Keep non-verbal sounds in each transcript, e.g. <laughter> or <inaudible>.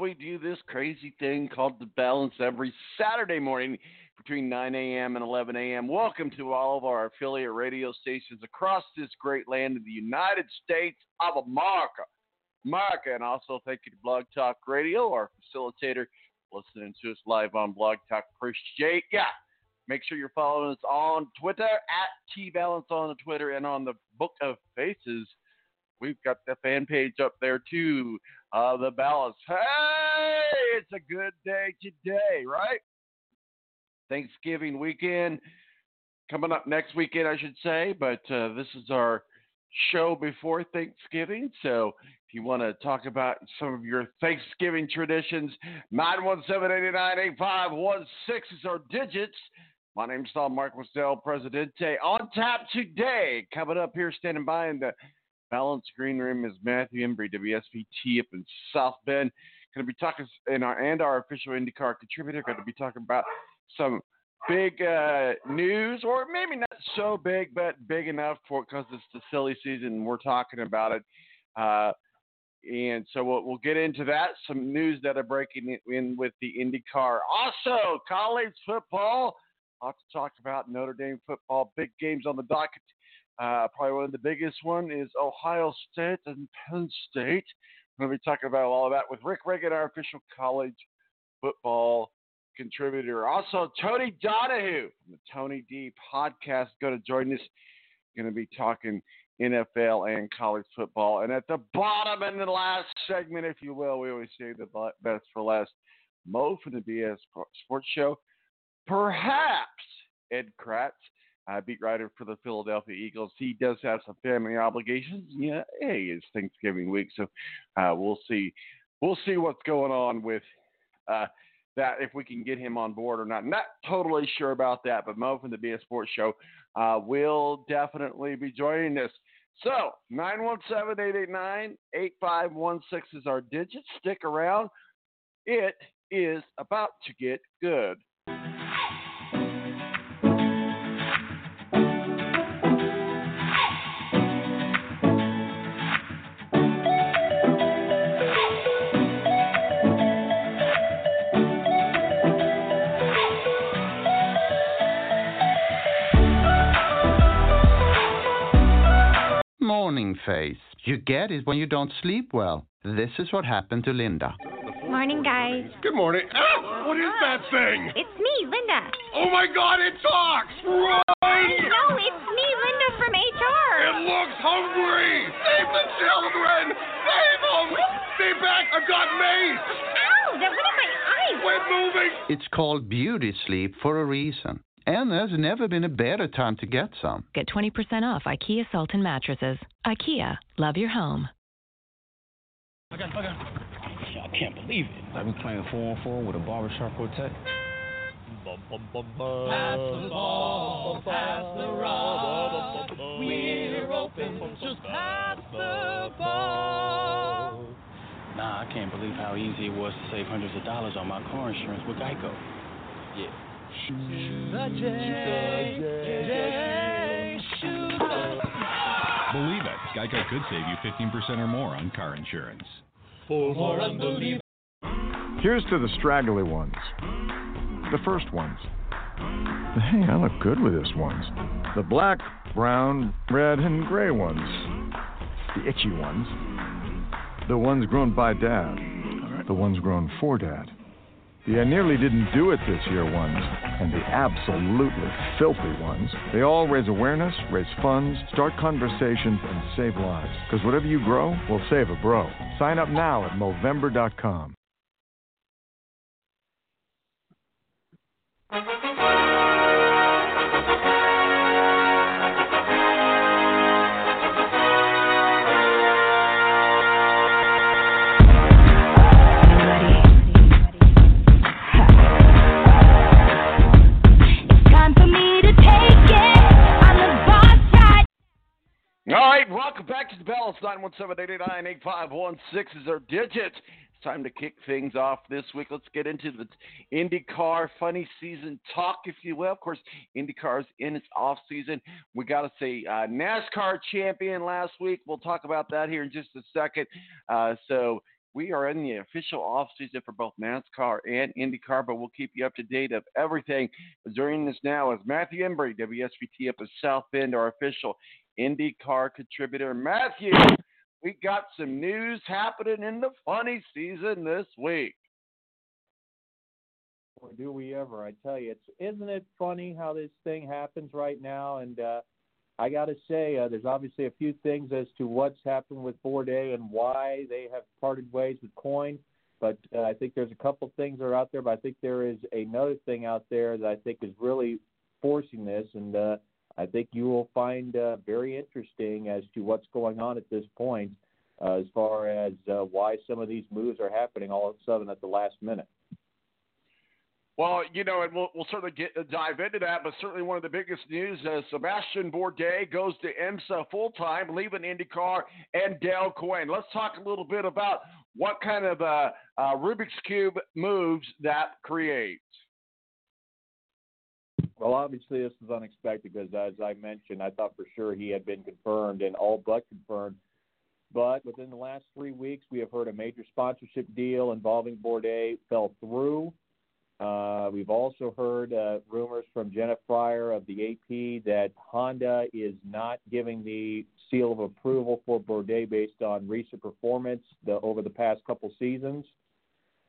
We do this crazy thing called the balance every Saturday morning between 9 a.m. and 11 a.m. Welcome to all of our affiliate radio stations across this great land of the United States of America. America, and also thank you to Blog Talk Radio, our facilitator, listening to us live on Blog Talk. Appreciate ya. Make sure you're following us on Twitter at T Balance on the Twitter and on the Book of Faces. We've got the fan page up there too. Uh, the balance. Hey, it's a good day today, right? Thanksgiving weekend coming up next weekend, I should say. But uh, this is our show before Thanksgiving. So if you want to talk about some of your Thanksgiving traditions, 917 is our digits. My name's Tom Marcos Del Presidente. On tap today, coming up here, standing by in the Balance Green Room is Matthew Embury, WSBT up in South Bend. Going to be talking, and our, and our official IndyCar contributor, going to be talking about some big uh, news, or maybe not so big, but big enough for because it's the silly season and we're talking about it. Uh, and so we'll, we'll get into that. Some news that are breaking in with the IndyCar. Also, college football. Lots to talk about. Notre Dame football. Big games on the docket. Uh, probably one of the biggest one is Ohio State and Penn State. We're going to be talking about all of that with Rick Riggin, our official college football contributor. Also, Tony Donahue from the Tony D podcast going to join us. Going to be talking NFL and college football. And at the bottom in the last segment, if you will, we always say the best for last. Mo from the BS Sports Show. Perhaps Ed Kracz uh, beat writer for the Philadelphia Eagles. He does have some family obligations. Yeah, hey, it's Thanksgiving week, so uh, we'll see. We'll see what's going on with uh, that if we can get him on board or not. Not totally sure about that, but Mo from the BS Sports Show uh, will definitely be joining us. So 917-889-8516 is our digit. Stick around. It is about to get good. Morning face. You get it when you don't sleep well. This is what happened to Linda. Morning, guys. Good morning. Ah, what is that thing? It's me, Linda. Oh my God, it talks! Run! No, it's me, Linda from HR. It looks hungry! Save the children! Save them! Stay back! I've got mace! Ow, that went in my eyes. Quit moving! It's called beauty sleep for a reason. And there's never been a better time to get some. Get 20% off IKEA Sultan mattresses. IKEA, love your home. Okay, okay. I can't believe it. I've been playing 4 on 4 with a barbershop quartet. Pass the ball, pass the rock. We're open, just pass the ball. Nah, I can't believe how easy it was to save hundreds of dollars on my car insurance with Geico. Yeah. Shoot the J, J, shoot the Believe it, Geico could save you 15% or more on car insurance. For more unbelievable. Here's to the straggly ones. The first ones. Hey, I look good with this ones. The black, brown, red, and gray ones. The itchy ones. The ones grown by dad. The ones grown for dad. The I nearly didn't do it this year ones, and the absolutely filthy ones. They all raise awareness, raise funds, start conversations, and save lives. Because whatever you grow will save a bro. Sign up now at Movember.com. All right, welcome back to the Balance. 917-889-8516 is our digit. It's time to kick things off this week. Let's get into the IndyCar funny season talk, if you will. Of course, IndyCar's in its off season. We got to say uh, NASCAR champion last week. We'll talk about that here in just a second. Uh, so we are in the official off season for both NASCAR and IndyCar, but we'll keep you up to date of everything. Joining us now is Matthew Embury, WSBT up at South Bend, our official IndyCar contributor. Matthew, we got some news happening in the funny season this week. Boy, do we ever? I tell you, it's isn't it funny how this thing happens right now? And uh, I got to say, uh, there's obviously a few things as to what's happened with Bourdais and why they have parted ways with Coyne. But uh, I think there's a couple things that are out there. But I think there is another thing out there that I think is really forcing this, and uh, I think you will find uh, very interesting as to what's going on at this point, uh, as far as uh, why some of these moves are happening all of a sudden at the last minute. Well, you know, and we'll, we'll certainly get, dive into that, but certainly one of the biggest news is Sebastien Bourdais goes to IMSA full time, leaving IndyCar and Dale Coyne. Let's talk a little bit about what kind of uh, uh, Rubik's Cube moves that creates. Well, obviously, this was unexpected because, as I mentioned, I thought for sure he had been confirmed and all but confirmed. But within the last three weeks, we have heard a major sponsorship deal involving Bourdais fell through. Uh, we've also heard uh, rumors from Jenna Fryer of the AP that Honda is not giving the seal of approval for Bourdais based on recent performance the, over the past couple seasons.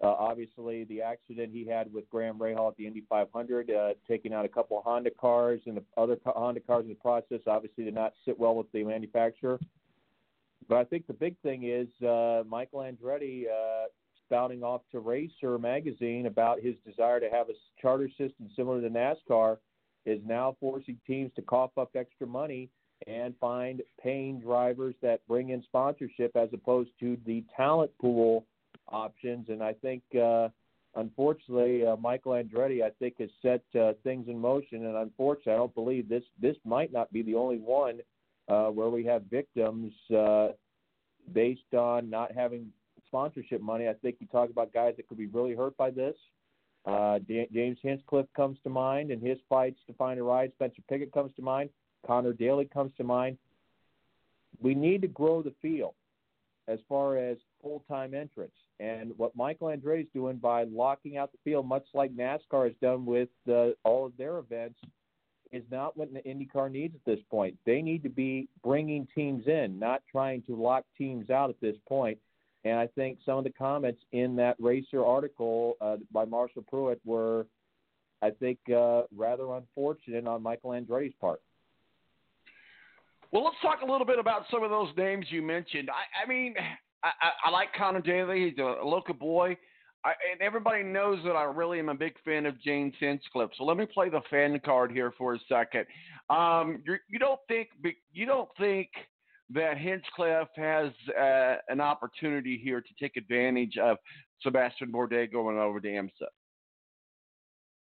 Uh, obviously, the accident he had with Graham Rahal at the Indy 500, uh, taking out a couple of Honda cars and the other Honda cars in the process, obviously did not sit well with the manufacturer. But I think the big thing is uh, Michael Andretti uh, spouting off to Racer magazine about his desire to have a charter system similar to NASCAR is now forcing teams to cough up extra money and find paying drivers that bring in sponsorship as opposed to the talent pool options. And I think, uh, unfortunately, uh, Michael Andretti, I think, has set uh, things in motion. And unfortunately, I don't believe this this might not be the only one uh, where we have victims uh, based on not having sponsorship money. I think you talk about guys that could be really hurt by this. Uh, D- James Hinchcliffe comes to mind, and his fights to find a ride. Spencer Pigot comes to mind. Connor Daly comes to mind. We need to grow the field as far as full time entrants. And what Michael Andretti is doing by locking out the field, much like NASCAR has done with uh, all of their events, is not what the IndyCar needs at this point. They need to be bringing teams in, not trying to lock teams out at this point. And I think some of the comments in that Racer article uh, by Marshall Pruett were, I think, uh, rather unfortunate on Michael Andretti's part. Well, let's talk a little bit about some of those names you mentioned. I, I mean, I, I, I like Connor Daly. He's a local boy. I, and everybody knows that I really am a big fan of James Hinchcliffe. So let me play the fan card here for a second. Um, you're, you don't think you don't think that Hinchcliffe has uh, an opportunity here to take advantage of Sebastien Bourdais going over to IMSA?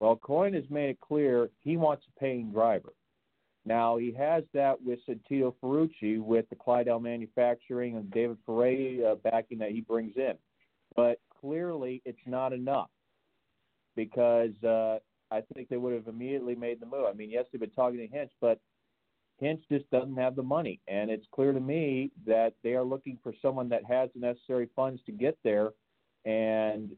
Well, Coyne has made it clear he wants a paying driver. Now he has that with Santino Ferrucci with the Cly-Del Manufacturing and David Ferre uh, backing that he brings in, but clearly it's not enough because uh, I think they would have immediately made the move. I mean, yes, they've been talking to Hinch, but Hinch just doesn't have the money, and it's clear to me that they are looking for someone that has the necessary funds to get there, and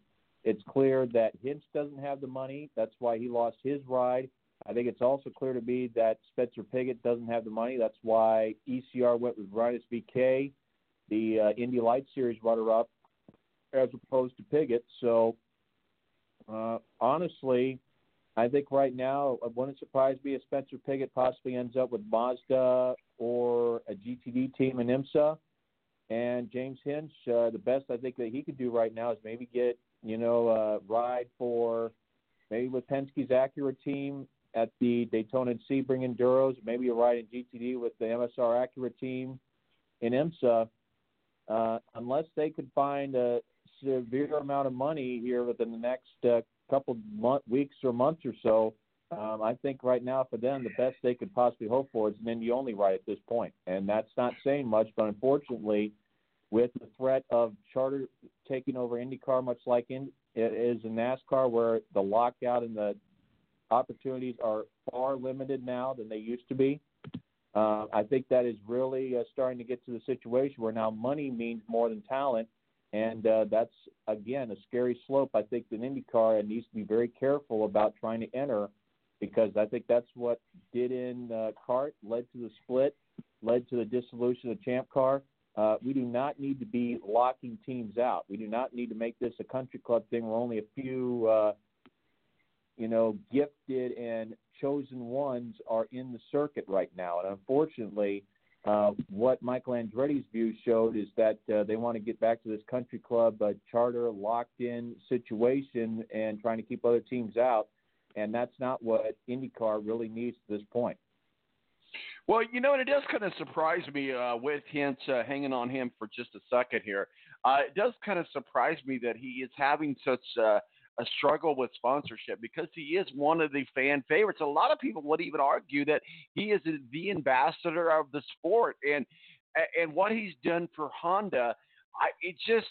it's clear that Hinch doesn't have the money. That's why he lost his ride. I think it's also clear to me that Spencer Pigot doesn't have the money. That's why ECR went with Rinus VeeKay, the uh, Indy Light Series runner-up, as opposed to Pigot. So Uh, honestly, I think right now it wouldn't surprise me if Spencer Pigot possibly ends up with Mazda or a GTD team in IMSA. And James Hinch, uh, the best I think that he could do right now is maybe get you know a ride for maybe with Penske's Acura team at the Daytona and Sebring Enduros, maybe a ride in GTD with the MSR Acura team in IMSA. Uh, unless they could find a severe amount of money here within the next uh, couple month, weeks or months or so, um, I think right now for them the best they could possibly hope for is an Indy only ride at this point, and that's not saying much. But unfortunately, with the threat of charter taking over IndyCar, much like in, it is in NASCAR, where the lockout and the opportunities are far limited now than they used to be. Uh, I think that is really uh, starting to get to the situation where now money means more than talent, and uh, that's again a scary slope. I think that IndyCar needs to be very careful about trying to enter, because I think that's what did in uh, CART led to the split, led to the dissolution of Champ Car. Uh, we do not need to be locking teams out. We do not need to make this a country club thing where only a few, uh, you know, gifted and chosen ones are in the circuit right now. And unfortunately, uh, what Michael Andretti's view showed is that uh, they want to get back to this country club uh, charter locked in situation and trying to keep other teams out. And that's not what IndyCar really needs at this point. Well, you know, and it does kind of surprise me uh, with Hinch uh, hanging on him for just a second here. Uh, it does kind of surprise me that he is having such uh, a struggle with sponsorship because he is one of the fan favorites. A lot of people would even argue that he is the ambassador of the sport, and and what he's done for Honda, I, it just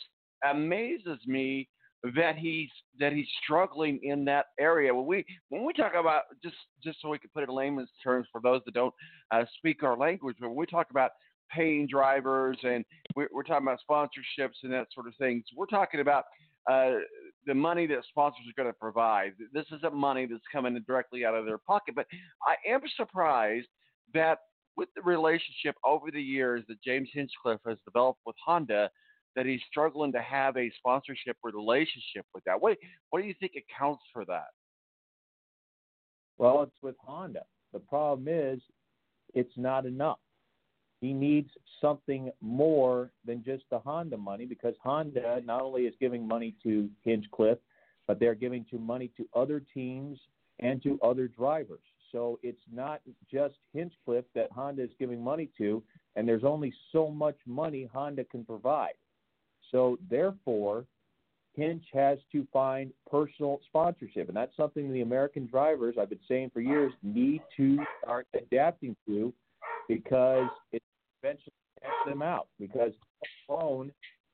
amazes me that he's that he's struggling in that area. When we when we talk about just just so we can put it in layman's terms for those that don't uh, speak our language, when we talk about paying drivers and we're, we're talking about sponsorships and that sort of things, we're talking about uh, the money that sponsors are going to provide. This isn't money that's coming directly out of their pocket. But I am surprised that with the relationship over the years that James Hinchcliffe has developed with Honda, that he's struggling to have a sponsorship relationship with that. What what do you think accounts for that? Well, it's with Honda. The problem is it's not enough. He needs something more than just the Honda money because Honda not only is giving money to Hinchcliffe, but they're giving to money to other teams and to other drivers. So it's not just Hinchcliffe that Honda is giving money to, and there's only so much money Honda can provide. So therefore, Hinch has to find personal sponsorship, and that's something the American drivers I've been saying for years need to start adapting to because it eventually takes them out. Because phone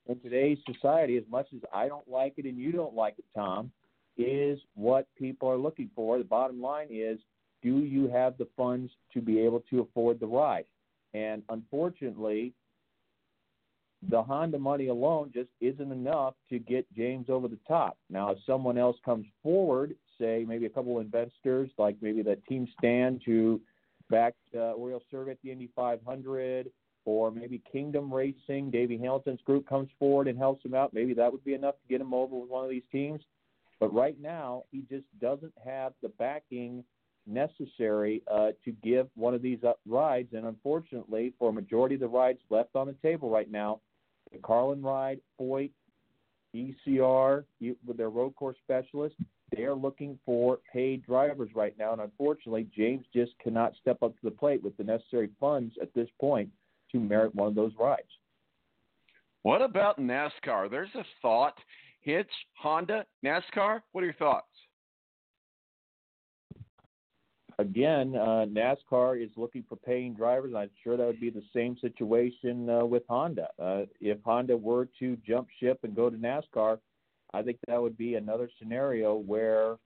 in today's society, as much as I don't like it and you don't like it, Tom, is what people are looking for. The bottom line is, do you have the funds to be able to afford the ride? And unfortunately, the Honda money alone just isn't enough to get James over the top. Now, if someone else comes forward, say maybe a couple of investors, like maybe that Team Stand to back uh, Oriol Servià at the Indy 500, or maybe Kingdom Racing, Davey Hamilton's group comes forward and helps him out. Maybe that would be enough to get him over with one of these teams. But right now, he just doesn't have the backing necessary uh, to give one of these rides. And unfortunately, for a majority of the rides left on the table right now, the Carlin ride, Foyt, ECR, with their road course specialists, they are looking for paid drivers right now. And unfortunately, James just cannot step up to the plate with the necessary funds at this point to merit one of those rides. What about NASCAR? There's a thought. Hitch, Honda, NASCAR. What are your thoughts? Again, uh, NASCAR is looking for paying drivers. I'm sure that would be the same situation uh, with Honda. Uh, if Honda were to jump ship and go to NASCAR, I think that would be another scenario where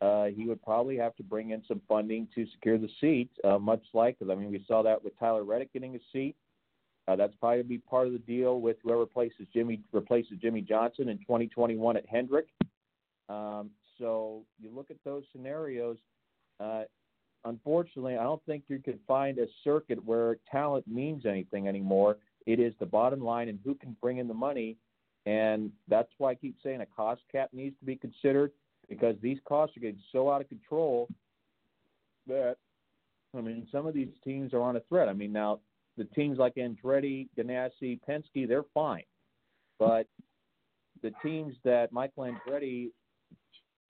uh, he would probably have to bring in some funding to secure the seat, uh, much like, I mean, we saw that with Tyler Reddick getting a seat. Uh, that's probably be part of the deal with whoever replaces Jimmie replaces Jimmie Johnson in 2021 at Hendrick. Um, so you look at those scenarios. Uh, unfortunately, I don't think you can find a circuit where talent means anything anymore. It is the bottom line and who can bring in the money, and that's why I keep saying a cost cap needs to be considered because these costs are getting so out of control that I mean some of these teams are on a threat. I mean now the teams like Andretti, Ganassi, Penske, they're fine, but the teams that Michael Andretti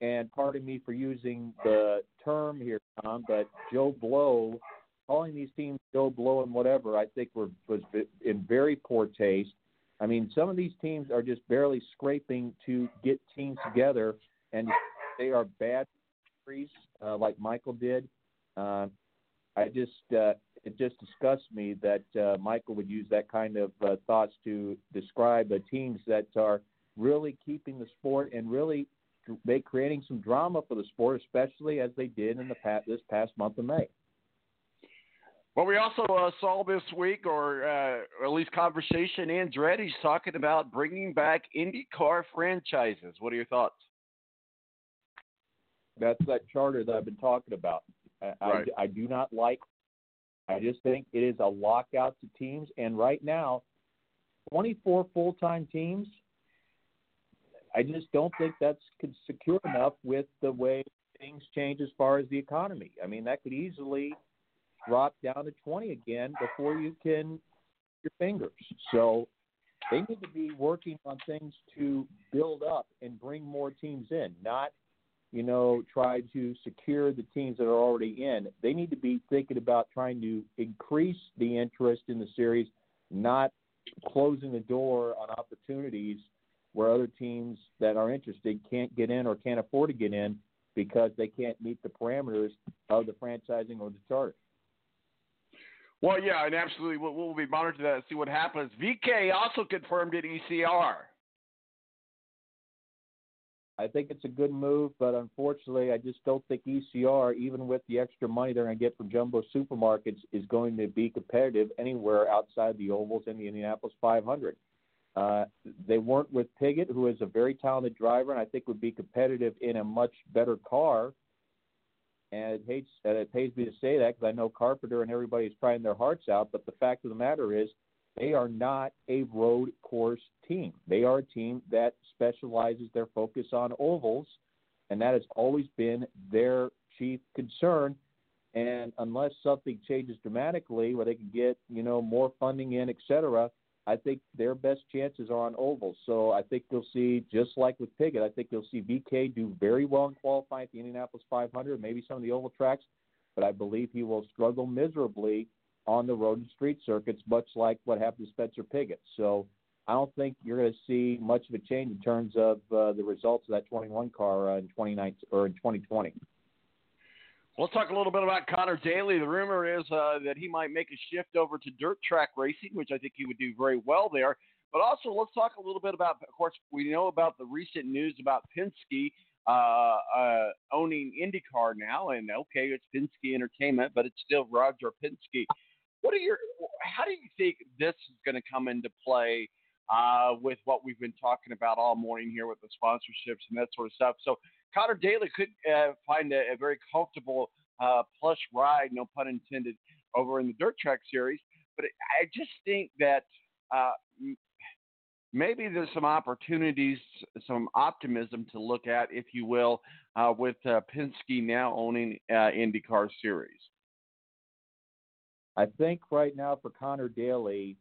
and pardon me for using the term here, Tom, but Joe Blow, calling these teams Joe Blow and whatever, I think were was in very poor taste. I mean, some of these teams are just barely scraping to get teams together, and they are bad series, uh, like Michael did. Uh, I just uh, it just disgusts me that uh, Michael would use that kind of uh, thoughts to describe the teams that are really keeping the sport and really make creating some drama for the sport, especially as they did in the past, this past month of May. Well, we also uh, saw this week, or, uh, or at least conversation, Andretti's talking about bringing back IndyCar franchises. What are your thoughts? That's that charter that I've been talking about. I, right. I, I do not like. I just think it is a lockout to teams, and right now, 24 full-time teams. I just don't think that's secure enough with the way things change as far as the economy. I mean, that could easily drop down to 20 again before you can your fingers. So they need to be working on things to build up and bring more teams in, not you know try to secure the teams that are already in. They need to be thinking about trying to increase the interest in the series, not closing the door on opportunities where other teams that are interested can't get in or can't afford to get in because they can't meet the parameters of the franchising or the charter. Well, yeah, and absolutely, we'll, we'll be monitoring that and see what happens. VeeKay also confirmed at ECR. I think it's a good move, but unfortunately, I just don't think ECR, even with the extra money they're going to get from jumbo supermarkets, is going to be competitive anywhere outside the ovals and the Indianapolis 500. Uh, they weren't with Pigot, who is a very talented driver, and I think would be competitive in a much better car. And it hates and it pays me to say that because I know Carpenter and everybody is trying their hearts out. But the fact of the matter is, they are not a road course team. They are a team that specializes their focus on ovals, and that has always been their chief concern. And unless something changes dramatically, where they can get you know more funding in, et cetera, I think their best chances are on ovals. So I think you'll see, just like with Pigot, I think you'll see VeeKay do very well in qualifying at the Indianapolis 500, maybe some of the oval tracks, but I believe he will struggle miserably on the road and street circuits, much like what happened to Spencer Pigot. So I don't think you're going to see much of a change in terms of uh, the results of that 21 car uh, in 2019 or in 2020. Let's talk a little bit about Connor Daly. The rumor is uh, that he might make a shift over to dirt track racing, which I think he would do very well there. But also, let's talk a little bit about, of course, we know about the recent news about Penske uh, uh, owning IndyCar now, and okay, it's Penske Entertainment, but it's still Roger Penske. What are your? How do you think this is going to come into play uh, with what we've been talking about all morning here with the sponsorships and that sort of stuff? So Connor Daly could uh, find a, a, very comfortable uh, plush ride, no pun intended, over in the dirt track series. But I just think that uh, maybe there's some opportunities, some optimism to look at, if you will, uh, with uh, Penske now owning uh, IndyCar series. I think right now for Connor Daly,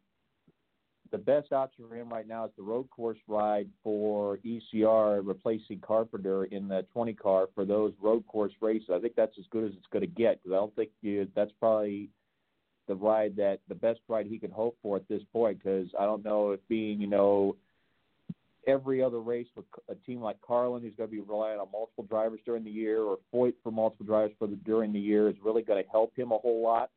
the best option for him right now is the road course ride for ECR, replacing Carpenter in the 20 car for those road course races. I think that's as good as it's going to get because I don't think you, that's probably the ride that the best ride he can hope for at this point. Because I don't know if being you know every other race with a team like Carlin, who's going to be relying on multiple drivers during the year, or Foyt for multiple drivers for the during the year, is really going to help him a whole lot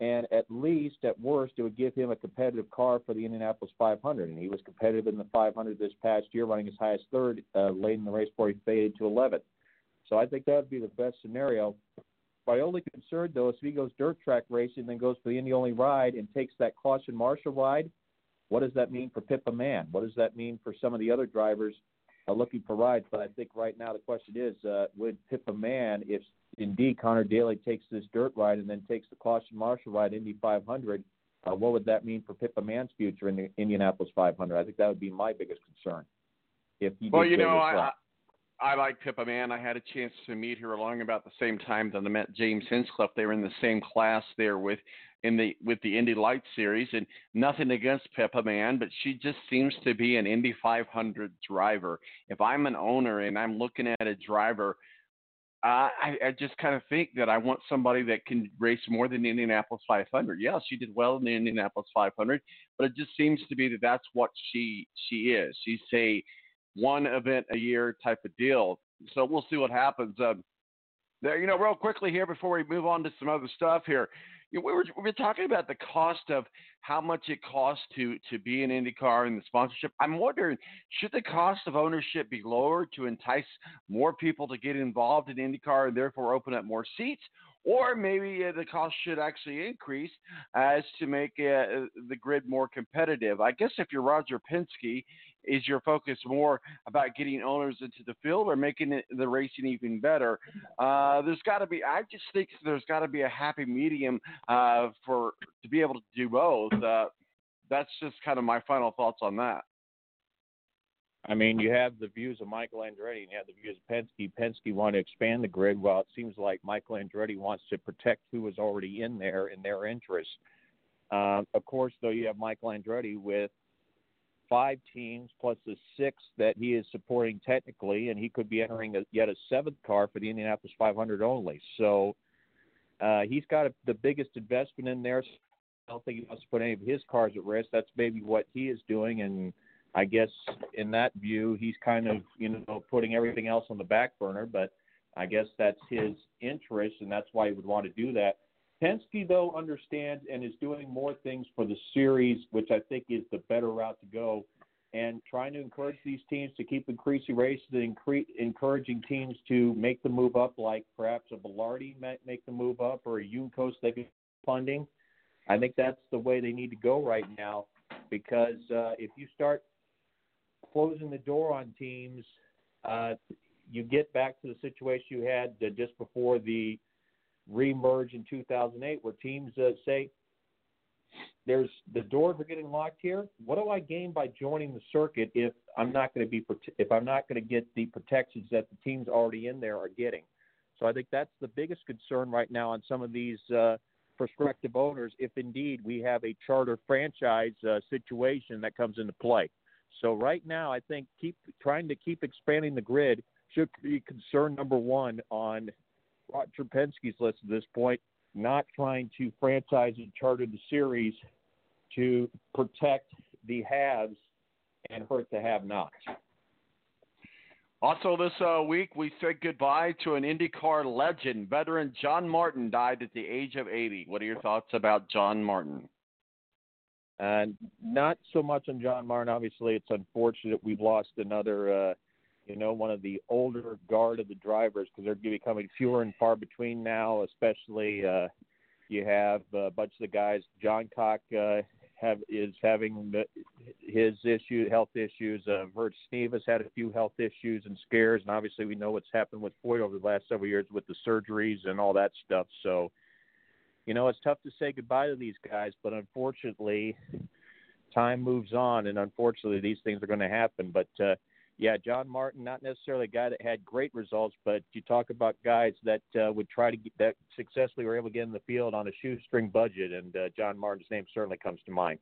and at least at worst it would give him a competitive car for the Indianapolis 500 and he was competitive in the 500 this past year running as high as third uh, late in the race before he faded to 11th so I think that would be the best scenario. My only concern though is if he goes dirt track racing then goes for the Indy only ride and takes that caution marshal ride what does that mean for Pippa Mann? What does that mean for some of the other drivers uh, looking for rides? But I think right now the question is uh, would Pippa Mann if indeed Connor Daly takes this dirt ride and then takes the caution marshal ride Indy 500, uh, what would that mean for Pippa Mann's future in the Indianapolis 500? I think that would be my biggest concern. If he well, you know, I, I like Pippa Mann. I had a chance to meet her along about the same time that I met James Hinchcliffe. They were in the same class there with in the with the Indy Lights series, and nothing against Pippa Mann, but she just seems to be an Indy 500 driver. If I'm an owner and I'm looking at a driver, I, I just kind of think that I want somebody that can race more than the Indianapolis 500. Yeah, she did well in the Indianapolis 500, but it just seems to be that that's what she she is. She's a one event a year type of deal. So we'll see what happens. Um, there, you know, real quickly here before we move on to some other stuff here you know, we were we were talking about the cost of how much it costs to to be an IndyCar and the sponsorship. I'm wondering, should the cost of ownership be lowered to entice more people to get involved in IndyCar and therefore open up more seats? Or maybe uh, the cost should actually increase as to make uh, the grid more competitive. I guess if you're Roger Penske is your focus more about getting owners into the field or making it, the racing even better? Uh, there's got to be. I just think there's got to be a happy medium uh, for to be able to do both. Uh, that's just kind of my final thoughts on that. I mean, you have the views of Michael Andretti and you have the views of Penske. Penske want to expand the grid, while it seems like Michael Andretti wants to protect who is already in there in their interest. Uh, of course, though, you have Michael Andretti with five teams plus the six that he is supporting technically, and he could be entering a, yet a seventh car for the Indianapolis 500 only. So uh, he's got a, the biggest investment in there. I don't think he wants to put any of his cars at risk. That's maybe what he is doing, and I guess in that view, he's kind of you know putting everything else on the back burner. But I guess that's his interest, and that's why he would want to do that. Penske, though, understands and is doing more things for the series, which I think is the better route to go, and trying to encourage these teams to keep increasing races and incre- encouraging teams to make the move up, like perhaps a Belardi might make the move up or a Juncos they can funding. I think that's the way they need to go right now because uh, if you start closing the door on teams, uh, you get back to the situation you had uh, just before the reemerge in 2008 where teams uh, say, there's the doors are getting locked here. What do I gain by joining the circuit if I'm not going to be if I'm not going to get the protections that the teams already in there are getting? So I think that's the biggest concern right now on some of these uh, prospective owners, if indeed we have a charter franchise uh, situation that comes into play. So right now, I think keep trying to keep expanding the grid should be concern number one on Roger Penske's list at this point, not trying to franchise and charter the series to protect the haves and hurt the have-nots. Also, this uh, week we said goodbye to an IndyCar legend. Veteran John Martin died at the age of 80. What are your thoughts about John Martin? Uh, not so much on John Martin. Obviously, it's unfortunate we've lost another uh, you know, one of the older guard of the drivers because they're becoming fewer and far between now. Especially, uh, you have a bunch of the guys. Johncock uh, have is having his issue, health issues. Uh, Vert Steve has had a few health issues and scares, and obviously we know what's happened with Foyt over the last several years with the surgeries and all that stuff. So, you know, it's tough to say goodbye to these guys, but unfortunately, time moves on, and unfortunately, these things are going to happen. But uh, yeah, John Martin, not necessarily a guy that had great results, but you talk about guys that uh, would try to get that successfully were able to get in the field on a shoestring budget, and uh, John Martin's name certainly comes to mind.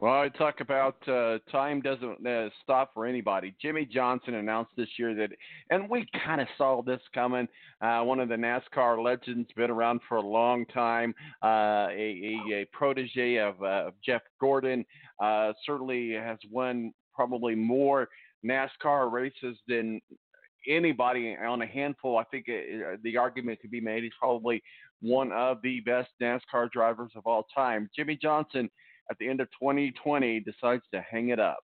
Well, I talk about uh, time doesn't uh, stop for anybody. Jimmie Johnson announced this year that, and we kind of saw this coming. Uh, one of the NASCAR legends, been around for a long time, uh, a, a, a, protege of, uh, of Jeff Gordon, uh, certainly has won probably more NASCAR races than anybody on a handful. I think it, the argument could be made he's probably one of the best NASCAR drivers of all time. Jimmie Johnson, at the end of 2020, decides to hang it up.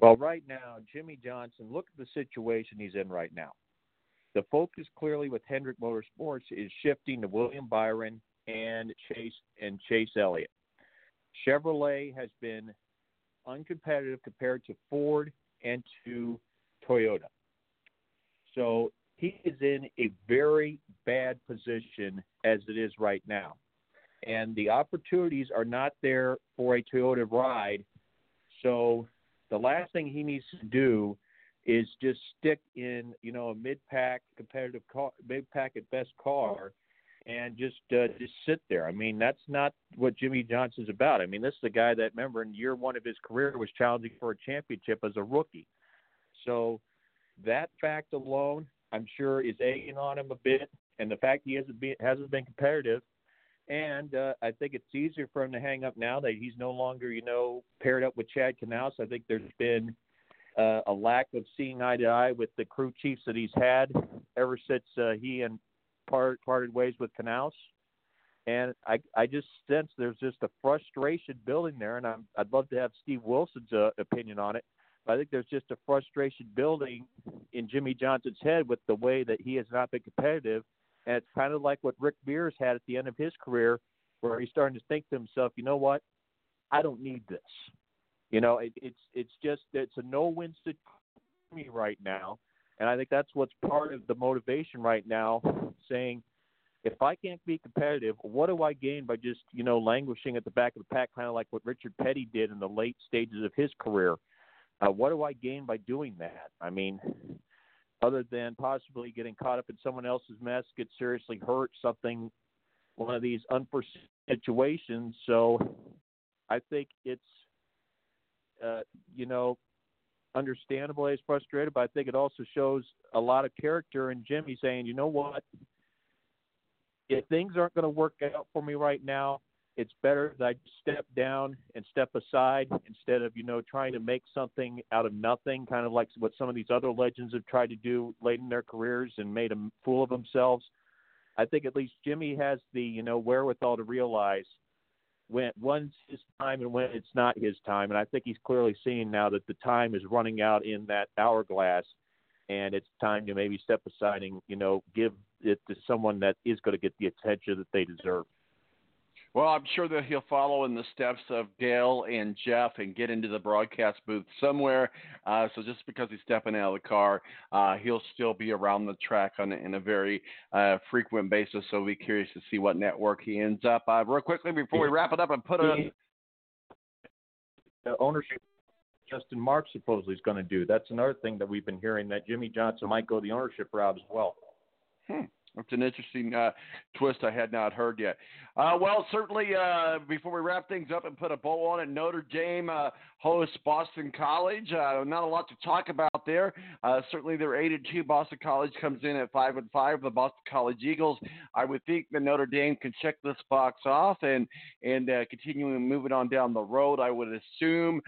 Well, right now, Jimmie Johnson, look at the situation he's in right now. The focus clearly with Hendrick Motorsports is shifting to William Byron and Chase and Chase Elliott. Chevrolet has been uncompetitive compared to Ford and to Toyota. So he is in a very bad position as it is right now. And the opportunities are not there for a Toyota ride. So the last thing he needs to do is just stick in you know a mid pack competitive car, mid pack at best car, and just uh, just sit there. I mean that's not what Jimmie Johnson's about. I mean this is a guy that remember in year one of his career was challenging for a championship as a rookie. So that fact alone, I'm sure, is egging on him a bit, and the fact he hasn't been hasn't been competitive. And uh, I think it's easier for him to hang up now that he's no longer, you know, paired up with Chad Knaus. I think there's been uh, a lack of seeing eye to eye with the crew chiefs that he's had ever since uh, he and part, parted ways with Knaus. And I, I just sense there's just a frustration building there, and I'm, I'd love to have Steve Wilson's uh, opinion on it. But I think there's just a frustration building in Jimmie Johnson's head with the way that he has not been competitive and it's kind of like what Rick Mears had at the end of his career, where he's starting to think to himself, you know what, I don't need this. You know, it, it's it's just it's a no-win situation right now, and I think that's what's part of the motivation right now, saying. If I can't be competitive, what do I gain by just, you know, languishing at the back of the pack, kind of like what Richard Petty did in the late stages of his career? Uh, what do I gain by doing that? I mean, other than possibly getting caught up in someone else's mess, get seriously hurt, something, one of these unforeseen situations. So I think it's, uh, you know, understandable he's frustrated, but I think it also shows a lot of character in Jimmie saying, you know what, if things aren't going to work out for me right now, it's better that I step down and step aside instead of you know trying to make something out of nothing, kind of like what some of these other legends have tried to do late in their careers and made a fool of themselves. I think at least Jimmie has the you know wherewithal to realize when when's his time and when it's not his time, and I think he's clearly seeing now that the time is running out in that hourglass, and it's time to maybe step aside and you know give it to someone that is going to get the attention that they deserve. Well, I'm sure that he'll follow in the steps of Dale and Jeff and get into the broadcast booth somewhere. Uh, so just because he's stepping out of the car, uh, he'll still be around the track on in a very uh, frequent basis. So we'll be curious to see what network he ends up. Uh, real quickly before we wrap it up and put a the ownership. Justin Marks supposedly is going to do. That's another thing that we've been hearing that Jimmie Johnson might go the ownership route as well. Hmm. It's an interesting uh, twist I had not heard yet. Uh, well, certainly, uh, before we wrap things up and put a bow on it, Notre Dame uh, hosts Boston College. Uh, not a lot to talk about there. Uh, certainly, they're eight and two. Boston College comes in at five and five. The Boston College Eagles. I would think that Notre Dame can check this box off and and continuing moving on down the road. I would assume,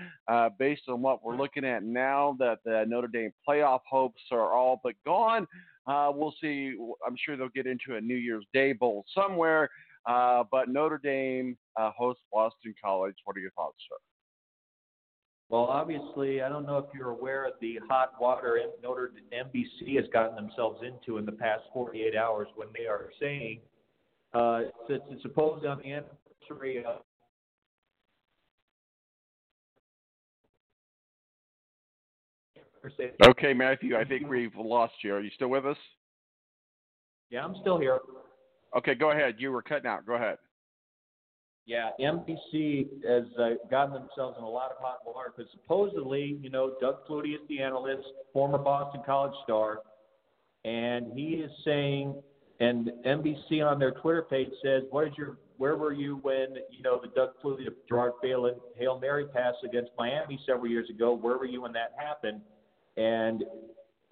based on what we're looking at now, that the Notre Dame playoff hopes are all but gone. Uh, we'll see. I'm sure they'll get into a New Year's Day bowl somewhere. Uh, but Notre Dame uh, hosts Boston College. What are your thoughts, sir? Well, obviously, I don't know if you're aware of the hot water Notre NBC has gotten themselves into in the past 48 hours when they are saying, uh, since it's supposed on the anniversary of Okay, Matthew, I think we've lost you. Are you still with us? Yeah, I'm still here. Okay, go ahead. You were cutting out. Go ahead. Yeah, NBC has uh, gotten themselves in a lot of hot water because supposedly, you know, Doug Flutie is the analyst, former Boston College star, and he is saying, and NBC on their Twitter page says, "What is your? Where were you when you know the Doug Flutie, Gerard Phelan Hail Mary pass against Miami several years ago? Where were you when that happened?" And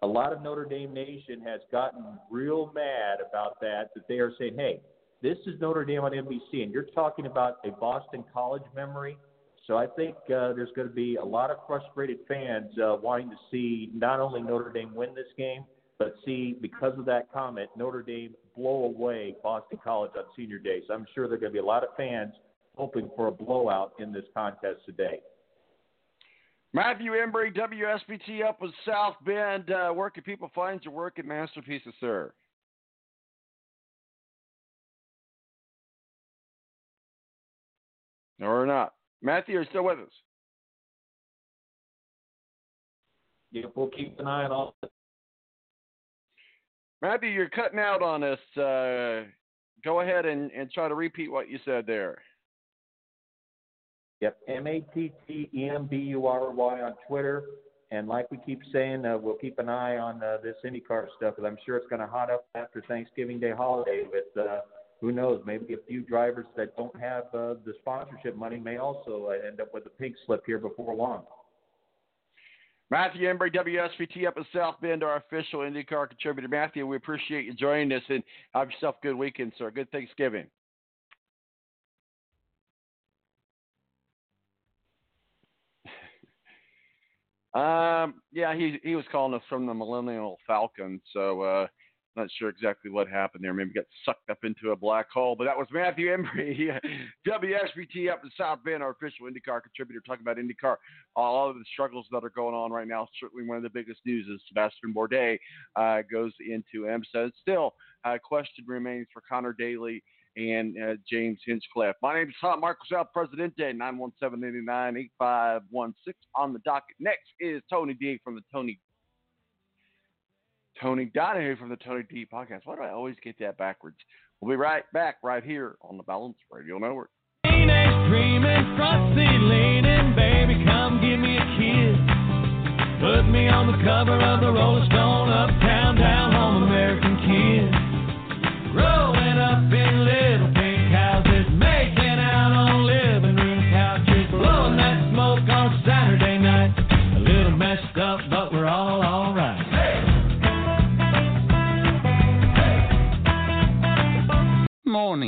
a lot of Notre Dame Nation has gotten real mad about that, that they are saying, hey, this is Notre Dame on NBC, and you're talking about a Boston College memory. So I think uh, there's going to be a lot of frustrated fans uh, wanting to see not only Notre Dame win this game, but see, because of that comment, Notre Dame blow away Boston College on senior day. So I'm sure there are going to be a lot of fans hoping for a blowout in this contest today. Matthew Embury, WSBT up in South Bend. Uh, where can people find your work and masterpieces, sir? No, or not. Matthew, are you still with us? Yep, we'll keep an eye on all. Matthew, you're cutting out on us. Uh, go ahead and, and try to repeat what you said there. Yep, M A T T E M B U R Y on Twitter. And like we keep saying, uh, we'll keep an eye on uh, this IndyCar stuff because I'm sure it's going to hot up after Thanksgiving Day holiday. With uh, who knows? Maybe a few drivers that don't have uh, the sponsorship money may also uh, end up with a pink slip here before long. Matthew Embury, WSBT up in South Bend, our official IndyCar contributor. Matthew, we appreciate you joining us and have yourself a good weekend, sir. Good Thanksgiving. Um, yeah, he he was calling us from the Millennial Falcon, so uh, not sure exactly what happened there. Maybe got sucked up into a black hole. But that was Matthew Embury, <laughs> WSBT up in South Bend, our official IndyCar contributor, talking about IndyCar, all of the struggles that are going on right now. Certainly, one of the biggest news is Sebastien Bourdais uh, goes into IMSA. Still, uh, question remains for Conor Daly and uh, James Hinchcliffe. My name is Tom Marcos El Presidente, 917-89-8516 on the docket. Next is Tony D from the Tony Tony Donahue from the Tony D podcast. Why do I always get that backwards? We'll be right back right here on the Balance Radio Network. Dreaming, front seat leaning, baby, come give me a kiss. Put me on the cover of the Rolling Stone, uptown, down home, American kid.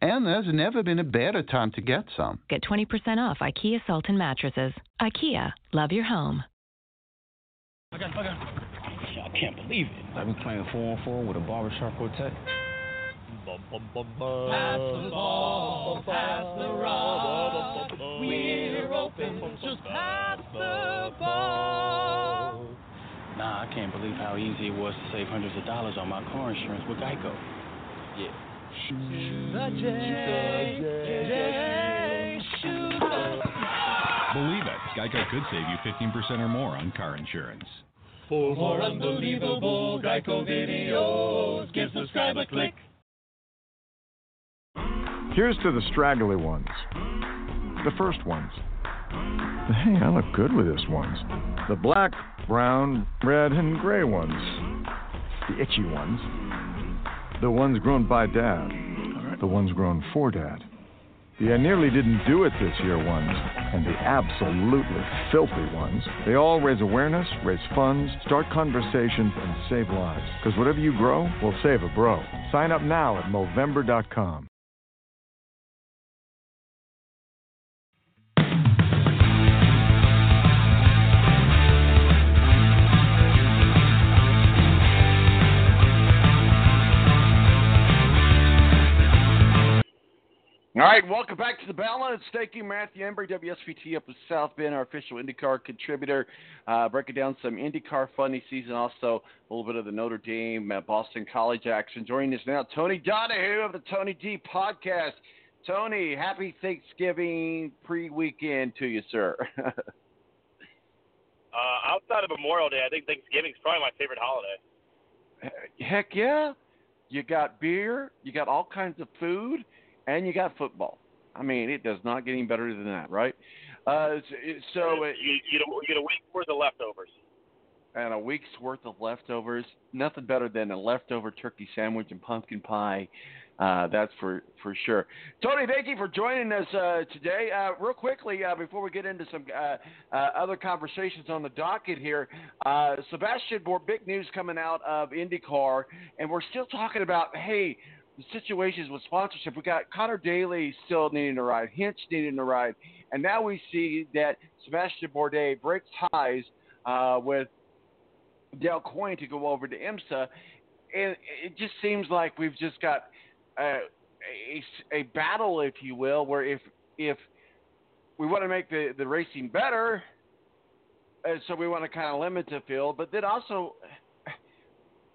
And there's never been a better time to get some. Get 20% off IKEA Sultan mattresses. IKEA, love your home. I got, I got. I can't believe it. I've been playing four on four with a barbershop quartet. Pass the ball, pass the rock. We're open, just pass the ball. Nah, I can't believe how easy it was to save hundreds of dollars on my car insurance with Geico. Yeah. The J, J, Shooter. Believe it, Geico could save you 15% or more on car insurance. For more unbelievable Geico videos, give subscribe a click. Here's to the straggly ones. The first ones. The hey, I look good with this ones. The black, brown, red, and gray ones. The itchy ones. The ones grown by dad. The ones grown for dad. The I nearly didn't do it this year ones. And the absolutely filthy ones. They all raise awareness, raise funds, start conversations, and save lives. Because whatever you grow will save a bro. Sign up now at Movember.com. All right, welcome back to the balance. Thank you, Matthew Embury, WSBT up in South Bend, our official IndyCar contributor. Uh, breaking down some IndyCar funny season, also a little bit of the Notre Dame, uh, Boston College action. Joining us now, Tony Donahue of the Tony D podcast. Tony, happy Thanksgiving pre-weekend to you, sir. <laughs> uh, outside of Memorial Day, I think Thanksgiving is probably my favorite holiday. Heck yeah! You got beer, you got all kinds of food and you got football. I mean, it does not get any better than that, right? Uh, so it, you, you, get a, you get a week's worth of leftovers. And a week's worth of leftovers. Nothing better than a leftover turkey sandwich and pumpkin pie. Uh, that's for for sure. Tony, thank you for joining us uh, today. Uh, real quickly, uh, before we get into some uh, uh, other conversations on the docket here, Sebastien, more big news coming out of IndyCar, and we're still talking about hey the situations with sponsorship. We got Conor Daly still needing to ride, Hinch needing to ride, and now we see that Sebastien Bourdais breaks ties uh, with Dale Coyne to go over to IMSA, and it just seems like we've just got a, a, a battle, if you will, where if if we want to make the, the racing better, uh, so we want to kind of limit the field, but then also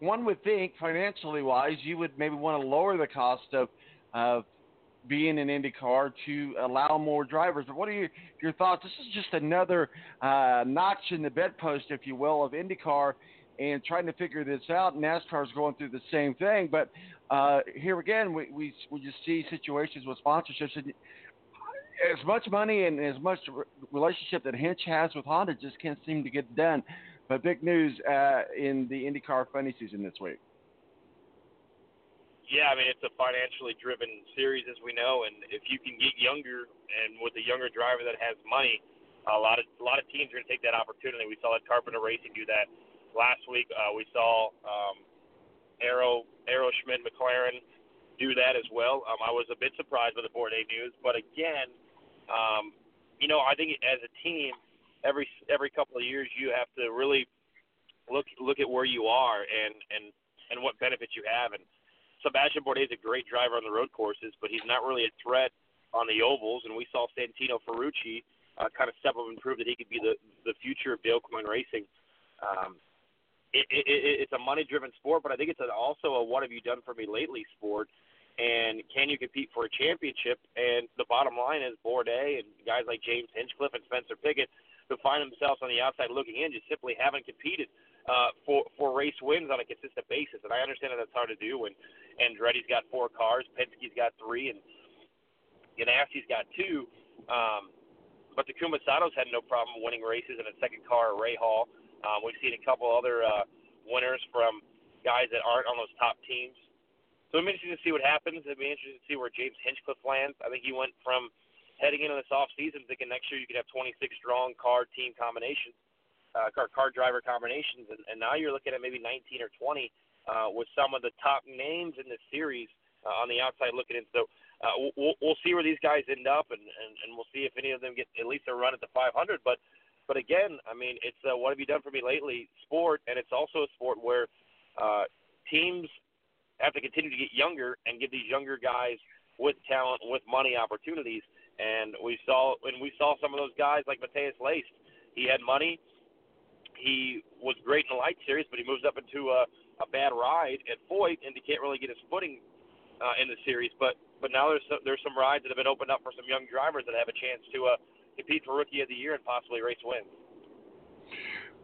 one would think, financially wise, you would maybe want to lower the cost of of being an IndyCar to allow more drivers. But what are your your thoughts? This is just another uh, notch in the bedpost, if you will, of IndyCar and trying to figure this out. NASCAR is going through the same thing, but uh, here again, we, we we just see situations with sponsorships. And as much money and as much relationship that Hinch has with Honda just can't seem to get done. But big news uh, in the IndyCar funny season this week. Yeah, I mean it's a financially driven series, as we know, and if you can get younger and with a younger driver that has money, a lot of a lot of teams are going to take that opportunity. We saw that Carpenter Racing do that last week. Uh, we saw um, Arrow Arrow Schmidt McLaren do that as well. Um, I was a bit surprised by the Bourdais news, but again, um, you know, I think as a team, every every couple of years you have to really look look at where you are and and and what benefits you have and Sebastien Bourdais is a great driver on the road courses, but he's not really a threat on the ovals. And we saw Santino Ferrucci uh, kind of step up and prove that he could be the the future of Dale Coyne Racing. Um, it, it, it, it's a money-driven sport, but I think it's an, also a "what have you done for me lately" sport. And can you compete for a championship? And the bottom line is Bourdais and guys like James Hinchcliffe and Spencer Pigot, who find themselves on the outside looking in, just simply haven't competed uh, for for race wins on a consistent basis. And I understand that that's hard to do when Andretti's got four cars, Penske's got three, and Ganassi's got two. Um, but the Kumasatos had no problem winning races in a second car, Rahal. Um, we've seen a couple other uh, winners from guys that aren't on those top teams. So it'll be interesting to see what happens. It'll be interesting to see where James Hinchcliffe lands. I think he went from heading into this off season thinking next year you could have 26 strong car team combinations, uh, car car driver combinations, and, and now you're looking at maybe 19 or 20 uh, with some of the top names in this series uh, on the outside looking in. So uh, we'll, we'll see where these guys end up, and, and, and we'll see if any of them get at least a run at the 500. But but again, I mean, it's uh, what have you done for me lately? Sport, and it's also a sport where uh, teams have to continue to get younger and give these younger guys with talent, with money, opportunities. And we saw when we saw some of those guys like Matheus Leist. He had money. He was great in the light series, but he moves up into a a bad ride at Foyt and he can't really get his footing uh, in the series. But but now there's some, there's some rides that have been opened up for some young drivers that have a chance to uh, compete for Rookie of the Year and possibly race wins.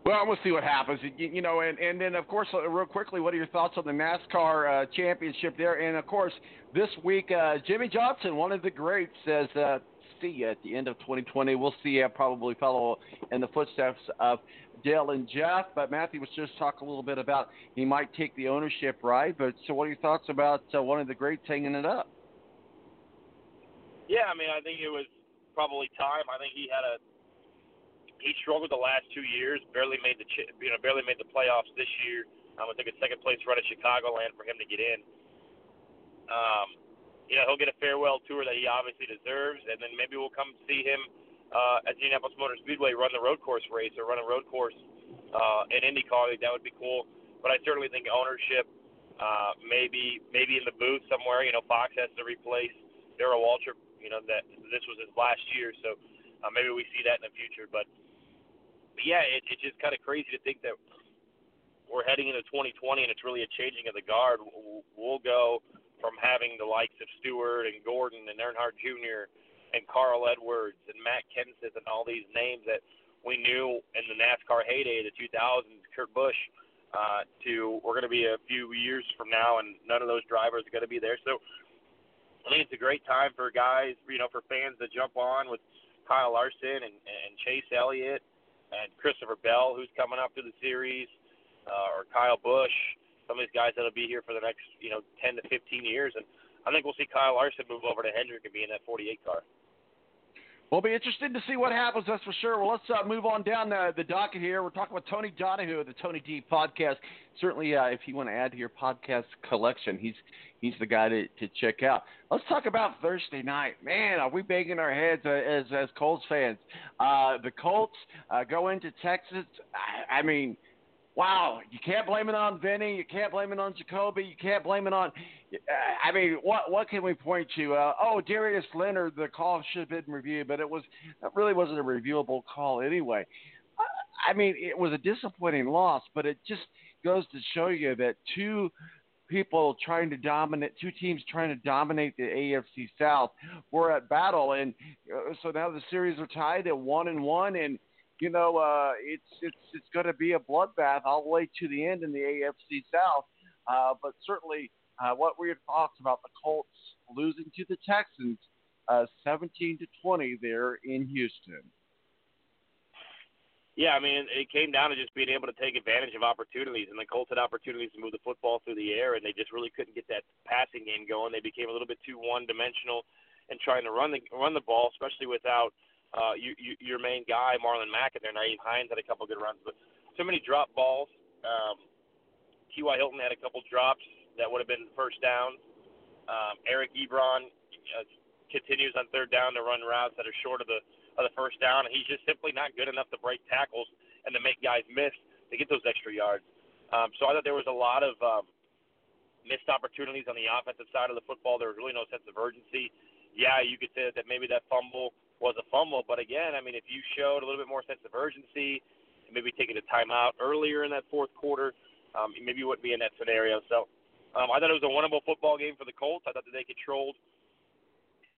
Well, we'll see what happens. You, you know, and, and then of course, uh, real quickly, what are your thoughts on the NASCAR uh, championship there? And of course, this week, uh, Jimmie Johnson, one of the greats, says, uh, "See you at the end of 2020." We'll see you probably follow in the footsteps of Dale and Jeff. But Matthew was just talking a little bit about he might take the ownership right. But so, what are your thoughts about uh, one of the greats hanging it up? Yeah, I mean, I think it was probably time. I think he had a he struggled the last two years. Barely made the you know barely made the playoffs this year. Um, think a second place run at Chicagoland for him to get in. Um, you know, he'll get a farewell tour that he obviously deserves, and then maybe we'll come see him uh, at Indianapolis Motor Speedway run the road course race or run a road course uh, in IndyCar. That would be cool. But I certainly think ownership, uh, maybe maybe in the booth somewhere. You know, Fox has to replace Darrell Waltrip. You know that this was his last year, so uh, maybe we see that in the future. But, but yeah, it, it's just kind of crazy to think that we're heading into 2020 and it's really a changing of the guard. We'll go from having the likes of Stewart and Gordon and Earnhardt Jr and Carl Edwards and Matt Kenseth and all these names that we knew in the NASCAR heyday, of the 2000s, Kurt Busch, uh, to we're going to be a few years from now, and none of those drivers are going to be there. So I think it's a great time for guys, you know, for fans to jump on with Kyle Larson and, and Chase Elliott and Christopher Bell, who's coming up to the series, uh, or Kyle Busch. Some of these guys that'll be here for the next, you know, 10 to 15 years, and I think we'll see Kyle Larson move over to Hendrick and be in that 48 car. We'll be interested to see what happens, that's for sure. Well, let's uh, move on down the, the docket here. We're talking about Tony Donahue of the Tony D podcast. Certainly, uh, if you want to add to your podcast collection, he's he's the guy to, to check out. Let's talk about Thursday night. Man, are we banging our heads uh, as as Colts fans? Uh, the Colts uh, go into Texas. I, I mean, wow, you can't blame it on Vinny. You can't blame it on Jacoby. You can't blame it on I mean, what what can we point to? Uh, oh, Darius Leonard, the call should have been reviewed, but it was that really wasn't a reviewable call anyway. I mean, it was a disappointing loss, but it just goes to show you that two people trying to dominate, two teams trying to dominate the AFC South were at battle, and uh, so now the series are tied at one and one, and you know uh, it's it's it's going to be a bloodbath all the way to the end in the AFC South. Uh, but certainly, uh, what we had talked about the Colts losing to the Texans, uh, 17 to 20 there in Houston. Yeah, I mean, it came down to just being able to take advantage of opportunities, and the Colts had opportunities to move the football through the air, and they just really couldn't get that passing game going. They became a little bit too one-dimensional and trying to run the run the ball, especially without uh, you, you, your main guy Marlon Mack in there. Nyheim Hines had a couple good runs, but too many drop balls. Um, T.Y. Hilton had a couple drops that would have been first downs. Um, Eric Ebron uh, continues on third down to run routes that are short of the of the first down, and he's just simply not good enough to break tackles and to make guys miss to get those extra yards. Um, so I thought there was a lot of um, missed opportunities on the offensive side of the football. There was really no sense of urgency. Yeah, you could say that maybe that fumble was a fumble, but again, I mean, if you showed a little bit more sense of urgency, and maybe taking a timeout earlier in that fourth quarter, um, maybe you wouldn't be in that scenario. So um, I thought it was a winnable football game for the Colts. I thought that they controlled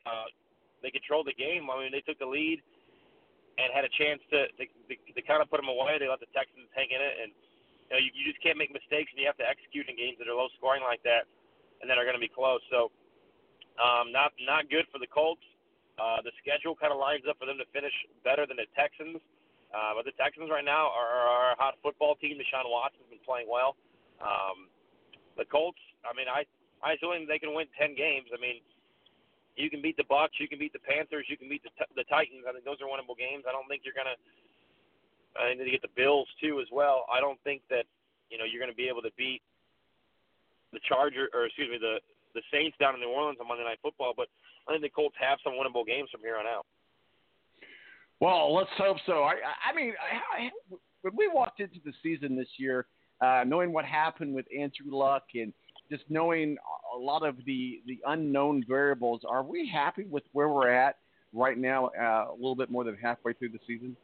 uh, they controlled the game. I mean, they took the lead and had a chance to to, to, to kind of put them away. They let the Texans hang in it, and you know you, you just can't make mistakes, and you have to execute in games that are low scoring like that, and that are going to be close. So, um, not not good for the Colts. Uh, the schedule kind of lines up for them to finish better than the Texans. Uh, but the Texans right now are, are a hot football team. Deshaun Watson's been playing well. Um, the Colts, I mean, I I assume they can win ten games. I mean, you can beat the Bucks, you can beat the Panthers, you can beat the the Titans. I think those are winnable games. I don't think you're gonna. I think to get the Bills too as well. I don't think that you know you're going to be able to beat the Charger or excuse me the the Saints down in New Orleans on Monday Night Football. But I think the Colts have some winnable games from here on out. Well, let's hope so. I, I mean, I, I, when we walked into the season this year, uh, knowing what happened with Andrew Luck and just knowing a lot of the the unknown variables, are we happy with where we're at right now? Uh, a little bit more than halfway through the season.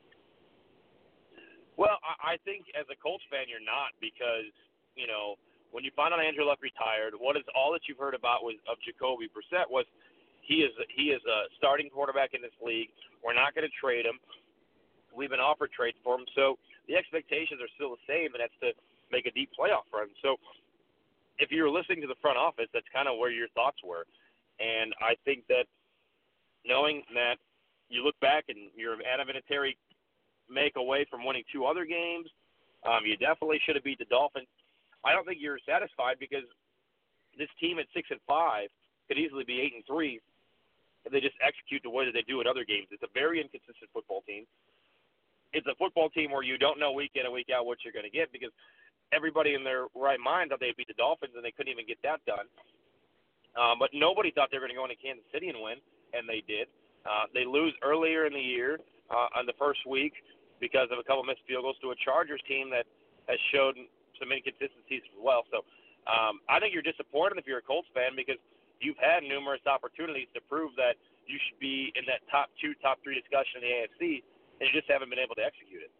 Well, I, I think as a Colts fan, you're not because you know when you find out Andrew Luck retired, what is all that you've heard about was of Jacoby Brissett was he is he is a starting quarterback in this league. We're not going to trade him. We've been offered trades for him, so the expectations are still the same, and that's to make a deep playoff run. So if you were listening to the front office, that's kind of where your thoughts were. And I think that knowing that you look back and you're Adam Vinatieri make away from winning two other games, um, you definitely should have beat the Dolphins. I don't think you're satisfied because this team at six and five could easily be eight and three if they just execute the way that they do in other games. It's a very inconsistent football team. It's a football team where you don't know week in and week out what you're going to get because everybody in their right mind thought they'd beat the Dolphins, and they couldn't even get that done. Um, but nobody thought they were going to go into Kansas City and win, and they did. Uh, they lose earlier in the year uh, on the first week because of a couple missed field goals to a Chargers team that has showed some inconsistencies as well. So um, I think you're disappointed if you're a Colts fan because you've had numerous opportunities to prove that you should be in that top two, top three discussion in the AFC, and you just haven't been able to execute it.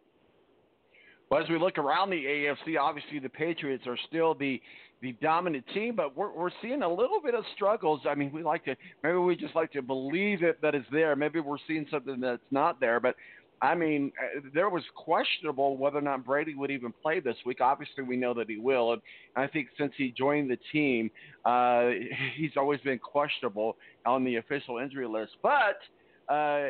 Well, as we look around the AFC, obviously the Patriots are still the the dominant team, but we're we're seeing a little bit of struggles. I mean, we like to maybe we just like to believe it that it's there. Maybe we're seeing something that's not there, but I mean, uh, there was questionable whether or not Brady would even play this week. Obviously, we know that he will, and I think since he joined the team, uh, <laughs> he's always been questionable on the official injury list. But uh,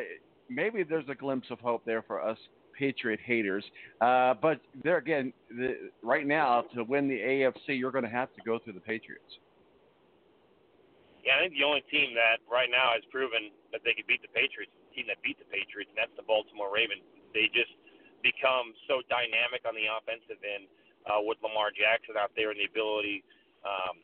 maybe there's a glimpse of hope there for us Patriot haters. Uh, but there again, the, right now to win the AFC, you're going to have to go through the Patriots. Yeah, I think the only team that right now has proven that they could beat the Patriots team that beat the Patriots, and that's the Baltimore Ravens. They just become so dynamic on the offensive end uh, with Lamar Jackson out there and the ability um,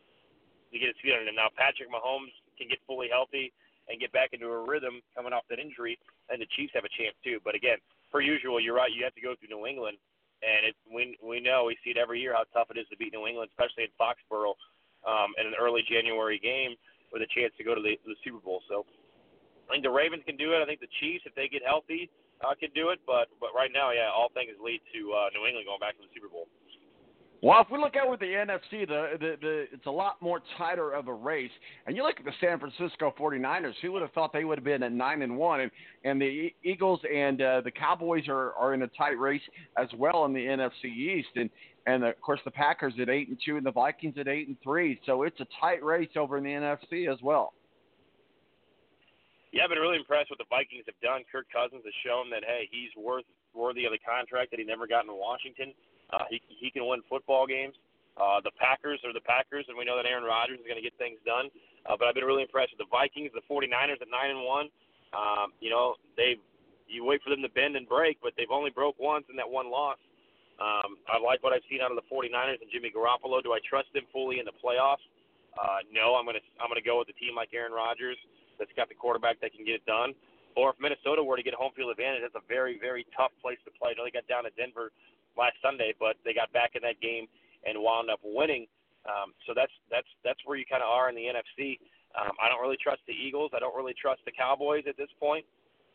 to get his feet under him. Now, Patrick Mahomes can get fully healthy and get back into a rhythm coming off that injury, and the Chiefs have a chance too. But again, per usual, you're right. You have to go through New England, and it, we we know we see it every year how tough it is to beat New England, especially in Foxborough, um, in an early January game with a chance to go to the, the Super Bowl. So I think the Ravens can do it. I think the Chiefs, if they get healthy, uh, can do it. But but right now, yeah, all things lead to uh, New England going back to the Super Bowl. Well, if we look over the NFC, the, the the it's a lot more tighter of a race. And you look at the San Francisco 49ers. Who would have thought they would have been at nine and one? And and the Eagles and uh, the Cowboys are are in a tight race as well in the NFC East. And and of course the Packers at eight and two and the Vikings at eight and three. So it's a tight race over in the NFC as well. Yeah, I've been really impressed with the Vikings have done. Kirk Cousins has shown that hey, he's worth worthy of the contract that he never got in Washington. Uh, he he can win football games. Uh, the Packers are the Packers, and we know that Aaron Rodgers is going to get things done. Uh, but I've been really impressed with the Vikings, the 49ers at nine and one. Um, you know, they you wait for them to bend and break, but they've only broke once in that one loss. Um, I like what I've seen out of the 49ers and Jimmy Garoppolo. Do I trust them fully in the playoffs? Uh, no, I'm gonna I'm gonna go with a team like Aaron Rodgers that's got the quarterback that can get it done. Or if Minnesota were to get home field advantage, that's a very very tough place to play. I know they got down to Denver last Sunday, but they got back in that game and wound up winning. Um, so that's that's that's where you kind of are in the NFC. Um, I don't really trust the Eagles. I don't really trust the Cowboys at this point.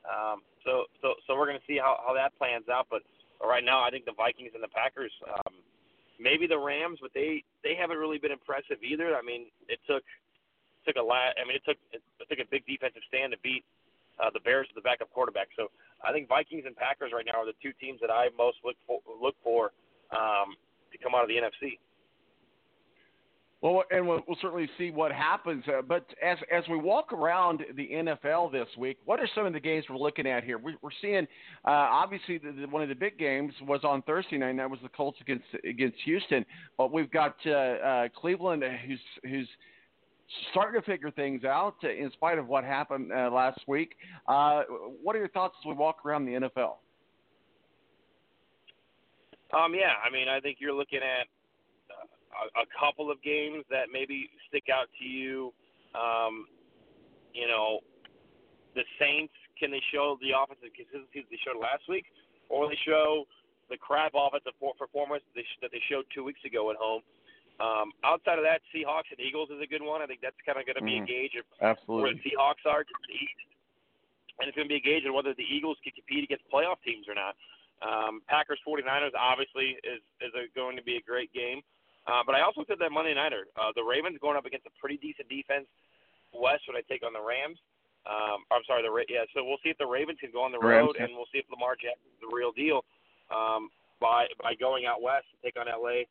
Um, so so so we're going to see how how that plans out. But right now, I think the Vikings and the Packers, um, maybe the Rams, but they they haven't really been impressive either. I mean, it took took a lot. I mean, it took it took a big defensive stand to beat uh, the Bears with the backup quarterback. So I think Vikings and Packers right now are the two teams that I most look for look for um, to come out of the NFC. Well, and we'll, we'll certainly see what happens. Uh, but as as we walk around the NFL this week, what are some of the games we're looking at here? We, we're seeing, uh, obviously, the, the, one of the big games was on Thursday night, and that was the Colts against against Houston. But we've got uh, uh, Cleveland, who's who's starting to figure things out uh, in spite of what happened uh, last week. Uh, what are your thoughts as we walk around the NFL? Um, yeah, I mean, I think you're looking at a, a couple of games that maybe stick out to you. Um, you know, the Saints can they show the offensive consistency that they showed last week, or they show the crap offensive performance that they showed two weeks ago at home. Um, outside of that, Seahawks and Eagles is a good one. I think that's kind of going to be Mm. a gauge of Absolutely. where the Seahawks are to the East, and it's going to be a gauge of whether the Eagles can compete against playoff teams or not. Um, Packers 49ers obviously is is a, going to be a great game, uh, but I also said that Monday nighter, uh, the Ravens going up against a pretty decent defense. West would I take on the Rams? Um, I'm sorry, the Ra- yeah. So we'll see if the Ravens can go on the Rams, road, yeah. and we'll see if Lamar Jackson's the real deal um, by by going out west to take on LA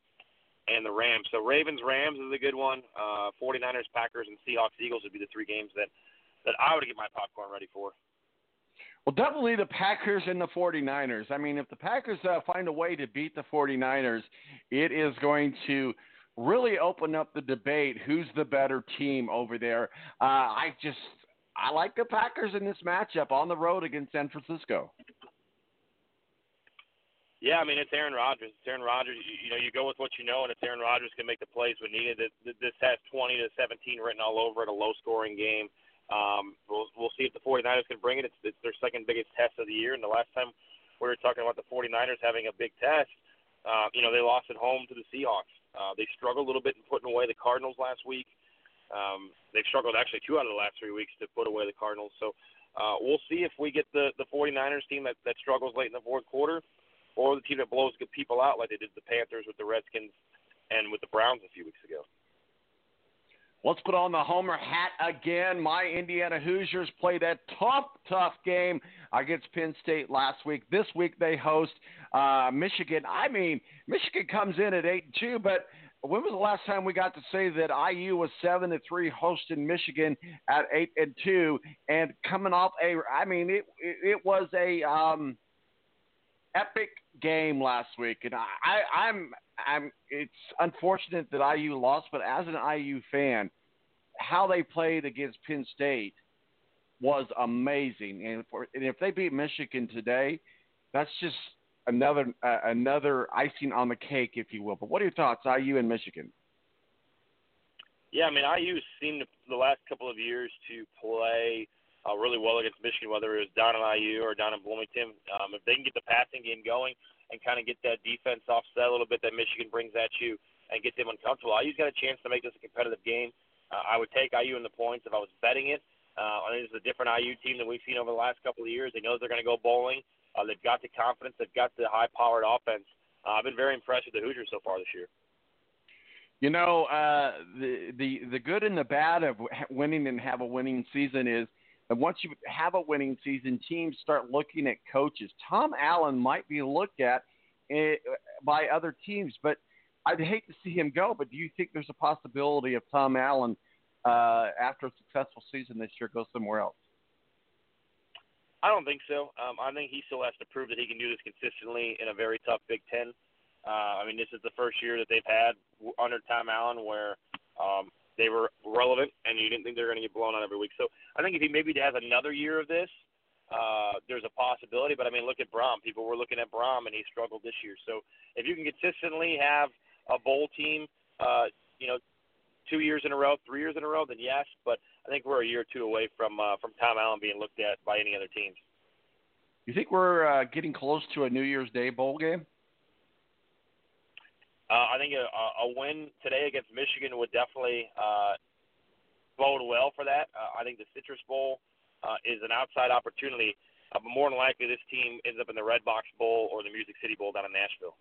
and the Rams. So Ravens Rams is a good one. Uh, 49ers Packers and Seahawks Eagles would be the three games that that I would get my popcorn ready for. Well, definitely the Packers and the 49ers. I mean, if the Packers uh, find a way to beat the 49ers, it is going to really open up the debate who's the better team over there. Uh, I just I like the Packers in this matchup on the road against San Francisco. Yeah, I mean it's Aaron Rodgers. It's Aaron Rodgers. You, you know, you go with what you know, and if Aaron Rodgers can make the plays when needed, it, this has 20 to 17 written all over it, a low-scoring game. Um, we'll we'll see if the 49ers can bring it. It's, it's their second biggest test of the year, and the last time we were talking about the 49ers having a big test, uh, you know, they lost at home to the Seahawks. Uh, they struggled a little bit in putting away the Cardinals last week. Um, they've struggled actually two out of the last three weeks to put away the Cardinals. So uh, we'll see if we get the the 49ers team that that struggles late in the fourth quarter, or the team that blows good people out like they did the Panthers with the Redskins and with the Browns a few weeks ago. Let's put on the Homer hat again. My Indiana Hoosiers played a tough, tough game against Penn State last week. This week they host uh, Michigan. I mean, Michigan comes in at eight and two, but when was the last time we got to say that IU was seven and three hosting Michigan at eight and two and coming off a? I mean, it it, it was a um, epic game last week, and I, I I'm I'm. It's unfortunate that IU lost, but as an IU fan, how they played against Penn State was amazing, and, and if they beat Michigan today, that's just another uh, another icing on the cake, if you will. But what are your thoughts, IU and Michigan? Yeah, I mean, IU seemed to, the last couple of years to play uh, really well against Michigan, whether it was down in IU or down in Bloomington. Um, if they can get the passing game going and kind of get that defense offset a little bit that Michigan brings at you and get them uncomfortable, IU's got a chance to make this a competitive game. Uh, I would take IU in the points if I was betting it. Uh, I think it's a different IU team than we've seen over the last couple of years. They know they're going to go bowling. Uh, they've got the confidence. They've got the high-powered offense. Uh, I've been very impressed with the Hoosiers so far this year. You know, uh, the the the good and the bad of winning and have a winning season is that once you have a winning season, teams start looking at coaches. Tom Allen might be looked at uh, by other teams, but I'd hate to see him go. But do you think there's a possibility of Tom Allen uh, after a successful season this year go somewhere else? I don't think so. Um, I think he still has to prove that he can do this consistently in a very tough Big Ten. Uh, I mean, this is the first year that they've had under Tom Allen where um, they were relevant, and you didn't think they were going to get blown out every week. So I think if he maybe has another year of this, uh, there's a possibility. But I mean, look at Brohm. People were looking at Brohm, and he struggled this year. So if you can consistently have a bowl team, uh, you know, two years in a row, three years in a row, then yes. But I think we're a year or two away from uh, from Tom Allen being looked at by any other teams. You think we're uh, getting close to a New Year's Day bowl game? Uh, I think a, a win today against Michigan would definitely uh, bode well for that. Uh, I think the Citrus Bowl uh, is an outside opportunity, uh, but more than likely this team ends up in the Redbox Bowl or the Music City Bowl down in Nashville.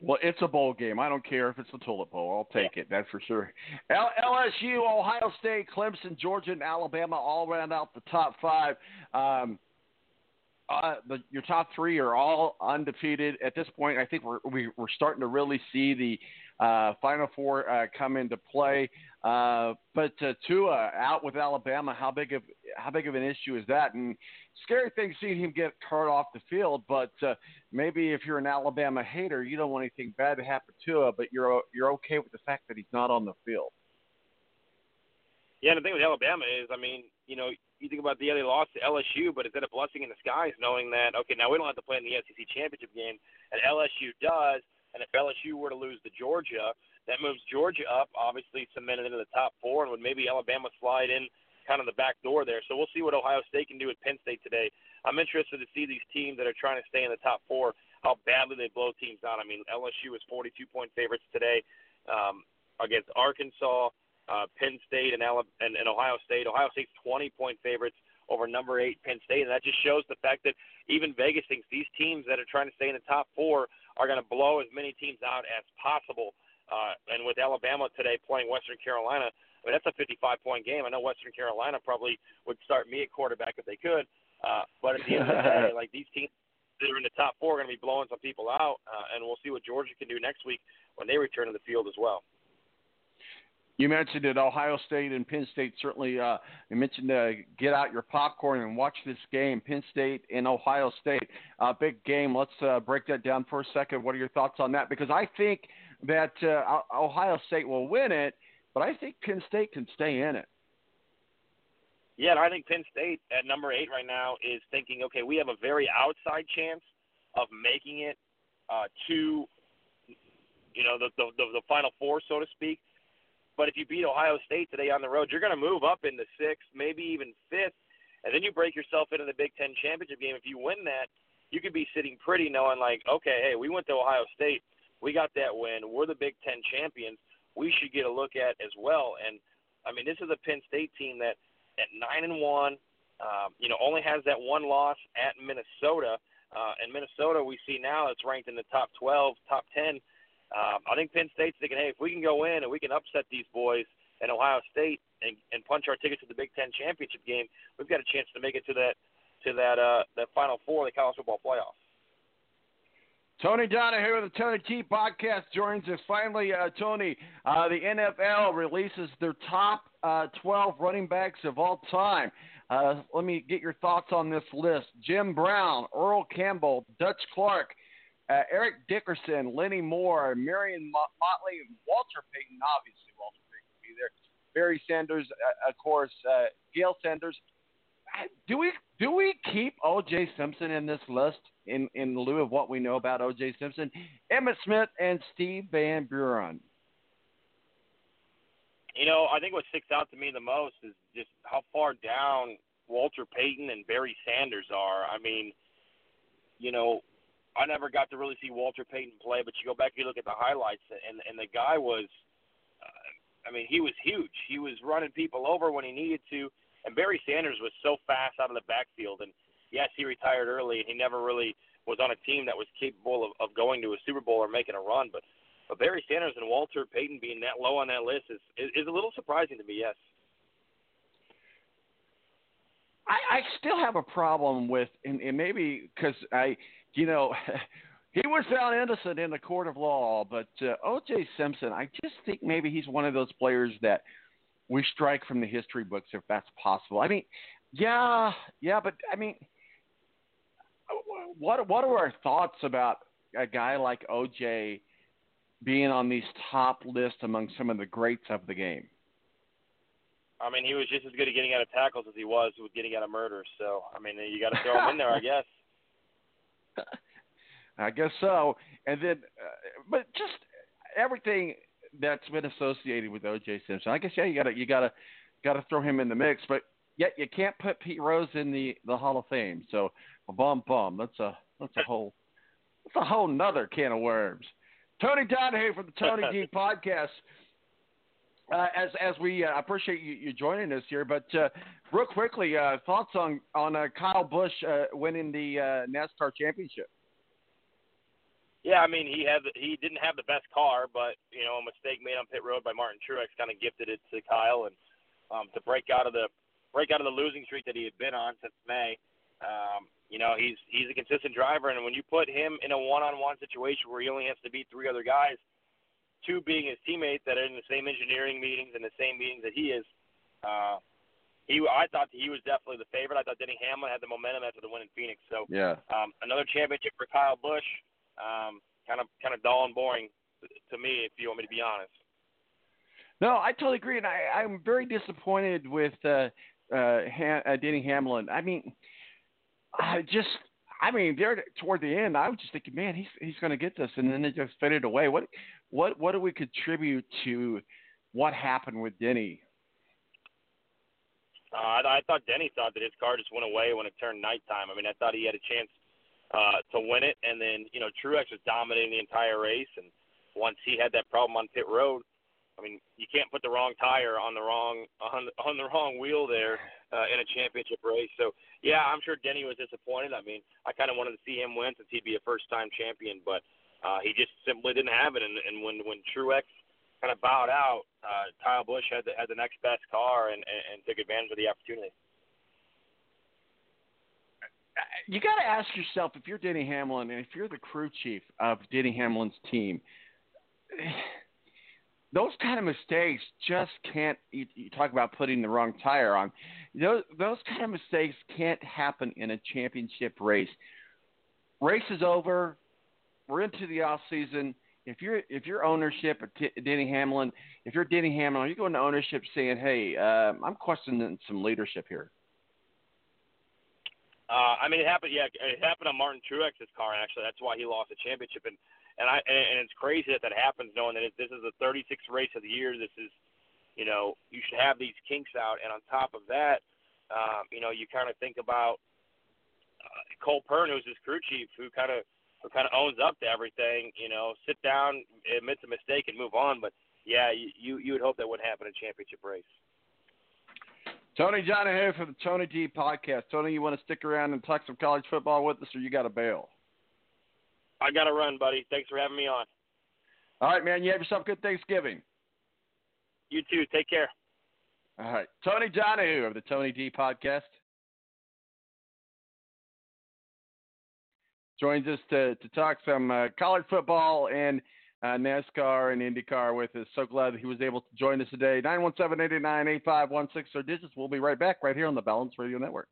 Well, it's a bowl game. I don't care if it's the Tulip Bowl. I'll take it. That's for sure. L- LSU, Ohio State, Clemson, Georgia, and Alabama all round out the top five. Um, uh, the, your top three are all undefeated at this point. I think we're we, we are starting to really see the uh, Final Four uh, come into play. Uh, but uh, Tua out with Alabama, how big of how big of an issue is that? And scary thing seeing him get cart off the field. But maybe if you're an Alabama hater, you don't want anything bad to happen to Tua, but you're you're okay with the fact that he's not on the field. Yeah, and the thing with Alabama is, I mean, you know, you think about the yeah, they lost to LSU, but is that a blessing in disguise knowing that okay, now we don't have to play in the SEC championship game, and LSU does, and if LSU were to lose to Georgia, that moves Georgia up, obviously cemented into the top four, and would maybe Alabama slide in kind of the back door there. So we'll see what Ohio State can do at Penn State today. I'm interested to see these teams that are trying to stay in the top four how badly they blow teams down. I mean, LSU was 42 point favorites today um, against Arkansas uh, Penn State and, Alabama, and, and Ohio State. Ohio State's 20 point favorites over number eight Penn State, and that just shows the fact that even Vegas thinks these teams that are trying to stay in the top four are going to blow as many teams out as possible. Uh, and with Alabama today playing Western Carolina, I mean that's a 55 point game. I know Western Carolina probably would start me at quarterback if they could, uh, but at the end of the <laughs> day, like these teams that are in the top four are going to be blowing some people out, uh, and we'll see what Georgia can do next week when they return to the field as well. You mentioned it, Ohio State and Penn State certainly. Uh, you mentioned uh, get out your popcorn and watch this game, Penn State and Ohio State. Uh, big game. Let's uh, break that down for a second. What are your thoughts on that? Because I think that uh, Ohio State will win it, but I think Penn State can stay in it. Yeah, and I think Penn State at number eight right now is thinking, okay, we have a very outside chance of making it uh, to, you know, the, the the the Final Four, so to speak but if you beat Ohio State today on the road, you're going to move up into sixth, maybe even fifth, and then you break yourself into the Big Ten championship game. If you win that, you could be sitting pretty, knowing like, okay, hey, we went to Ohio State, we got that win, we're the Big Ten champions. We should get a look at as well. And I mean, this is a Penn State team that at nine and one, um, you know, only has that one loss at Minnesota. Uh, and Minnesota, we see now it's ranked in the top 12, top 10 um, I think Penn State's thinking, hey, if we can go in and we can upset these boys in Ohio State and, and punch our ticket to the Big Ten championship game, we've got a chance to make it to that to that uh, that Final Four, of the college football playoff. Tony Donahue of the Tony T podcast joins us finally. Uh, Tony, uh, the NFL releases their top uh, 12 running backs of all time. Uh, let me get your thoughts on this list: Jim Brown, Earl Campbell, Dutch Clark, uh, Eric Dickerson, Lenny Moore, Marion Motley, Walter Payton, obviously Walter Payton will be there. Barry Sanders, uh, of course, uh, Gale Sanders. Uh, do we do we keep O.J. Simpson in this list in in lieu of what we know about O.J. Simpson, Emmitt Smith, and Steve Van Buren? You know, I think what sticks out to me the most is just how far down Walter Payton and Barry Sanders are. I mean, you know, I never got to really see Walter Payton play, but you go back and you look at the highlights, and and the guy was, uh, I mean, he was huge. He was running people over when he needed to, and Barry Sanders was so fast out of the backfield. And yes, he retired early, and he never really was on a team that was capable of, of going to a Super Bowl or making a run. But But Barry Sanders and Walter Payton being that low on that list is is, is a little surprising to me. Yes. I, I still have a problem with, and, and maybe because I, you know, <laughs> he was found innocent in the court of law, but uh, O.J. Simpson, I just think maybe he's one of those players that we strike from the history books if that's possible. I mean, yeah, yeah, but I mean, what what are our thoughts about a guy like O.J. being on these top lists among some of the greats of the game? I mean, he was just as good at getting out of tackles as he was with getting out of murders. So, I mean, you got to throw him in there, I <laughs> guess. <laughs> I guess so. And then, uh, but just everything that's been associated with O.J. Simpson. I guess yeah, you gotta you gotta gotta throw him in the mix, but yet you can't put Pete Rose in the the Hall of Fame. So, bum bum. That's a that's a whole that's a whole nother can of worms. Tony Donahue from the Tony D <laughs> podcast. Uh, as as we uh, appreciate you, you joining us here, but uh, real quickly, uh, thoughts on on uh, Kyle Busch uh, winning the NASCAR championship? Yeah, I mean he had he didn't have the best car, but you know a mistake made on pit road by Martin Truex kind of gifted it to Kyle, and um, to break out of the break out of the losing streak that he had been on since May. Um, you know he's he's a consistent driver, and when you put him in a one-on-one situation where he only has to beat three other guys, two being his teammates that are in the same engineering meetings and the same meetings that he is, uh, he I thought he was definitely the favorite. I thought Denny Hamlin had the momentum after the win in Phoenix. So yeah, um, another championship for Kyle Busch um, kind of kind of dull and boring to me, if you want me to be honest. No, I totally agree, and I, I'm very disappointed with uh, uh, ha- uh, Denny Hamlin. I mean, I just, I mean, there toward the end, I was just thinking, man, he's he's going to get this, and then it just faded away. What, what, what do we contribute to what happened with Denny? Uh, I, I thought Denny thought that his car just went away when it turned nighttime. I mean, I thought he had a chance uh, to win it. And then, you know, Truex was dominating the entire race. And once he had that problem on pit road, I mean, you can't put the wrong tire on the wrong on, on the wrong wheel there uh, in a championship race. So, yeah, I'm sure Denny was disappointed. I mean, I kind of wanted to see him win since he'd be a first-time champion, but uh, he just simply didn't have it. And, and when when Truex kind of bowed out, uh, Kyle Busch had the, had the next best car and, and, and took advantage of the opportunity you got to ask yourself if you're Denny Hamlin and if you're the crew chief of Denny Hamlin's team, those kind of mistakes just can't. You, you talk about putting the wrong tire on. Those those kind of mistakes can't happen in a championship race. Race is over. We're into the off season. If you're if you're ownership at T- Denny Hamlin, if you're Denny Hamlin, are you go into ownership saying, "Hey, uh, I'm questioning some leadership here." Uh, I mean, it happened. Yeah, it happened on Martin Truex's car. Actually, that's why he lost the championship. And and I and, it's crazy that that happens, knowing that it, this is the 36th race of the year. This is, you know, you should have these kinks out. And on top of that, um, you know, you kind of think about uh, Cole Pearn, who's his crew chief, who kind of who kind of owns up to everything. You know, sit down, admits a mistake, and move on. But yeah, you you, would hope that would happen in a championship race. Tony Donahue for the Tony D podcast. Tony, you want to stick around and talk some college football with us, or you got to bail? I got to run, buddy. Thanks for having me on. All right, man. You have yourself a good Thanksgiving. You too. Take care. All right. Tony Donahue of the Tony D podcast joins us to, to talk some uh, college football and – uh, NASCAR and IndyCar with us. So glad he was able to join us today. 917 889 8516 or digits. We'll be right back right here on the Balance Radio Network.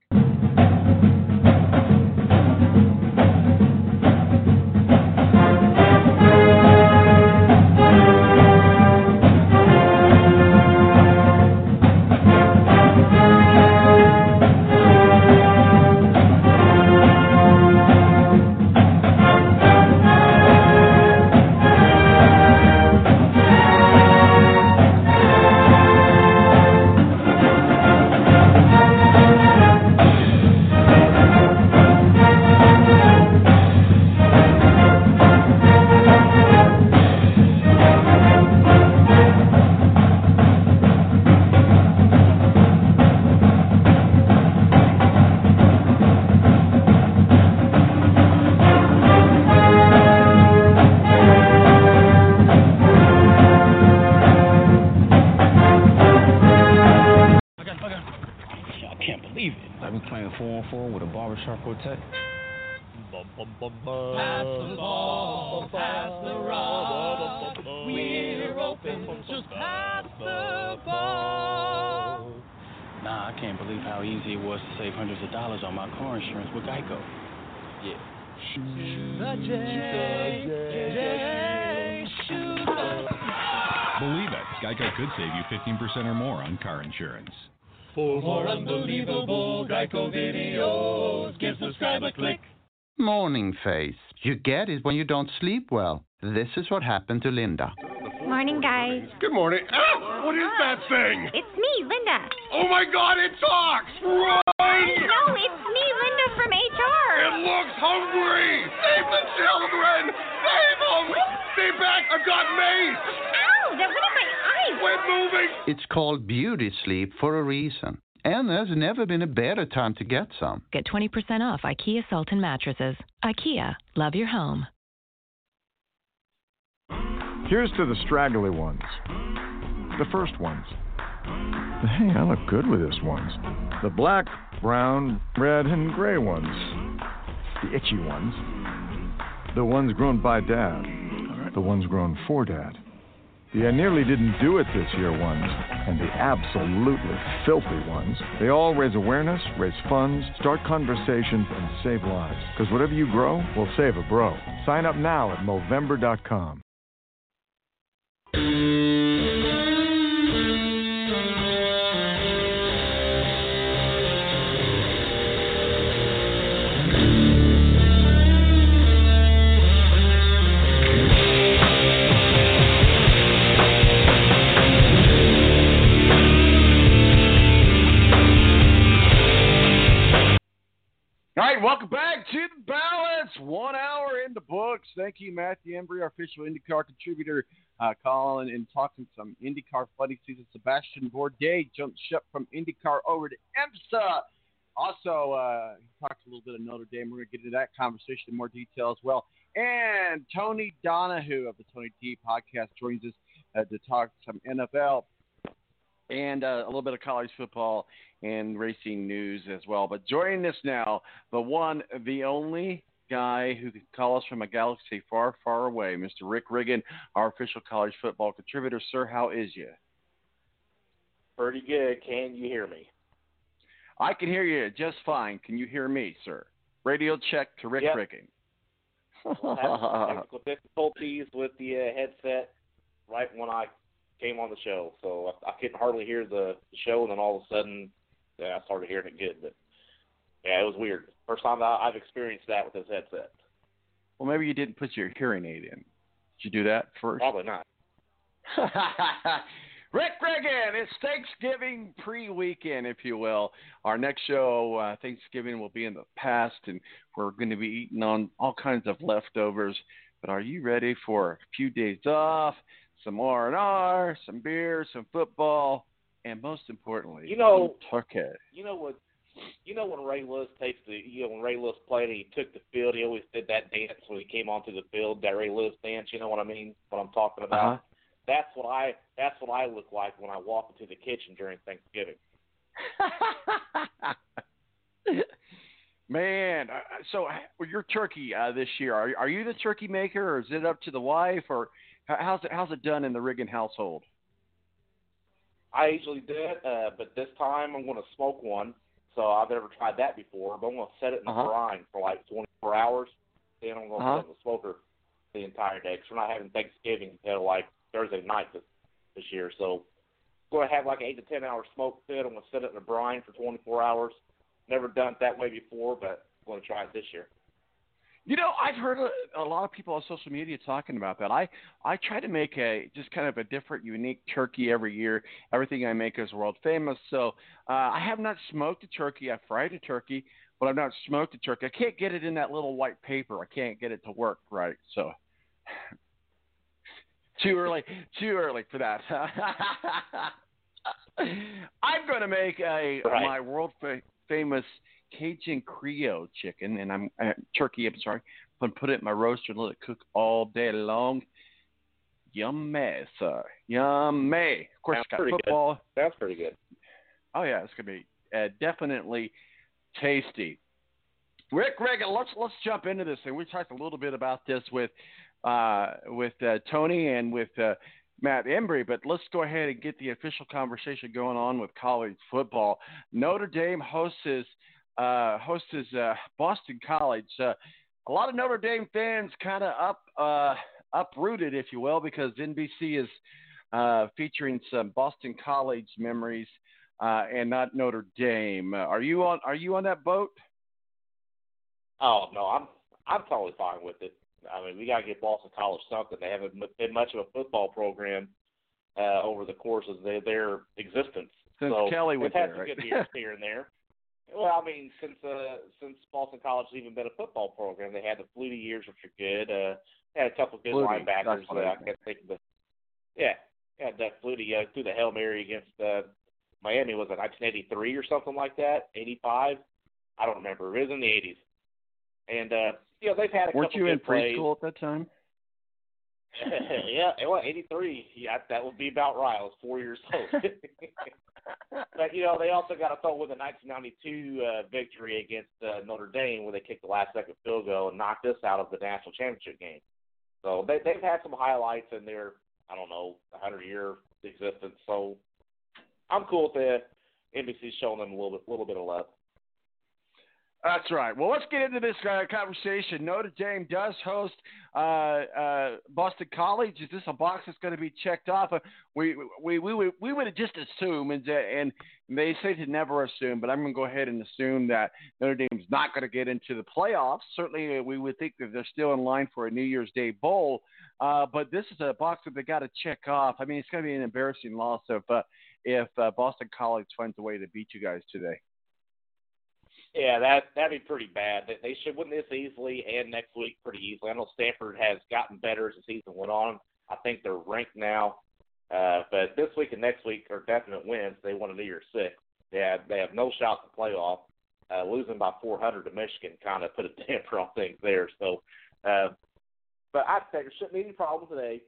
Can't believe how easy it was to save hundreds of dollars on my car insurance with Geico. Yeah. The J, J, shoot Believe it, Geico could save you 15% or more on car insurance. For more unbelievable Geico videos, give subscribe a click. Morning face. You get it when you don't sleep well. This is what happened to Linda. Good morning, guys. Good morning. Ah, what is that thing? It's me, Linda. Oh my god, it talks! Run! No, it's me, Linda from HR. It looks hungry! Save the children! Save them! Stay back! I've got mace! Ow, that went in my eye. Quit moving! It's called beauty sleep for a reason. And there's never been a better time to get some. Get 20% off IKEA Sultan mattresses. IKEA, love your home. Here's to the straggly ones. The first ones. Hey, I look good with this ones. The black, brown, red, and gray ones. The itchy ones. The ones grown by dad. The ones grown for dad. The I nearly didn't do it this year ones. And the absolutely filthy ones. They all raise awareness, raise funds, start conversations, and save lives. Because whatever you grow will save a bro. Sign up now at Movember.com. Thank you. All right, welcome back to the balance. One hour in the books. Thank you, Matthew Embury, our official IndyCar contributor, uh, calling and talking some IndyCar funny season. Sebastien Bourdais jumped ship from IndyCar over to IMSA. Also, uh, he talked a little bit of Notre Dame. We're going to get into that conversation in more detail as well. And Tony Donahue of the Tony D podcast joins us uh, to talk some NFL and uh, a little bit of college football and racing news as well. But joining us now, the one, the only guy who could call us from a galaxy far, far away, Mr. Rick Riggin, our official college football contributor. Sir, how is you? Pretty good. Can you hear me? I can hear you just fine. Can you hear me, sir? Radio check to Rick Yep. Riggin. Technical difficulties with the uh, headset right when I came on the show, so I, I couldn't hardly hear the, the show, and then all of a sudden, yeah, I started hearing it good. But yeah, it was weird. First time that I've experienced that with this headset. well, maybe you didn't put your hearing aid in. Did you do that first? Probably not. <laughs> Rick Riggin, it's Thanksgiving pre weekend, if you will. Our next show, uh, Thanksgiving, will be in the past, and we're going to be eating on all kinds of leftovers. But are you ready for a few days off, some R and R, some beer, some football, and most importantly, You know- turkey? You know what? You know when Ray Lewis takes the, you know when Ray Lewis played and he took the field, he always did that dance when he came onto the field, that Ray Lewis dance. You know what I mean? What I'm talking about? Uh-huh. That's what I that's what I look like when I walk into the kitchen during Thanksgiving. <laughs> Man, uh, so uh, your turkey uh, this year, are, are you the turkey maker, or is it up to the wife, or how's it how's it done in the Riggin household? I usually do it, uh, but this time I'm going to smoke one. So I've never tried that before, but I'm going to set it in the Uh-huh. brine for like 24 hours. Then I'm going to Uh-huh. put it in the smoker the entire day because we're not having Thanksgiving until like Thursday night this, this year. So I'm going to have like an 8 to 10 hour smoke pit. I'm going to set it in the brine for 24 hours. Never done it that way before, but I'm going to try it this year. You know, I've heard a, a lot of people on social media talking about that. I I try to make a just kind of a different, unique turkey every year. Everything I make is world famous. So uh, I have not smoked a turkey. I fried a turkey, but I've not smoked a turkey. I can't get it in that little white paper. I can't get it to work right. So <laughs> too early, too early for that. <laughs> I'm going to make a Right. my world fa- famous Cajun Creole chicken, and I'm uh, turkey. I'm sorry. I'm gonna put it in my roaster and let it cook all day long. Yummy, sir. Yummy. Of course, Sounds it's got pretty good. football. That's pretty good. Oh yeah, it's gonna be uh, definitely tasty. Rick Riggin, let's let's jump into this thing. We talked a little bit about this with uh, with uh, Tony and with uh, Matt Embury, but let's go ahead and get the official conversation going on with college football. Notre Dame hosts uh, hosts his uh, Boston College. Uh, a lot of Notre Dame fans kind of up uh, uprooted, if you will, because NBC is uh, featuring some Boston College memories uh, and not Notre Dame. Are you on? Are you on that boat? Oh no, I'm I'm totally fine with it. I mean, we got to get Boston College something. They haven't been much of a football program uh, over the course of their, their existence. Since so Kelly was there, right? good years <laughs> here and there. Well, I mean, since uh, since Boston College has even been a football program, they had the Flutie years, which are good. Uh, they had a couple of good Flutie, linebackers. Uh, I can't think of the. Yeah, had that Flutie uh, threw the hail mary against uh, Miami. Was it 1983 or something like that? 85? I don't remember. It was in the 80s. And uh, you know they've had a Weren't couple you in plays. preschool at that time? <laughs> yeah, well, 83. Yeah, that would be about right. I was four years old. <laughs> but you know, they also got a throw with a 1992 uh, victory against uh, Notre Dame, where they kicked the last second field goal and knocked us out of the national championship game. So they, they've had some highlights in their, I don't know, 100 year existence. So I'm cool with the NBC showing them a little bit, little bit of love. That's right. Well, let's get into this uh, conversation. Notre Dame does host uh, uh, Boston College. Is this a box that's going to be checked off? Uh, we we we would we would just assume, and and they say to never assume, but I'm going to go ahead and assume that Notre Dame's not going to get into the playoffs. Certainly, uh, we would think that they're still in line for a New Year's Day bowl. Uh, but this is a box that they got to check off. I mean, it's going to be an embarrassing loss if if Boston College finds a way to beat you guys today. Yeah, that that'd be pretty bad. They, they should win this easily and next week pretty easily. I know Stanford has gotten better as the season went on. I think they're ranked now, uh, but this week and next week are definite wins. They won a New Year's Six. They have they have no shot to playoff. Uh, losing by 400 to Michigan kind of put a <laughs> damper on things there. So, uh, but I think there shouldn't be any problem today.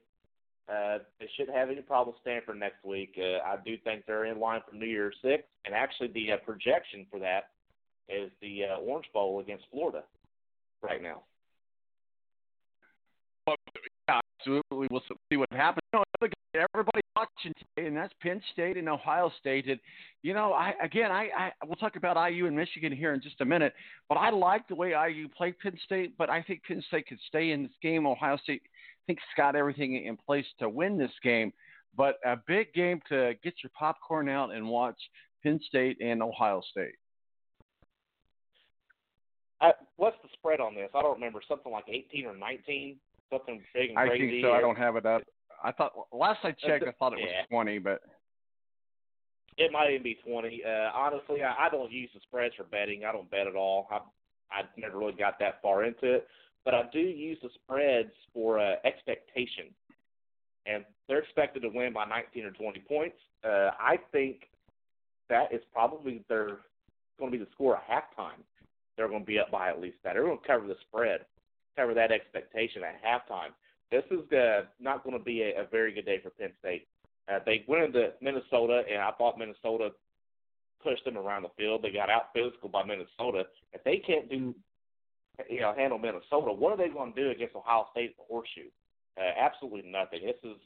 Uh, they shouldn't have any problem Stanford next week. Uh, I do think they're in line for New Year's Six, and actually the uh, projection for that is the uh, Orange Bowl against Florida right now. Yeah, absolutely. We'll see what happens. You know, everybody watching today, and that's Penn State and Ohio State. And you know, I again, I, I we'll talk about IU and Michigan here in just a minute. But I like the way IU played Penn State. But I think Penn State could stay in this game. Ohio State I think it's got everything in place to win this game. But a big game to get your popcorn out and watch Penn State and Ohio State. Uh, what's the spread on this? I don't remember. Something like 18 or 19. Something big and I crazy. think so. I don't have it up. I thought last I checked, I thought it was Yeah. 20, but It might even be 20. Uh, honestly, I, I don't use the spreads for betting. I don't bet at all. I I never really got that far into it, but I do use the spreads for uh, expectation, and they're expected to win by 19 or 20 points. Uh, I think that is probably their going to be the score at halftime. They're going to be up by at least that. They're going to cover the spread, cover that expectation at halftime. This is not going to be a, a very good day for Penn State. Uh, they went into Minnesota, and I thought Minnesota pushed them around the field. They got out physical by Minnesota. If they can't do, you know, handle Minnesota, what are they going to do against Ohio State at the Horseshoe? Uh, absolutely nothing. This is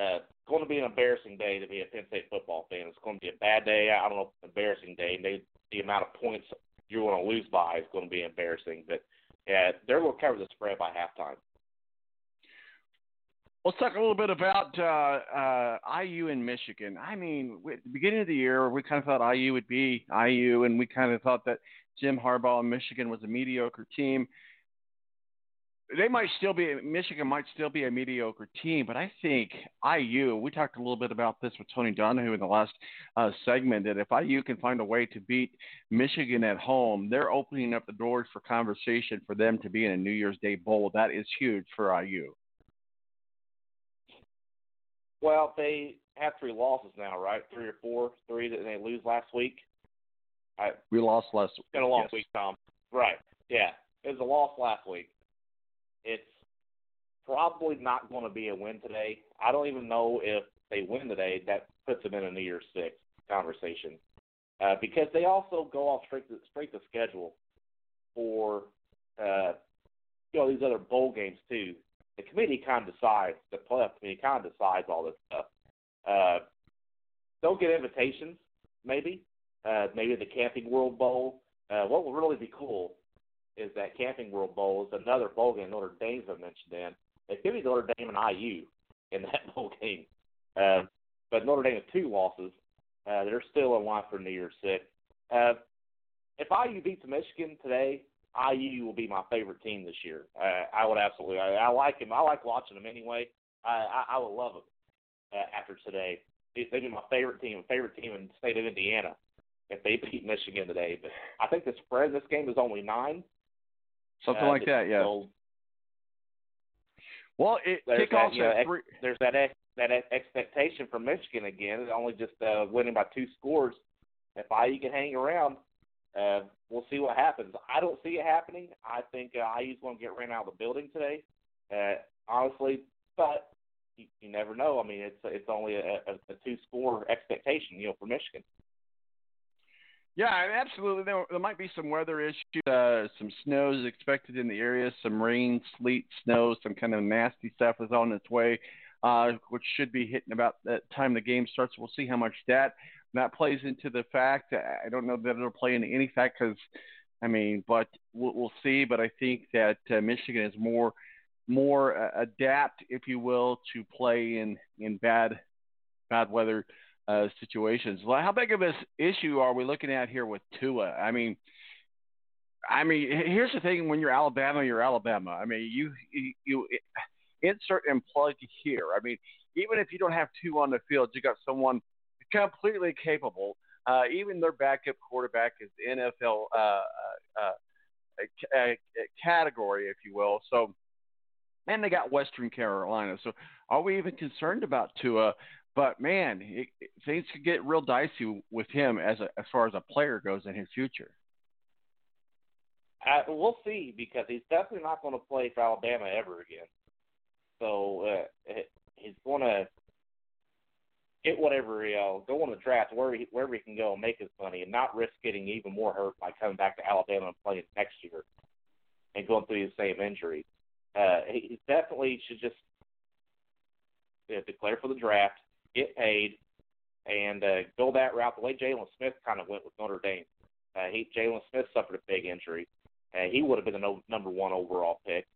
uh, going to be an embarrassing day to be a Penn State football fan. It's going to be a bad day. I don't know, embarrassing day. They, the amount of points you're going to lose by is going to be embarrassing. But they're going to cover the spread by halftime. Let's talk a little bit about uh, uh, IU in Michigan. I mean, at the beginning of the year, we kind of thought IU would be IU, and we kind of thought that Jim Harbaugh in Michigan was a mediocre team. They might still be, Michigan might still be a mediocre team, but I think IU, we talked a little bit about this with Tony Donahue in the last uh, segment, that if IU can find a way to beat Michigan at home, they're opening up the doors for conversation for them to be in a New Year's Day Bowl. That is huge for IU. Well, they have three losses now, right? Three or four, three that they lose last week. I, We lost last been a long yes. week, Tom. Right? Yeah, it was a loss last week. It's probably not going to be a win today. I don't even know if they win today. That puts them in a New Year's Six conversation. uh, because they also go off straight to, straight to schedule for uh, you know these other bowl games too. The committee kind of decides. The playoff committee kind of decides all this stuff. Uh, they'll get invitations, maybe, uh, maybe the Camping World Bowl. Uh, what will really be cool is that Camping World Bowl is another bowl game Notre Dame's been mentioned in. It could be Notre Dame and IU in <laughs> that bowl game. Uh, but Notre Dame has two losses. Uh, they're still in line for New Year's Six. Uh, if IU beats Michigan today, IU will be my favorite team this year. Uh, I would absolutely. I, I like him. I like watching them anyway. I, I, I would love them uh, after today. They'd be my favorite team, favorite team in the state of Indiana if they beat Michigan today. But I think the spread in this game is only nine. Something Uh, like that, yeah. Well, it there's kickoffs that, you know, ex- three. there's that ex- that ex- expectation from Michigan again, only just uh, winning by two scores. If IU can hang around, uh, we'll see what happens. I don't see it happening. I think uh, IU's going to get ran out of the building today, uh, honestly. But you, you never know. I mean, it's it's only a, a, a two score expectation, you know, for Michigan. Yeah, absolutely. There, there might be some weather issues. Uh, some snow is expected in the area. Some rain, sleet, snow, some kind of nasty stuff is on its way, uh, which should be hitting about that time the game starts. We'll see how much that that plays into the fact. I don't know that it'll play into any fact because, I mean, but we'll, we'll see. But I think that uh, Michigan is more more uh, adapt, if you will, to play in in bad bad weather uh, situations. Well, how big of an issue are we looking at here with Tua? I mean, I mean, here's the thing: when you're Alabama, you're Alabama. I mean, you you, insert and plug here. I mean, even if you don't have two on the field, you got someone completely capable. Uh, even their backup quarterback is NFL uh, uh, uh, a, a category, if you will. So, and they got Western Carolina. So, are we even concerned about Tua? But man, it, it, things could get real dicey with him as a, as far as a player goes in his future. Uh, we'll see because he's definitely not going to play for Alabama ever again. So uh, he's going to get whatever you know, go on the draft wherever he, wherever he can go and make his money, and not risk getting even more hurt by coming back to Alabama and playing next year and going through the same injury. Uh, he, he definitely should just uh, declare for the draft, get paid, and uh, go that route the way Jaylon Smith kind of went with Notre Dame. Uh, he Jaylon Smith suffered a big injury. Uh, he would have been the no, number one overall pick,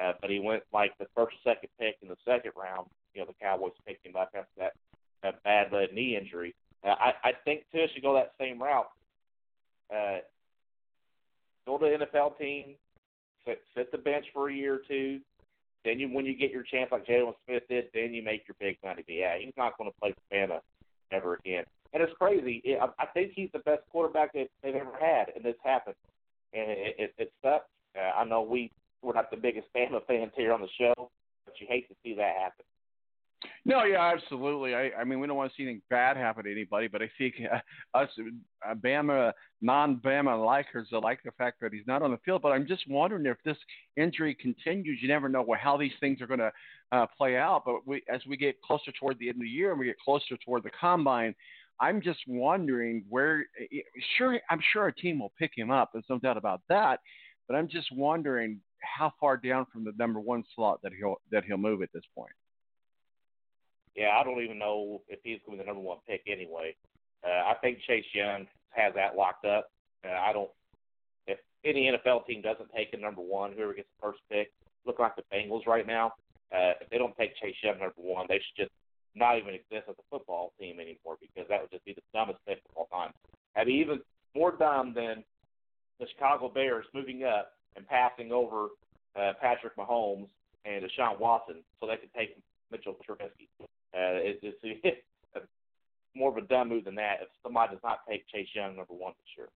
uh, but he went like the first, second pick in the second round. You know, the Cowboys picked him up after that, that bad uh, knee injury. Uh, I, I think Tua should go that same route. Uh, go to the NFL team, sit, sit the bench for a year or two. Then you, when you get your chance, like Jaylon Smith did, then you make your big money. But yeah, he's not going to play for Bama ever again. And it's crazy. I, I think he's the best quarterback that they've ever had, and this happened. And it, it, it sucks. Uh, I know we we're not the biggest Bama <laughs> fans here on the show, but you hate to see that happen. No, yeah, absolutely. I, I mean, we don't want to see anything bad happen to anybody, but I think uh, us uh, Bama, non-Bama likers like the fact that he's not on the field. But I'm just wondering if this injury continues. You never know how these things are going to uh, play out. But we, as we get closer toward the end of the year and we get closer toward the combine, I'm just wondering where. Sure, I'm sure a team will pick him up. There's no doubt about that. But I'm just wondering how far down from the number one slot that he'll that he'll move at this point. Yeah, I don't even know if he's going to be the number one pick anyway. Uh, I think Chase Young has that locked up. Uh, I don't. If any NFL team doesn't take a number one, whoever gets the first pick, look like the Bengals right now. Uh, if they don't take Chase Young number one, they should just not even exist as a football team anymore because that would just be the dumbest pick of all time. I mean, even more dumb than the Chicago Bears moving up and passing over uh, Patrick Mahomes and Deshaun Watson so they could take Mitchell Trubisky. Uh, it's, it's, <laughs> it's more of a dumb move than that if somebody does not take Chase Young number one for sure.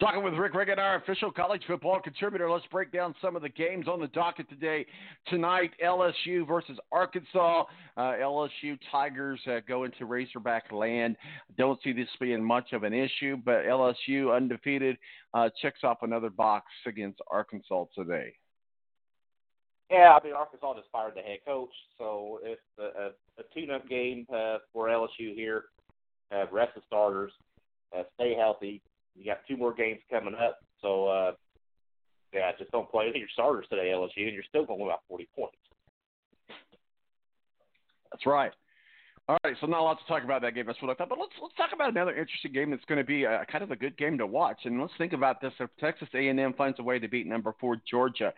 Talking with Rick Riggin, our official college football contributor. Let's break down some of the games on the docket today. Tonight, LSU versus Arkansas. Uh, LSU Tigers uh, go into Razorback land. Don't see this being much of an issue, but LSU undefeated uh, checks off another box against Arkansas today. Yeah, I mean Arkansas just fired the head coach, so it's a, a, a tune-up game uh, for LSU here. Uh, rest of starters. uh, stay healthy. You got two more games coming up, so uh, yeah, just don't play your starters today, LSU, and you're still going to win about 40 points. That's right. All right, so not a lot to talk about that game. That's what I thought. But let's let's talk about another interesting game that's going to be a, kind of a good game to watch. And let's think about this: if Texas A&M finds a way to beat number four Georgia,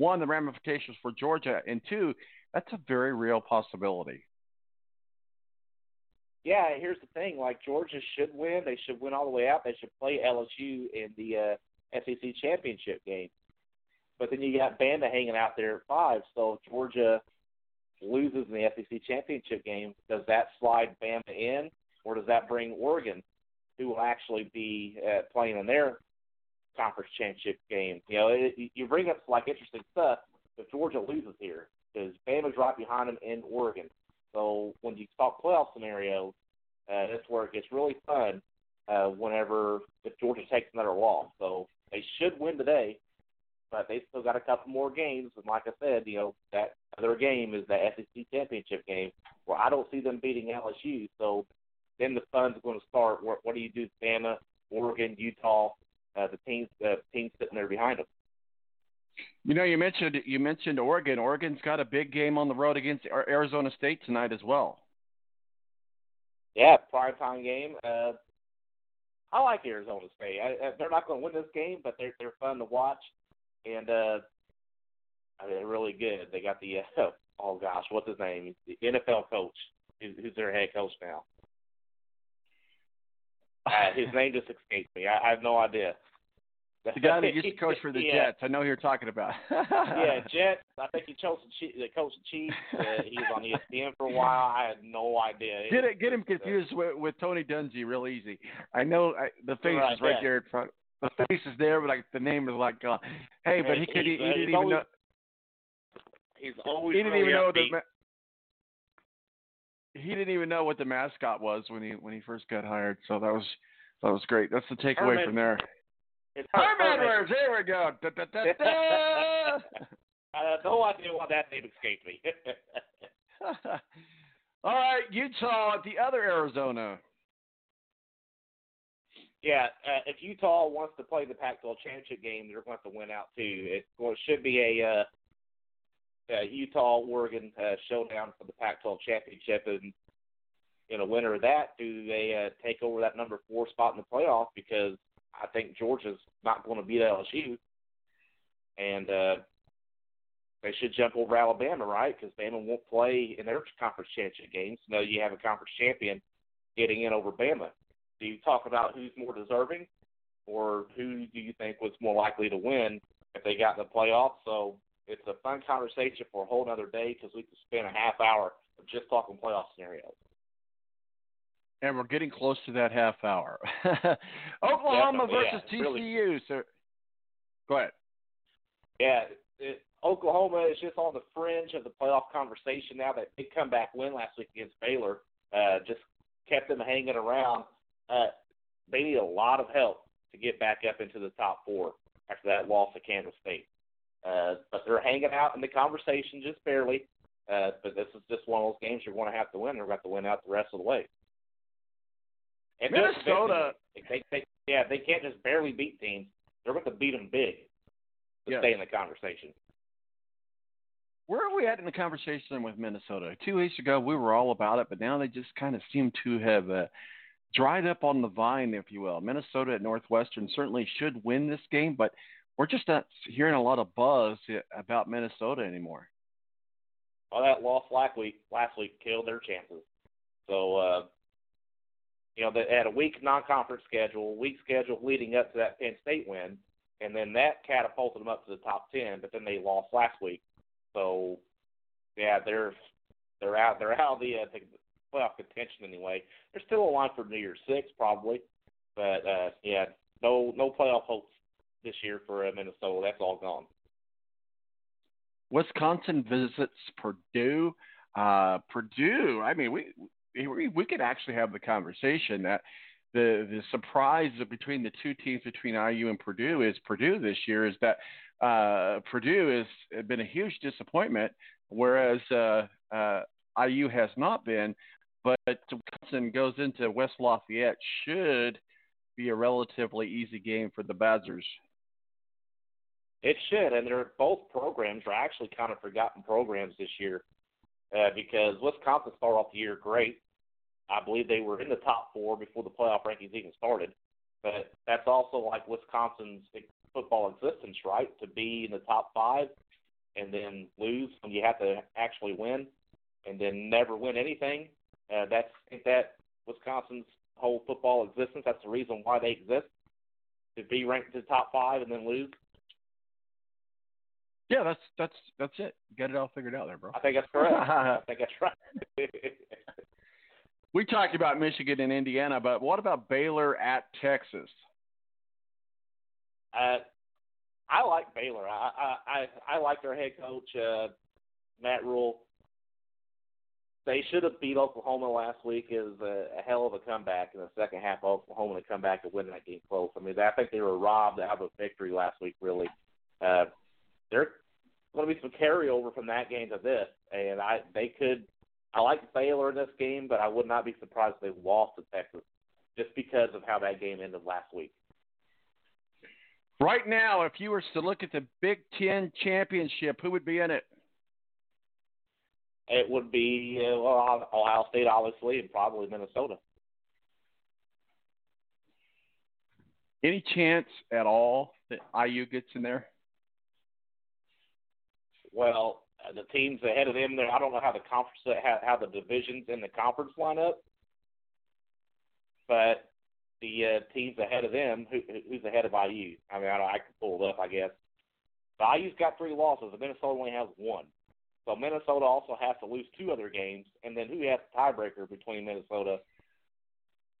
one, the ramifications for Georgia, and two, that's a very real possibility. Yeah, here's the thing: like Georgia should win. They should win all the way out. They should play LSU in the uh, SEC championship game. But then you got Bama hanging out there at five. So if Georgia loses in the SEC championship game, does that slide Bama in, or does that bring Oregon, who will actually be uh, playing in their conference championship game? You know, it, you bring up like interesting stuff. If Georgia loses here, because Bama's right behind them in Oregon. So when you talk playoff scenarios, uh, that's where it gets really fun. Uh, whenever if Georgia takes another loss, so they should win today but they still got a couple more games. And like I said, you know, that other game is the SEC championship game where I don't see them beating LSU. So then the fun's going to start. What, what do you do, Bama, Oregon, Utah, uh, the teams, the teams sitting there behind them? You know, you mentioned you mentioned Oregon. Oregon's got a big game on the road against Arizona State tonight as well. Yeah, prime time game. Uh, I like Arizona State. I, I, they're not going to win this game, but they're they're fun to watch and uh, I mean, they're really good. They got the uh, <laughs> oh gosh, what's his name? The NFL coach, who's their head coach now. Uh, his name just escaped me. I, I have no idea. The guy that used to coach <laughs> for the yeah. Jets. I know who you're talking about. <laughs> yeah, Jets. I think he chose the, the coach the Chiefs. Uh, he was on ESPN for a while. I had no idea. Get it, get him confused with, with Tony Dungy real easy. I know I, the face right, is right yeah. there in front the face is there, but like the name is like, uh, hey, but he could he, he didn't even always, know. He's always He didn't really even know upbeat. the. He didn't even know what the mascot was when he when he first got hired. So that was that was great. That's the takeaway Herman- from there. It's Herm Herman. Edwards. There we go. Da, da, da, da. <laughs> I have no idea why that name escaped me. <laughs> All right, Utah at the other Arizona. Yeah, uh, if Utah wants to play the Pac-12 championship game, they're going to have to win out too. It well, it should be a uh, uh, Utah Oregon uh, showdown for the Pac-12 championship, and in a winner of that, do they uh, take over that number four spot in the playoff? Because I think Georgia's not going to beat LSU, and uh, they should jump over Alabama, right? Because Bama won't play in their conference championship games. Now you have a conference champion getting in over Bama do you talk about who's more deserving, or who do you think was more likely to win if they got in the playoffs? So it's a fun conversation for a whole other day because we could spend a half hour just talking playoff scenarios. And we're getting close to that half hour. <laughs> Oklahoma Definitely, versus yeah, TCU. really. So, go ahead. Yeah, it, Oklahoma is just on the fringe of the playoff conversation now. That big comeback win last week against Baylor uh, just kept them hanging around. Uh, they need a lot of help to get back up into the top four after that loss to Kansas State. Uh, but they're hanging out in the conversation just barely. Uh, but this is just one of those games you're going to have to win. They're going to have to win out the rest of the way. And Minnesota. they, they, yeah, they can't just barely beat teams. They're going to beat them big to Yes. stay in the conversation. Where are we at in the conversation with Minnesota? Two weeks ago, we were all about it, but now they just kind of seem to have uh, dried up on the vine, if you will. Minnesota at Northwestern certainly should win this game, but we're just not hearing a lot of buzz about Minnesota anymore. Well, that loss last week last week killed their chances. So, uh, you know, they had a weak non-conference schedule, weak schedule leading up to that Penn State win, and then that catapulted them up to the top ten. But then they lost last week, so yeah, they're they're out they're out of the, uh, the playoff contention anyway. They're still a line for New Year's Six probably, but uh, yeah, no no playoff hopes this year for uh, Minnesota. That's all gone. Wisconsin visits Purdue. Uh, Purdue. I mean, we, we we could actually have the conversation that the the surprise between the two teams between IU and Purdue is Purdue this year is that uh, Purdue has been a huge disappointment, whereas uh, uh, IU has not been. But Wisconsin goes into West Lafayette should be a relatively easy game for the Badgers. It should, and they're both programs are actually kind of forgotten programs this year uh, because Wisconsin started off the year great. I believe they were in the top four before the playoff rankings even started. But that's also like Wisconsin's football existence, right? To be in the top five and then lose when you have to actually win, and then never win anything. Uh, that's I that Wisconsin's whole football existence. That's the reason why they exist to be ranked to the top five and then lose. Yeah, that's that's that's it. Get it all figured out there, bro. I think that's correct. I think that's right. <laughs> we talked about Michigan and Indiana, but what about Baylor at Texas? Uh, I like Baylor. I I I, I like their head coach uh, Matt Rhule. They should have beat Oklahoma last week. Is a, a hell of a comeback in the second half. Of Oklahoma to come back and win that game close. I mean, I think they were robbed out of a victory last week. Really, uh, there's going to be some carryover from that game to this, and I they could. I like Baylor in this game, but I would not be surprised if they lost to Texas just because of how that game ended last week. Right now, if you were to look at the Big Ten championship, who would be in it? It would be uh, well, Ohio State, obviously, and probably Minnesota. Any chance at all that IU gets in there? Well, uh, the teams ahead of them, there. I don't know how the conference, how, how the divisions in the conference line up, but the uh, teams ahead of them, who, who's ahead of IU? I mean, I, I can pull it up, I guess. But IU's got three losses, and Minnesota only has one. So Minnesota also has to lose two other games, and then who has the tiebreaker between Minnesota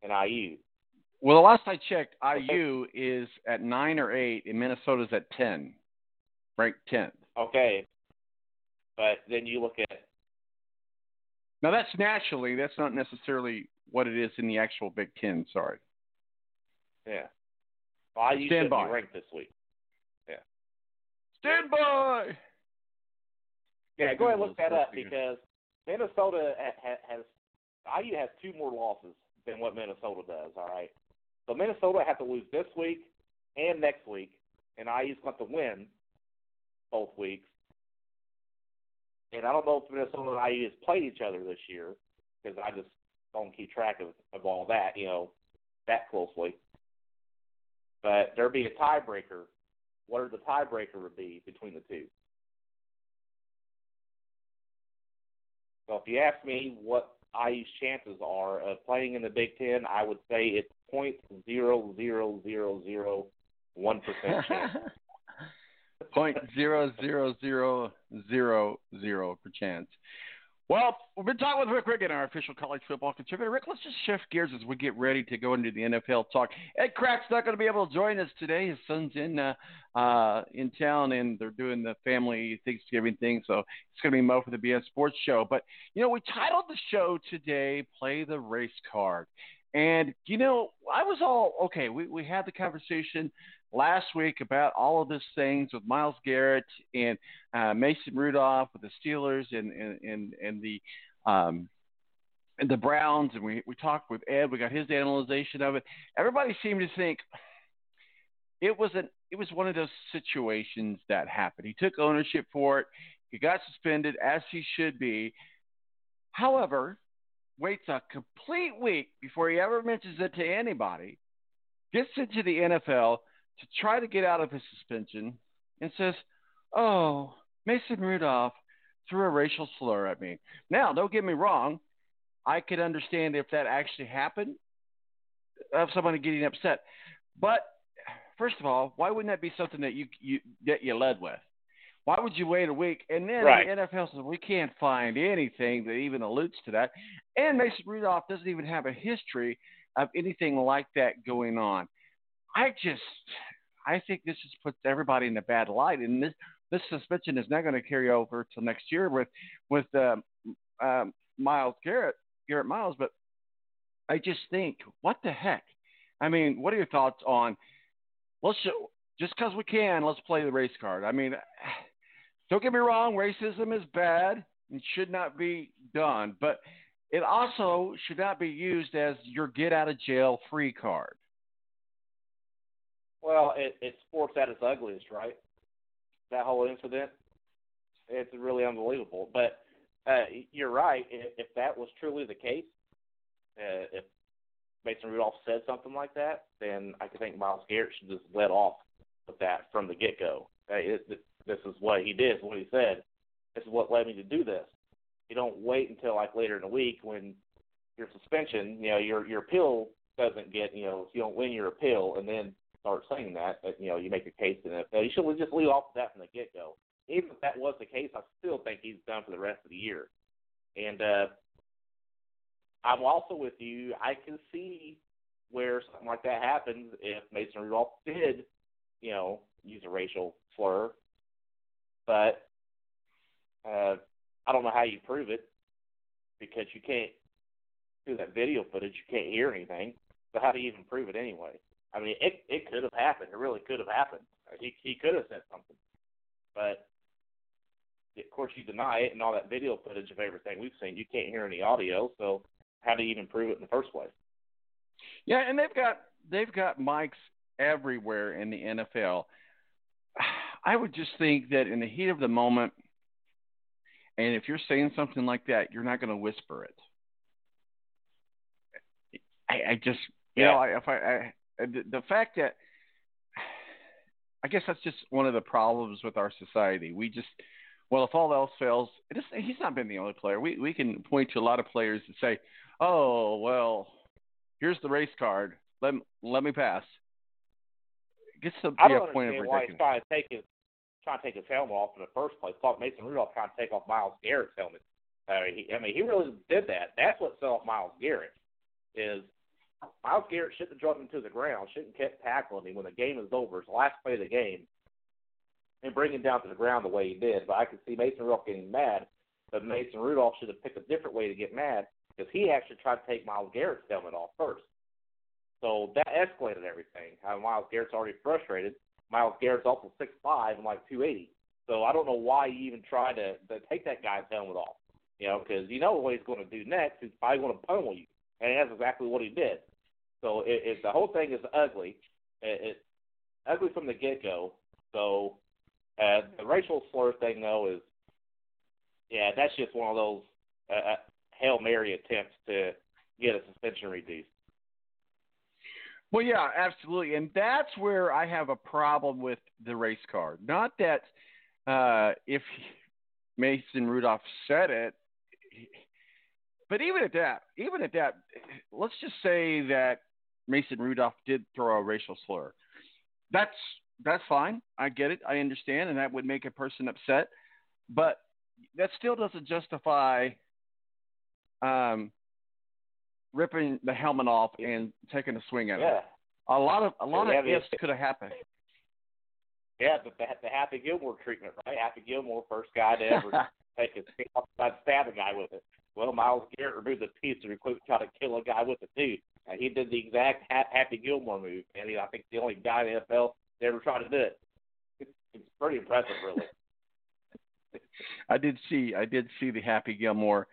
and IU? Well, the last I checked, IU is at nine or eight, and Minnesota's at ten, ranked tenth. Okay, but then you look at now that's naturally that's not necessarily what it is in the actual Big Ten. Sorry. Yeah. Well, IU Stand should by. be ranked this week. Yeah. Stand by. Yeah, go ahead and look that up because Minnesota ha- has IU has two more losses than what Minnesota does. All right, so Minnesota have to lose this week and next week, and IU's going to win both weeks. And I don't know if Minnesota and IU has played each other this year because I just don't keep track of, of all that, you know, that closely. But there'd be a tiebreaker. What would the tiebreaker would be between the two? So if you ask me what IU's chances are of playing in the Big Ten, I would say it's point zero zero zero zero one percent chance. <laughs> Point zero zero zero zero zero per chance. Well, we've been talking with Rick Riggin, our official college football contributor. Rick, let's just shift gears as we get ready to go into the NFL talk. Ed Kracz not going to be able to join us today. His son's in uh, uh, in town, and they're doing the family Thanksgiving thing, so it's going to be Mo for the BS Sports Show. But you know, we titled the show today "Play the Race Card," and you know, I was all okay. We we had the conversation last week about all of these things with Myles Garrett and uh, Mason Rudolph with the Steelers and and and, and the um, and the Browns, and we we talked with Ed. We got his analyzation of it. Everybody seemed to think it was an it was one of those situations that happened. He took ownership for it. He got suspended as he should be. However, waits a complete week before he ever mentions it to anybody. Gets into the NFL to try to get out of his suspension and says, Oh, Mason Rudolph threw a racial slur at me. Now, don't get me wrong. I could understand if that actually happened of somebody getting upset. But first of all, why wouldn't that be something that you, you that you led with? Why would you wait a week? And then Right. the NFL says we can't find anything that even alludes to that. And Mason Rudolph doesn't even have a history of anything like that going on. I just, I think this just puts everybody in a bad light, and this this suspension is not going to carry over till next year with with um, um, Myles Garrett, Garrett Miles. But I just think, what the heck? I mean, what are your thoughts on? Let's show, just because we can, let's play the race card. I mean, <sighs> don't get me wrong, racism is bad and should not be done, but it also should not be used as your get out of jail free card. Well, it, it's sports at its ugliest, right? That whole incident, it's really unbelievable. But uh, you're right. If, if that was truly the case, uh, if Mason Rudolph said something like that, then I could think Myles Garrett should just let off with that from the get go. Hey, it, this is what he did, what he said. This is what led me to do this. You don't wait until like later in the week when your suspension, you know, your your appeal doesn't get, you know, if you don't win your appeal and then start saying that, that you know, you make a case in it. You should just leave off that from the get go. Even if that was the case, I still think he's done for the rest of the year. And uh I'm also with you. I can see where something like that happens if Mason Rudolph did, you know, use a racial slur. But uh, I don't know how you prove it because you can't do that video footage. You can't hear anything. So how do you even prove it anyway? I mean, it it could have happened. It really could have happened. Uh, he he could have said something, but of course you deny it and all that video footage of everything we've seen. You can't hear any audio, so how do you even prove it in the first place? Yeah, and they've got they've got mics everywhere in the NFL. <sighs> I would just think that in the heat of the moment, and if you're saying something like that, you're not going to whisper it. I, I just, you Yeah. know, I, if I, I the, the fact that I guess that's just one of the problems with our society. We just, well, if all else fails, it is, he's not been the only player. We we can point to a lot of players that say, "Oh, well, here's the race card. Let let me pass." It gets to I don't a point of why he's trying to take his trying to take his helmet off in the first place. Thought Mason Rudolph trying to take off Myles Garrett's helmet. Uh, he, I mean, he really did that. That's what set off Myles Garrett. Is Myles Garrett shouldn't have dropped him to the ground. Shouldn't have kept tackling him when the game is over. It's the last play of the game, and bring him down to the ground the way he did. But I could see Mason Rudolph getting mad. But Mason Rudolph should have picked a different way to get mad because he actually tried to take Myles Garrett's helmet off first. So that escalated everything. Myles Garrett's already frustrated. Myles Garrett's also six five and like two eighty. So I don't know why you even tried to, to take that guy's helmet off. You know, because you know what he's going to do next. He's probably going to pummel you, and that's exactly what he did. So it, it, the whole thing is ugly. It, it's ugly from the get go. So uh, the racial slur thing, though, is yeah, that's just one of those uh, uh, hail mary attempts to get a suspension reduced. Well, yeah, absolutely, and that's where I have a problem with the race card. Not that uh, if Mason Rudolph said it, but even at that, even at that, let's just say that Mason Rudolph did throw a racial slur. That's that's fine. I get it. I understand, and that would make a person upset, but that still doesn't justify um, ripping the helmet off and taking a swing at Yeah. it. A lot of a lot Yeah, of ifs could have happened. Yeah, but the, the Happy Gilmore treatment, right? Happy Gilmore, first guy to ever <laughs> take a and stab a guy with it. Well, Myles Garrett removed the piece to recruit try to kill a guy with it too. And he did the exact Happy Gilmore move, and he, I think the only guy in the NFL that ever tried to do it. It's, it's pretty impressive, really. <laughs> <laughs> I did see I did see the Happy Gilmore.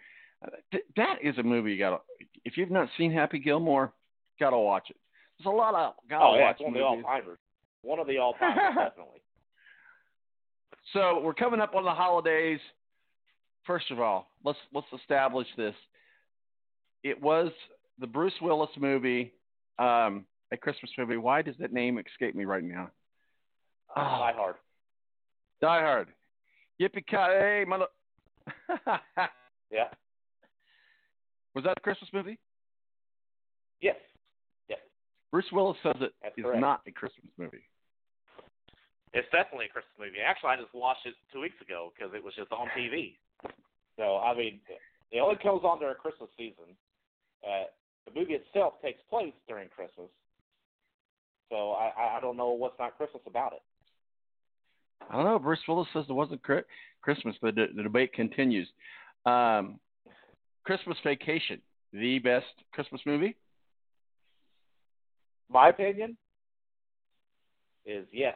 Uh, that is a movie you gotta. If you've not seen Happy Gilmore, gotta watch it. There's a lot of gotta oh yeah, watch it's one of the all movies. timers. One of the <laughs> all timers, definitely. So we're coming up on the holidays. First of all, let's let's establish this. It was the Bruce Willis movie, um, a Christmas movie. Why does that name escape me right now? Oh, Die Hard. Die Hard. Yippee ki mother. <laughs> Yeah. Was that a Christmas movie? Yes. Yes. Bruce Willis says it That's is correct. not a Christmas movie. It's definitely a Christmas movie. Actually, I just watched it two weeks ago because it was just on TV. So I mean, it only comes on during Christmas season. Uh, the movie itself takes place during Christmas. So I, I- don't know what's not Christmas about it. I don't know. Bruce Willis says it wasn't Chri- Christmas, but the, the debate continues. Um, Christmas Vacation, the best Christmas movie? My opinion is yes.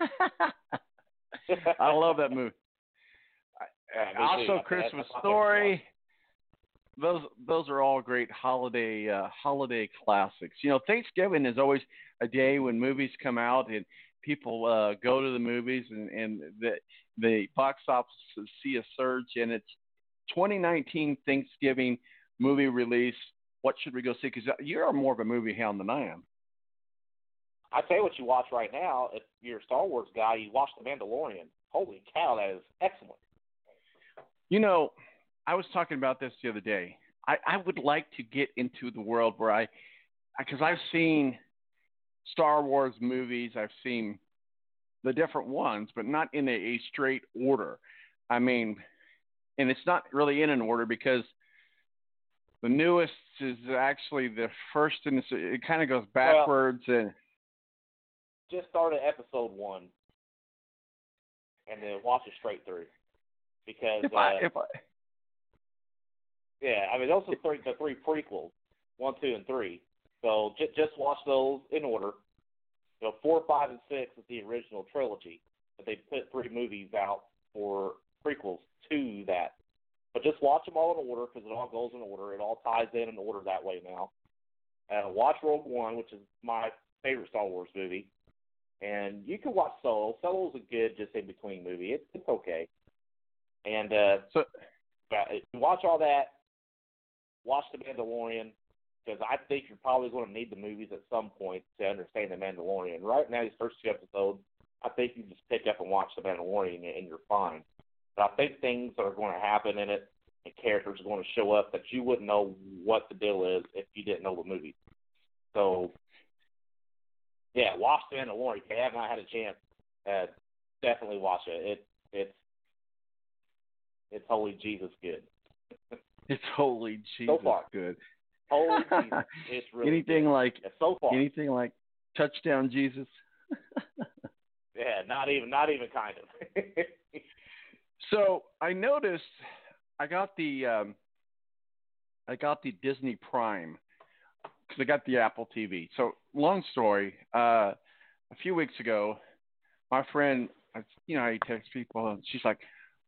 <laughs> I love that movie. <laughs> Yeah, also, Christmas Story. Those those are all great holiday uh, holiday classics. You know, Thanksgiving is always a day when movies come out and people uh, go to the movies and, and the the box office see a surge and it's 2019 Thanksgiving movie release. What should we go see? Because you're more of a movie hound than I am. I tell you what you watch right now. If you're a Star Wars guy, you watch The Mandalorian. Holy cow, that is excellent. You know, I was talking about this the other day. I, I would like to get into the world where I, because I've seen Star Wars movies, I've seen the different ones, but not in a, a straight order. I mean, and it's not really in an order because the newest is actually the first, and it kind of goes backwards well, and just start at episode one and then watch it straight through because if uh, I, if I, yeah, I mean those are the three, the three prequels, one, two, and three. So j- just watch those in order. You know, four, five, and six is the original trilogy, but they put three movies out for prequels to that. But just watch them all in order because it all goes in order. It all ties in in order that way now. Uh, watch Rogue One, which is my favorite Star Wars movie, and you can watch Solo. Solo's a good just in between movie. It's it's okay. And uh, so watch all that. Watch The Mandalorian because I think you're probably going to need the movies at some point to understand The Mandalorian. Right now, these first two episodes, I think you just pick up and watch The Mandalorian and you're fine. But I think things are going to happen in it and characters are going to show up that you wouldn't know what the deal is if you didn't know the movie. So, yeah, watch The Mandalorian. If you have not had a chance, uh, definitely watch it. It it's it's holy Jesus good. <laughs> it's holy Jesus so far. good. Holy <laughs> Jesus, it's really anything good. like so far. anything like touchdown Jesus. <laughs> yeah, not even not even kind of. so I noticed I got the um, I got the Disney Prime because I got the Apple TV. So long story. Uh, a few weeks ago, my friend, you know, how you text people, and she's like,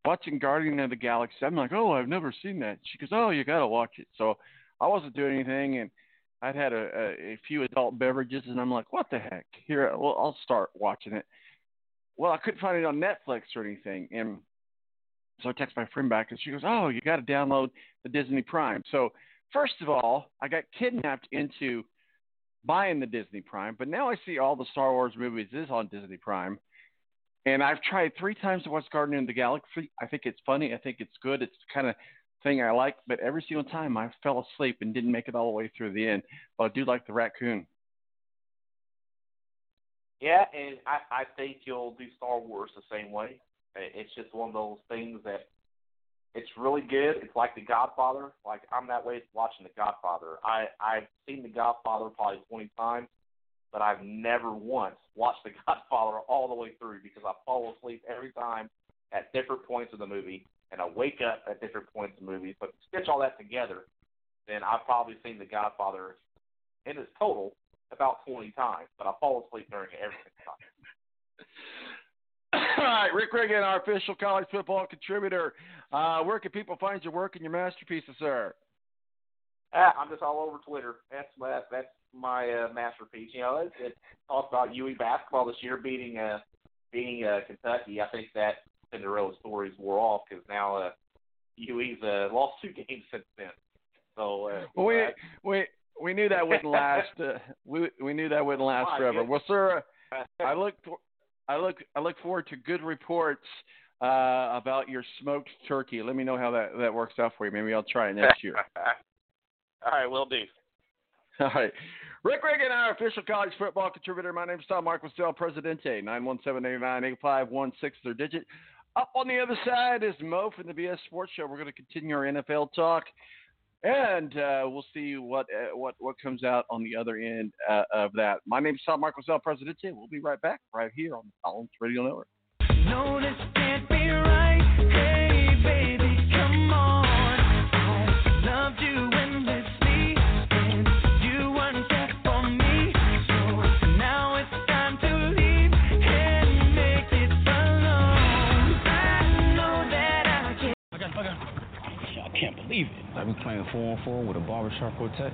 watching Guardian of the Galaxy. I'm like, oh, I've never seen that. She goes, oh, you got to watch it. So I wasn't doing anything, and I'd had a, a, a few adult beverages, and I'm like, what the heck? Here, well, I'll start watching it. Well, I couldn't find it on Netflix or anything, and so I text my friend back, and she goes, oh, you got to download the Disney Prime. So first of all, I got kidnapped into buying the Disney Prime, but now I see all the Star Wars movies is on Disney Prime. And I've tried three times to watch Guardian of the Galaxy. I think it's funny. I think it's good. It's the kind of thing I like. But every single time I fell asleep and didn't make it all the way through the end. But I do like the raccoon. Yeah, and I, I think you'll do Star Wars the same way. It's just one of those things that it's really good. It's like The Godfather. Like I'm that way watching The Godfather. I I've seen The Godfather probably 20 times but I've never once watched The Godfather all the way through because I fall asleep every time at different points of the movie, and I wake up at different points of the movie. But stitch all that together, then I've probably seen The Godfather in its total about 20 times, but I fall asleep during every time. All right, Rick Riggin, our official college football contributor. Uh, where can people find your work and your masterpieces, sir? Uh, I'm just all over Twitter. That's my, that's my uh, masterpiece. You know, it, it talks about UE basketball this year beating uh, beating uh, Kentucky. I think that Cinderella stories wore off because now uh, UE's uh, lost two <laughs> games since then. So uh, well, we uh, we we knew that wouldn't last. Uh, <laughs> we we knew that wouldn't last forever. Well, sir, <laughs> I look for, I look I look forward to good reports uh, about your smoked turkey. Let me know how that that works out for you. Maybe I'll try it next year. All right, will do. <laughs> All right. Rick Riggin, our official college football contributor. My name is Tom Marcos Del Presidente, 917-898-8516, their digit. Up on the other side is Mo from the BS Sports Show. We're going to continue our NFL talk, and uh, we'll see what uh, what what comes out on the other end uh, of that. My name is Tom Marcos Del Presidente. We'll be right back right here on the Collins Radio Network. No, believe it. I've been playing 4 4 on 4 with a barbershop quartet.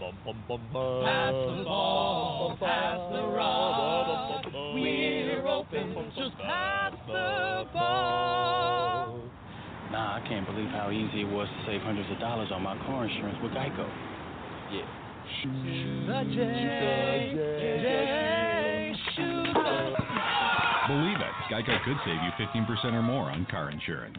Pass the ball, pass the rock. We're open, just pass the ball. Nah, I can't believe how easy it was to save hundreds of dollars on my car insurance with Geico. Yeah. The J, J, Shooter. Believe it, Geico could save you 15% or more on car insurance.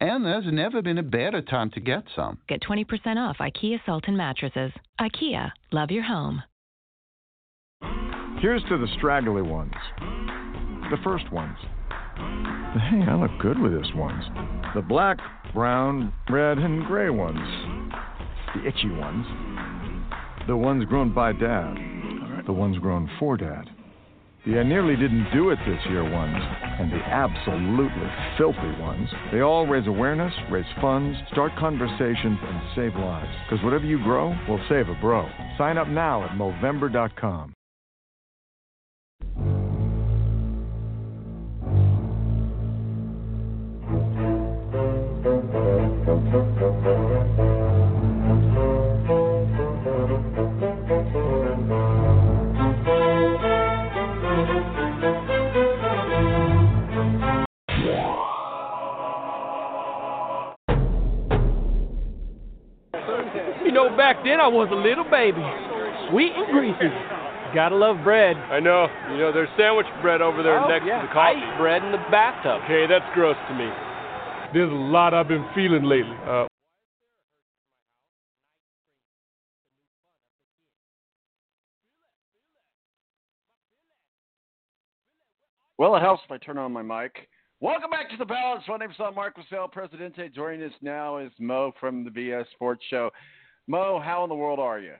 And there's never been a better time to get some. Get 20% off IKEA Sultan mattresses. IKEA, love your home. Here's to the straggly ones. The first ones. Hey, I look good with this ones. The black, brown, red, and gray ones. The itchy ones. The ones grown by dad. The ones grown for dad. The I nearly didn't do it this year ones. And the absolutely filthy ones. They all raise awareness, raise funds, start conversations, and save lives. Because whatever you grow will save a bro. Sign up now at Movember.com. You back then I was a little baby, sweet and greasy. Gotta love bread. I know. You know, there's sandwich bread over there Oh, next yeah. to the coffee. I eat bread in the bathtub. Okay, that's gross to me. There's a lot I've been feeling lately. Uh, Well, it helps if I turn on my mic. Welcome back to the balance. My name is Don Marcos El Presidente. Joining us now is Mo from the BS Sports Show. Mo, how in the world are you?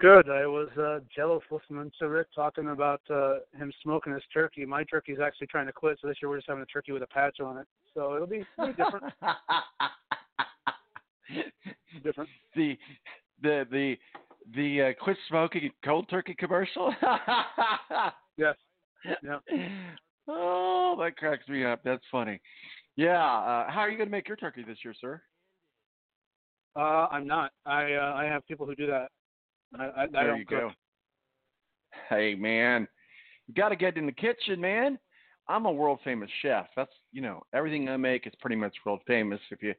Good. I was uh, jealous listening to Rick talking about uh, him smoking his turkey. My turkey's actually trying to quit, so this year we're just having a turkey with a patch on it. So it'll be, it'll be different. <laughs> different. The the the the uh, quit smoking cold turkey commercial. <laughs> yes. Yeah. Oh, that cracks me up. That's funny. Yeah. Uh, how are you going to make your turkey this year, sir? Uh, I'm not. I uh, I have people who do that. I I, I there don't you cook. go. Hey, man, you got to get in the kitchen, man. I'm a world famous chef. That's you know everything I make is pretty much world famous. If you if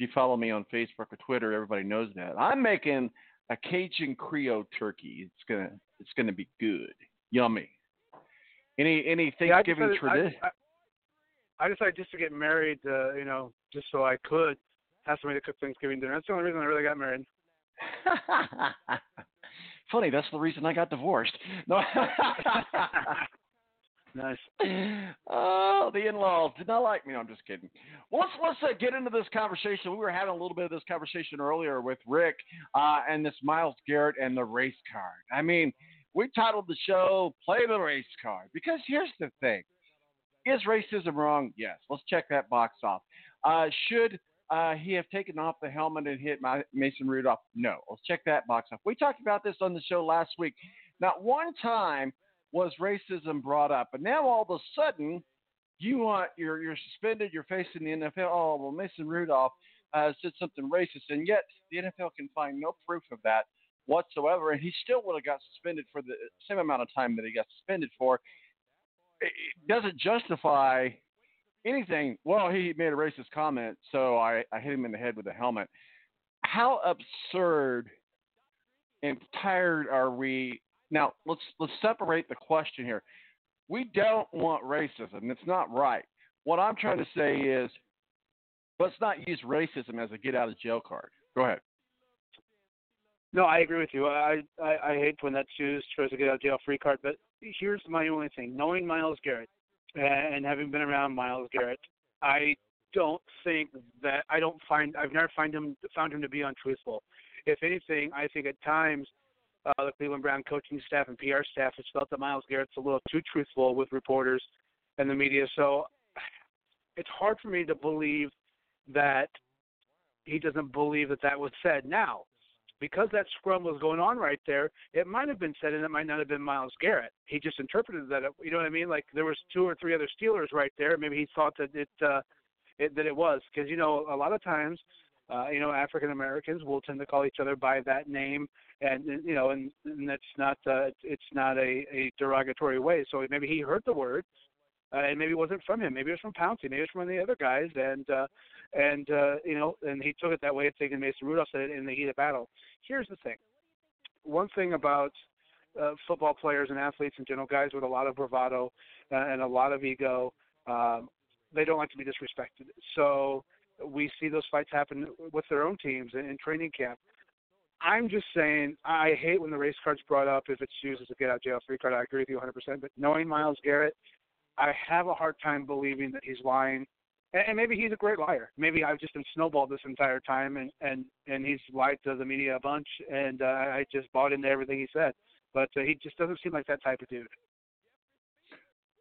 you follow me on Facebook or Twitter, everybody knows that. I'm making a Cajun Creole turkey. It's gonna it's gonna be good, yummy. Any any Yeah, I Thanksgiving I- tradition? I, I decided just to get married, uh, you know, just so I could have somebody to cook Thanksgiving dinner. That's the only reason I really got married. <laughs> Funny, that's the reason I got divorced. No. <laughs> nice. <laughs> Oh, the in-laws did not like me. No, I'm just kidding. Well, let's let's uh, get into this conversation. We were having a little bit of this conversation earlier with Rick uh, and this Myles Garrett and the race card. I mean, we titled the show "Play the Race Card" because here's the thing: is racism wrong? Yes. Let's check that box off. Uh, should uh, he have taken off the helmet and hit Ma- Mason Rudolph? No. Let's check that box off. We talked about this on the show last week. Not one time was racism brought up, but now all of a sudden, you want you're you're suspended, you're facing the NFL. Oh well, Mason Rudolph uh, said something racist, and yet the NFL can find no proof of that whatsoever, and he still would have got suspended for the same amount of time that he got suspended for. It doesn't justify anything. Well, he made a racist comment, so I, I hit him in the head with a helmet. How absurd and tired are we? Now let's let's separate the question here. We don't want racism. It's not right. What I'm trying to say is, let's not use racism as a get out of jail card. Go ahead. No, I agree with you. I, I I hate when that's used as a get out of jail free card. But here's my only thing: knowing Myles Garrett and having been around Myles Garrett, I don't think that I don't find I've never find him found him to be untruthful. If anything, I think at times uh, the Cleveland Brown coaching staff and PR staff has felt that Myles Garrett's a little too truthful with reporters and the media. So it's hard for me to believe that he doesn't believe that that was said. Now, because that scrum was going on right there, it might have been said, and it might not have been Myles Garrett. He just interpreted that. You know what I mean? Like there was two or three other Steelers right there. Maybe he thought that it, uh, it that it was because you know a lot of times. Uh, you know, African Americans will tend to call each other by that name, and you know, and, and that's not uh, it's not a, a derogatory way. So maybe he heard the word, uh, and maybe it wasn't from him. Maybe it was from Pouncey. Maybe it was from one of the other guys, and uh, and uh, you know, and he took it that way, thinking Mason Rudolph said it in the heat of battle. Here's the thing: one thing about uh, football players and athletes in general, guys with a lot of bravado uh, and a lot of ego, um, they don't like to be disrespected. So we see those fights happen with their own teams in, in training camp. I'm just saying, I hate when the race card's brought up if it's used as a get out jail free card. I agree with you 100%. But knowing Myles Garrett, I have a hard time believing that he's lying. And, and maybe he's a great liar. Maybe I've just been snowballed this entire time, and and and he's lied to the media a bunch, and uh, I just bought into everything he said. But uh, he just doesn't seem like that type of dude.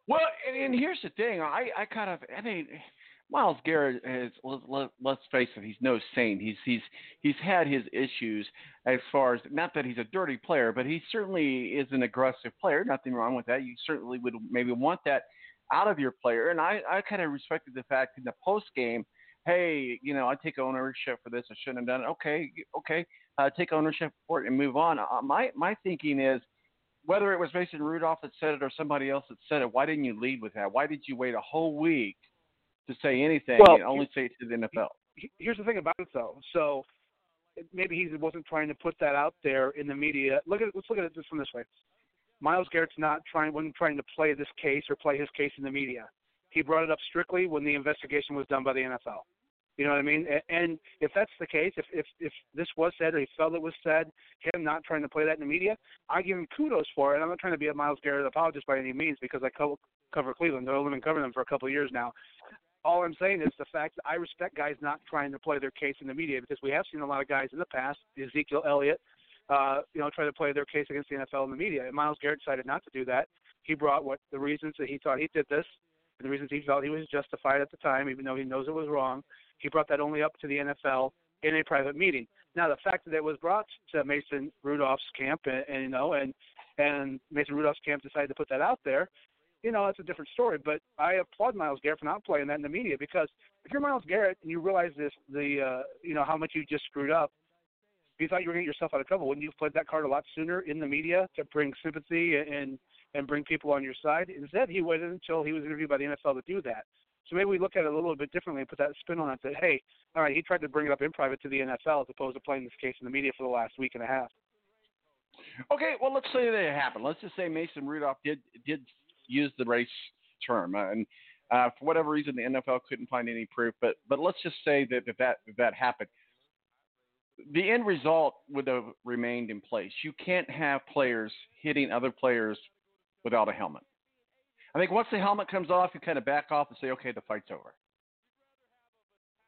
Well, and, and here's the thing. I I kind of I mean. Myles Garrett is let, let's face it, he's no saint. He's he's he's had his issues as far as not that he's a dirty player, but he certainly is an aggressive player. Nothing wrong with that. You certainly would maybe want that out of your player. And I, I kind of respected the fact in the post game, hey, you know, I take ownership for this. I shouldn't have done it. Okay, okay, uh, take ownership for it and move on. Uh, my my thinking is, whether it was Mason Rudolph that said it or somebody else that said it, why didn't you lead with that? Why did you wait a whole week to say anything well, and only say it to the NFL? Here's the thing about it, though. So maybe he wasn't trying to put that out there in the media. Look at let's look at it from this way. Myles Garrett's not trying wasn't trying to play this case or play his case in the media. He brought it up strictly when the investigation was done by the NFL. You know what I mean? And if that's the case, if if if this was said or he felt it was said, him not trying to play that in the media, I give him kudos for it. I'm not trying to be a Myles Garrett apologist by any means because I co- cover Cleveland. I've only been covering them for a couple of years now. All I'm saying is the fact that I respect guys not trying to play their case in the media because we have seen a lot of guys in the past, Ezekiel Elliott, uh, you know, try to play their case against the NFL and the media. And Myles Garrett decided not to do that. He brought what the reasons that he thought he did this, and the reasons he felt he was justified at the time, even though he knows it was wrong. He brought that only up to the NFL in a private meeting. Now, the fact that it was brought to Mason Rudolph's camp, and, and you know, and and Mason Rudolph's camp decided to put that out there, you know, that's a different story. But I applaud Myles Garrett for not playing that in the media because if you're Myles Garrett and you realize this, the uh, you know how much you just screwed up, you thought you were going to get yourself out of trouble, wouldn't you have played that card a lot sooner in the media to bring sympathy and and bring people on your side? Instead, he waited until he was interviewed by the NFL to do that. So maybe we look at it a little bit differently and put that spin on it that, hey, all right, he tried to bring it up in private to the NFL as opposed to playing this case in the media for the last week and a half. Okay, well, let's say that it happened. Let's just say Mason Rudolph did did use the race term, uh, and uh, for whatever reason, the NFL couldn't find any proof. But but let's just say that that that, that happened the end result would have remained in place. You can't have players hitting other players without a helmet. I think once the helmet comes off, you kind of back off and say, okay, the fight's over.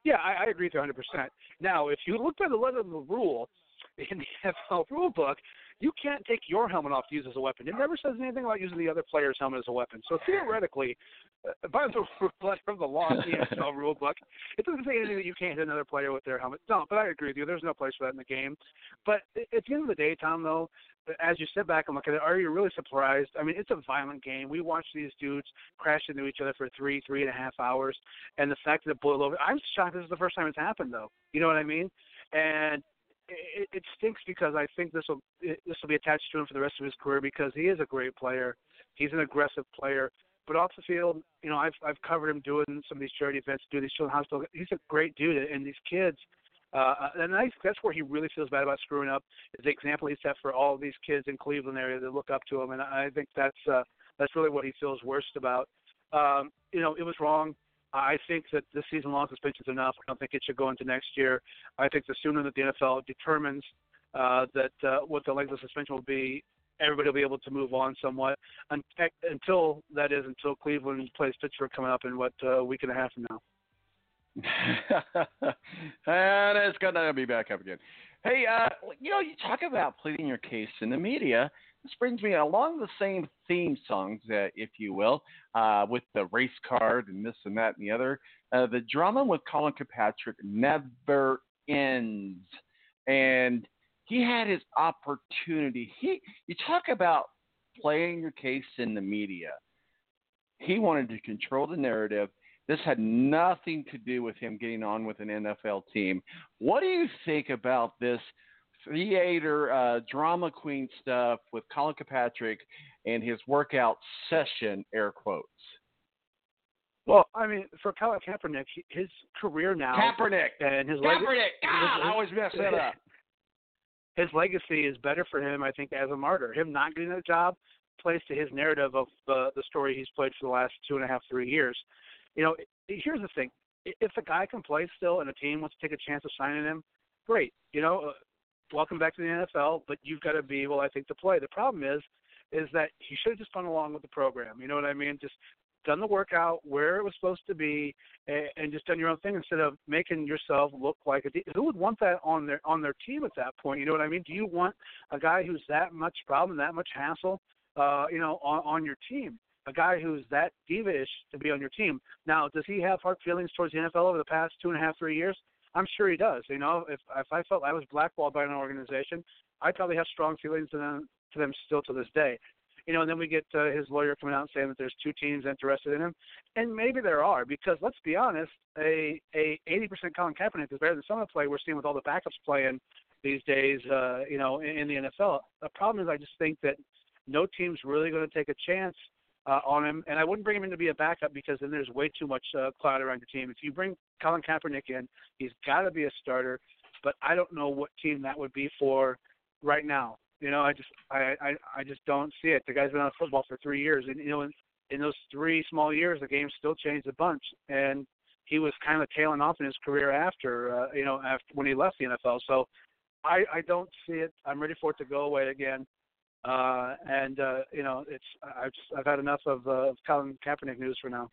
Yeah, I, I agree with you 100%. Now, if you look at the letter of the rule in the NFL rule book, you can't take your helmet off to use as a weapon. It never says anything about using the other player's helmet as a weapon. So theoretically, uh, by the <laughs> letter of the law the NFL <laughs> rule book, it doesn't say anything that you can't hit another player with their helmet. No, but I agree with you. There's no place for that in the game. But at the end of the day, Tom, though, as you sit back and look at it, are you really surprised? I mean, it's a violent game. We watch these dudes crash into each other for three, three and a half hours, and the fact that it boiled over. I'm shocked this is the first time it's happened, though. You know what I mean? And it, it stinks because I think this will this will be attached to him for the rest of his career because he is a great player. He's an aggressive player, but off the field, you know, I've I've covered him doing some of these charity events, doing these children's hospital. He's a great dude, and these kids. Uh, and I, that's where he really feels bad about screwing up. Is the example he set for all these kids in Cleveland area that look up to him, and I think that's uh, that's really what he feels worst about. Um, you know, it was wrong. I think that this season long suspension is enough. I don't think it should go into next year. I think the sooner that the NFL determines uh, that uh, what the length of suspension will be, everybody will be able to move on somewhat. Until that is, until Cleveland plays Pittsburgh coming up in what uh, a week and a half from now. <laughs> and it's to be back up again. Hey, uh, you know, you talk about pleading your case in the media. This brings me along the same theme songs, uh, if you will, uh, with the race card and this and that and the other. Uh, the drama with Colin Kirkpatrick never ends, and he had his opportunity. He, you talk about playing your case in the media. He wanted to control the narrative. This had nothing to do with him getting on with an NFL team. What do you think about this theater uh, drama queen stuff with Colin Kirkpatrick and his workout session, air quotes? Well, I mean, for Colin Kaepernick, his career now Kaepernick. and his Kaepernick. leg- God, his- I always mess that up. <laughs> His legacy is better for him, I think, as a martyr. Him not getting a job plays to his narrative of the the story he's played for the last two and a half, three years. You know, here's the thing: if a guy can play still and a team wants to take a chance of signing him, great. You know, uh, welcome back to the NFL. But you've got to be able, I think, to play. The problem is, is that he should have just gone along with the program. You know what I mean? Just done the workout where it was supposed to be, and, and just done your own thing instead of making yourself look like a. de- Who would want that on their on their team at that point? You know what I mean? Do you want a guy who's that much problem, that much hassle, uh, you know, on, on your team? A guy who's that diva-ish to be on your team. Now, does he have hard feelings towards the NFL over the past two and a half, three years? I'm sure he does. You know, if if I felt I was blackballed by an organization, I'd probably have strong feelings to them to them still to this day. You know, and then we get uh, his lawyer coming out and saying that there's two teams interested in him, and maybe there are because let's be honest, a a 80% Colin Kaepernick is better than some of the play we're seeing with all the backups playing these days. Uh, you know, in, in the NFL. The problem is, I just think that no team's really going to take a chance uh, on him, and I wouldn't bring him in to be a backup because then there's way too much uh, cloud around your team. If you bring Colin Kaepernick in, he's got to be a starter, but I don't know what team that would be for right now. You know, I just I I, I just don't see it. The guy's been on football for three years, and you know, in, in those three small years, the game still changed a bunch, and he was kind of tailing off in his career after uh, you know after when he left the NFL. So I I don't see it. I'm ready for it to go away again. Uh, and uh, you know, it's I've I've had enough of uh, of Colin Kaepernick news for now.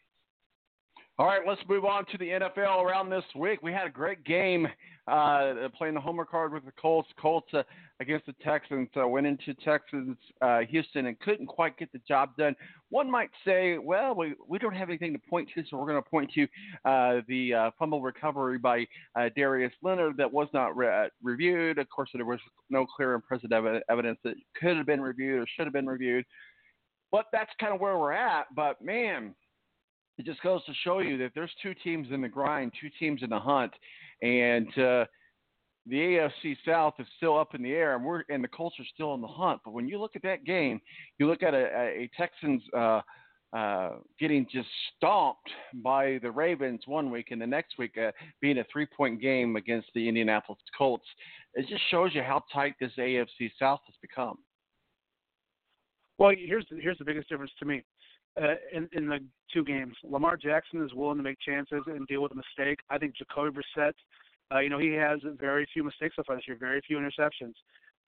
All right, let's move on to the NFL around this week. We had a great game uh, playing the homer card with the Colts. Colts uh, against the Texans uh, went into Texans, uh, Houston, and couldn't quite get the job done. One might say, well, we, we don't have anything to point to, so we're going to point to uh, the uh, fumble recovery by Darius Leonard that was not re- reviewed. Of course, there was no clear and present ev- evidence that could have been reviewed or should have been reviewed. But that's kind of where we're at. But man, it just goes to show you that there's two teams in the grind, two teams in the hunt, and uh, the AFC South is still up in the air, and we're and the Colts are still in the hunt. But when you look at that game, you look at a, a Texans uh, uh, getting just stomped by the Ravens one week, and the next week uh, being a three-point game against the Indianapolis Colts. It just shows you how tight this AFC South has become. Well, here's the, here's the biggest difference to me. Uh, in in the two games, Lamar Jackson is willing to make chances and deal with a mistake. I think Jacoby Brissett, uh, you know, he has very few mistakes so far this year, very few interceptions.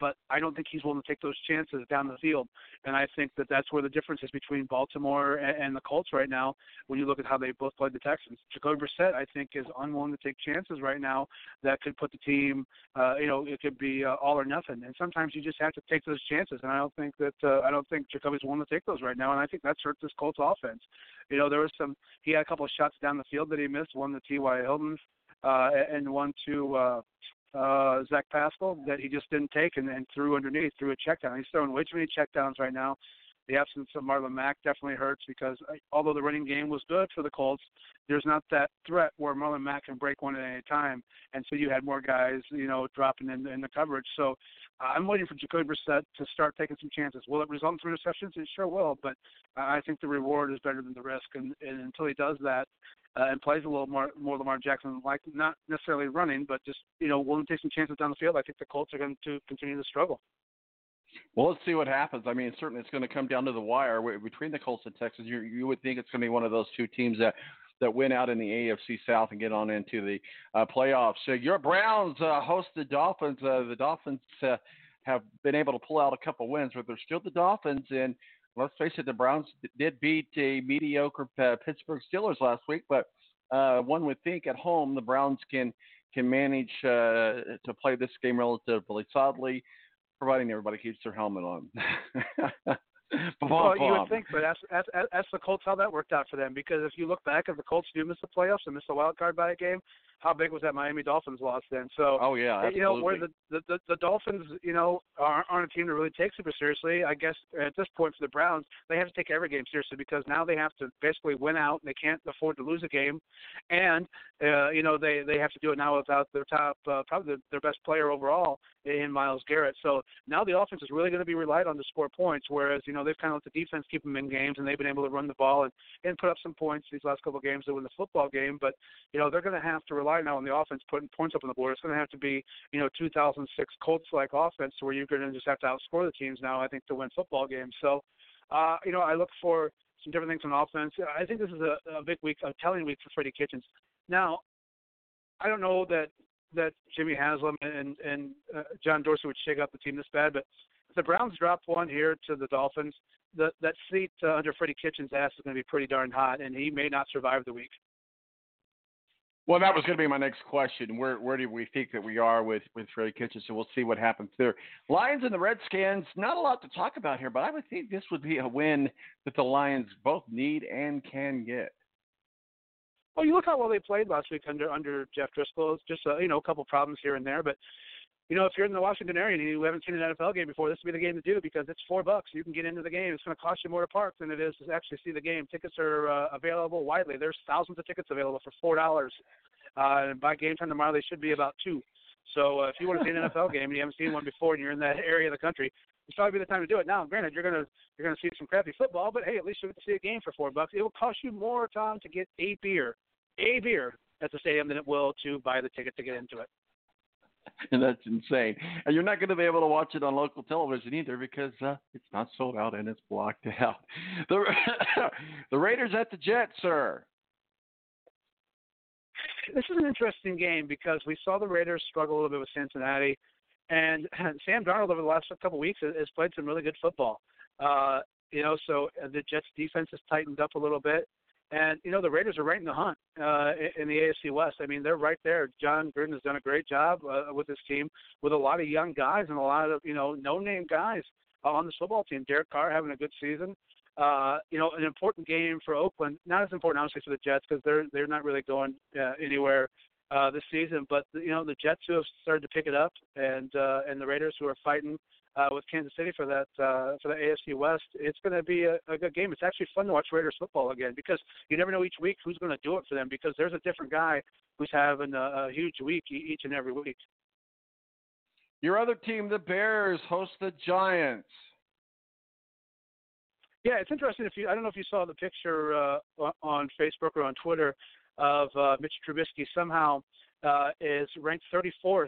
But I don't think he's willing to take those chances down the field, and I think that that's where the difference is between Baltimore and, and the Colts right now. When you look at how they both played the Texans, Jacoby Brissett, I think, is unwilling to take chances right now that could put the team, uh, you know, it could be uh, all or nothing. And sometimes you just have to take those chances, and I don't think that uh, I don't think Jacoby's willing to take those right now, and I think that's hurt this Colts offense. You know, there was some he had a couple of shots down the field that he missed, one to T.Y. Hilton, uh, and one to uh, uh, Zach Pascal that he just didn't take and, and threw underneath, threw a check down. He's throwing way too many check downs right now. The absence of Marlon Mack definitely hurts because uh, although the running game was good for the Colts, there's not that threat where Marlon Mack can break one at any time, and so you had more guys, you know, dropping in, in the coverage. So uh, I'm waiting for Jacoby Brissett to start taking some chances. Will it result in three receptions? It sure will, but I think the reward is better than the risk, and, and until he does that, uh, and plays a little more more Lamar Jackson like not necessarily running, but just you know willing to take some chances down the field. I think the Colts are going to continue to struggle. Well, let's see what happens. I mean, certainly it's going to come down to the wire between the Colts and Texas. You you would think it's going to be one of those two teams that that win out in the AFC South and get on into the uh, playoffs. So your Browns uh, host the Dolphins. Uh, the Dolphins uh, have been able to pull out a couple wins, but they're still the Dolphins. And let's face it, the Browns did beat a mediocre uh, Pittsburgh Steelers last week. But uh, one would think at home the Browns can can manage to play this game relatively solidly, providing everybody keeps their helmet on. <laughs> well, you would think, but ask, ask, ask the Colts how that worked out for them. Because if you look back, if the Colts do miss the playoffs and miss the wild card by a game, how big was that Miami Dolphins loss then? So, oh yeah, absolutely. you know, where the, the the the Dolphins, you know, aren't, aren't a team to really take super seriously. I guess at this point for the Browns, they have to take every game seriously because now they have to basically win out. and They can't afford to lose a game, and uh, you know they they have to do it now without their top, uh, probably their best player overall in Myles Garrett. So now the offense is really going to be relied on to score points, whereas you know they've kind of let the defense keep them in games, and they've been able to run the ball and and put up some points these last couple of games to win the football game. But you know they're going to have to rely now on the offense putting points up on the board. It's going to have to be, you know, 2006 Colts-like offense where you're going to just have to outscore the teams now, I think, to win football games. So, uh, you know, I look for some different things on offense. I think this is a, a big week, a telling week for Freddie Kitchens. Now, I don't know that that Jimmy Haslam and and uh, John Dorsey would shake up the team this bad, but the Browns dropped one here to the Dolphins, the, that seat uh, under Freddie Kitchens' ass is going to be pretty darn hot, and he may not survive the week. Well, that was going to be my next question. Where where do we think that we are with with Freddie Kitchens? So we'll see what happens there. Lions and the Redskins. Not a lot to talk about here, but I would think this would be a win that the Lions both need and can get. Well, you look how well they played last week under under Jeff Driskel. It's just a, you know a couple problems here and there, but you know if you're in the Washington area and you haven't seen an NFL game before, this would be the game to do because it's four bucks. You can get into the game. It's going to cost you more to park than it is to actually see the game. Tickets are uh, available widely. There's thousands of tickets available for four dollars uh, and by game time tomorrow, they should be about two. So uh, if you want to see an NFL <laughs> game and you haven't seen one before and you're in that <laughs> area of the country, it's probably be the time to do it. Now, granted, you're gonna you're gonna see some crappy football, but hey, at least you get to see a game for four bucks. It will cost you more, Tom, to get a beer, a beer at the stadium than it will to buy the ticket to get into it. <laughs> And that's insane. And you're not going to be able to watch it on local television either because uh, it's not sold out and it's blocked <laughs> out. The <laughs> the Raiders at the Jets, sir this is an interesting game because we saw the Raiders struggle a little bit with Cincinnati, and <clears throat> Sam Darnold over the last couple of weeks has played some really good football. Uh, you know, so uh, the Jets defense has tightened up a little bit, and you know the Raiders are right in the hunt uh, in the AFC West. I mean, they're right there. Jon Gruden has done a great job uh, with his team, with a lot of young guys and a lot of you know no-name guys on the football team. Derek Carr having a good season uh, you know, an important game for Oakland. Not as important, obviously, for the Jets because they're they're not really going uh, anywhere uh, this season. But you know, the Jets who have started to pick it up, and uh, and the Raiders who are fighting uh, with Kansas City for that uh, for the AFC West. It's going to be a, a good game. It's actually fun to watch Raiders football again because you never know each week who's going to do it for them because there's a different guy who's having a, a huge week each and every week. Your other team, the Bears, host the Giants. Yeah, it's interesting. If you, I don't know if you saw the picture uh, on Facebook or on Twitter of uh, Mitch Trubisky somehow uh, is ranked 34th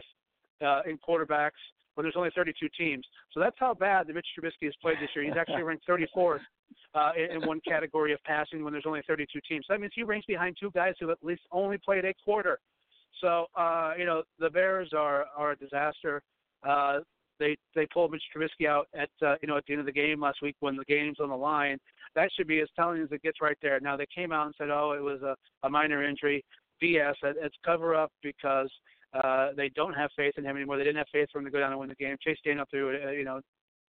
uh, in quarterbacks when there's only 32 teams. So that's how bad the Mitch Trubisky has played this year. He's actually ranked 34th uh, in, in one category of passing when there's only 32 teams. So that means he ranks behind two guys who at least only played a quarter. So uh, you know the Bears are are a disaster. Uh, they they pulled Mitch Trubisky out at uh, you know at the end of the game last week when the game's on the line. That should be as telling as it gets right there. Now they came out and said, oh, it was a, a minor injury. BS. It's cover up because uh, they don't have faith in him anymore. They didn't have faith for him to go down and win the game. Chase Daniel through you know,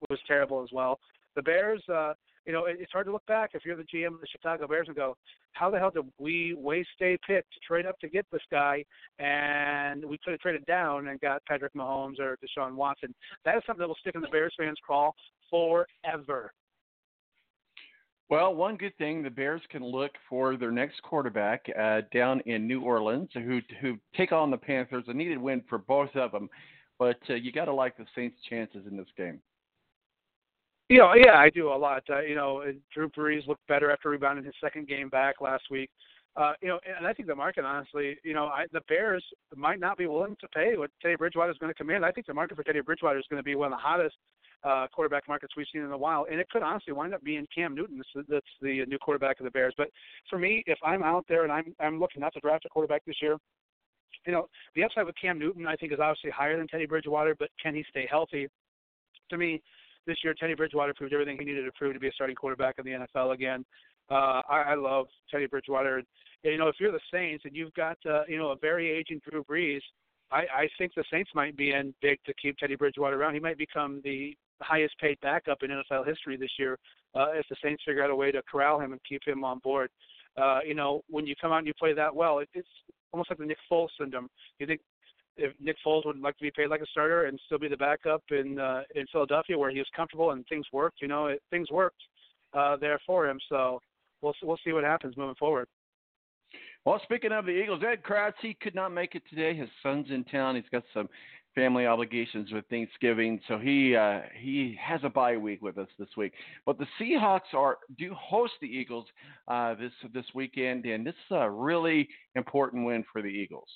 was terrible as well. The Bears, uh, you know, it's hard to look back if you're the GM of the Chicago Bears and go, how the hell did we waste a pick to trade up to get this guy, and we could have traded down and got Patrick Mahomes or Deshaun Watson. That is something that will stick in the Bears fans' craw forever. Well, one good thing the Bears can look for their next quarterback uh, down in New Orleans, who who take on the Panthers. A needed win for both of them, but uh, you got to like the Saints' chances in this game. You know, yeah, I do a lot. Uh, you know, Drew Brees looked better after rebounding his second game back last week. Uh, you know, and I think the market, honestly, you know, I, the Bears might not be willing to pay what Teddy Bridgewater is going to command. I think the market for Teddy Bridgewater is going to be one of the hottest uh, quarterback markets we've seen in a while, and it could honestly wind up being Cam Newton. That's, that's the new quarterback of the Bears. But for me, if I'm out there and I'm I'm looking not to draft a quarterback this year, you know, the upside with Cam Newton, I think, is obviously higher than Teddy Bridgewater. But can he stay healthy? To me, this year, Teddy Bridgewater proved everything he needed to prove to be a starting quarterback in the NFL again. Uh, I, I love Teddy Bridgewater. And, you know, if you're the Saints and you've got uh, you know a very aging Drew Brees, I, I think the Saints might be in big to keep Teddy Bridgewater around. He might become the highest paid backup in NFL history this year uh, if the Saints figure out a way to corral him and keep him on board. Uh, you know, when you come out and you play that well, it, it's almost like the Nick Foles syndrome. You think if Nick Foles would like to be paid like a starter and still be the backup in uh, in Philadelphia, where he was comfortable and things worked. You know, it, things worked uh, there for him. So we'll we'll see what happens moving forward. Well, speaking of the Eagles, Ed Kracz, he could not make it today. His son's in town. He's got some family obligations with Thanksgiving, so he uh, he has a bye week with us this week. But the Seahawks are do host the Eagles uh, this this weekend, and this is a really important win for the Eagles.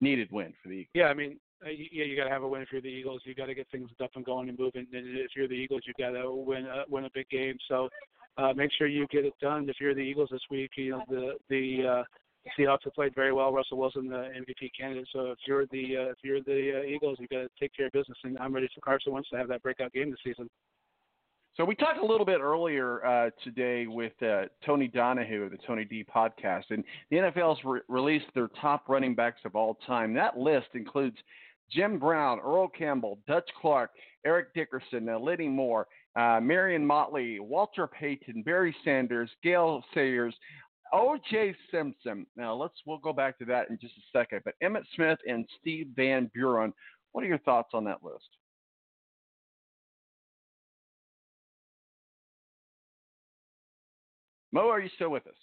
Needed win for the Eagles. Yeah, I mean, uh, yeah, you got to have a win you're the Eagles. You got to get things up and going and moving. And if you're the Eagles, you got to win uh, win a big game. So uh, make sure you get it done. If you're the Eagles this week, you know the the uh, Seahawks have played very well. Russell Wilson, the MVP candidate. So if you're the uh, if you're the uh, Eagles, you got to take care of business. And I'm ready for Carson Wentz to have that breakout game this season. So we talked a little bit earlier uh, today with uh, Tony Donahue of the Tony D podcast, and the NFL's re- released their top running backs of all time. That list includes Jim Brown, Earl Campbell, Dutch Clark, Eric Dickerson, uh, Lenny Moore, uh, Marion Motley, Walter Payton, Barry Sanders, Gale Sayers, O.J. Simpson. Now let's we'll go back to that in just a second. But Emmitt Smith and Steve Van Buren. What are your thoughts on that list? Mo, are you still with us?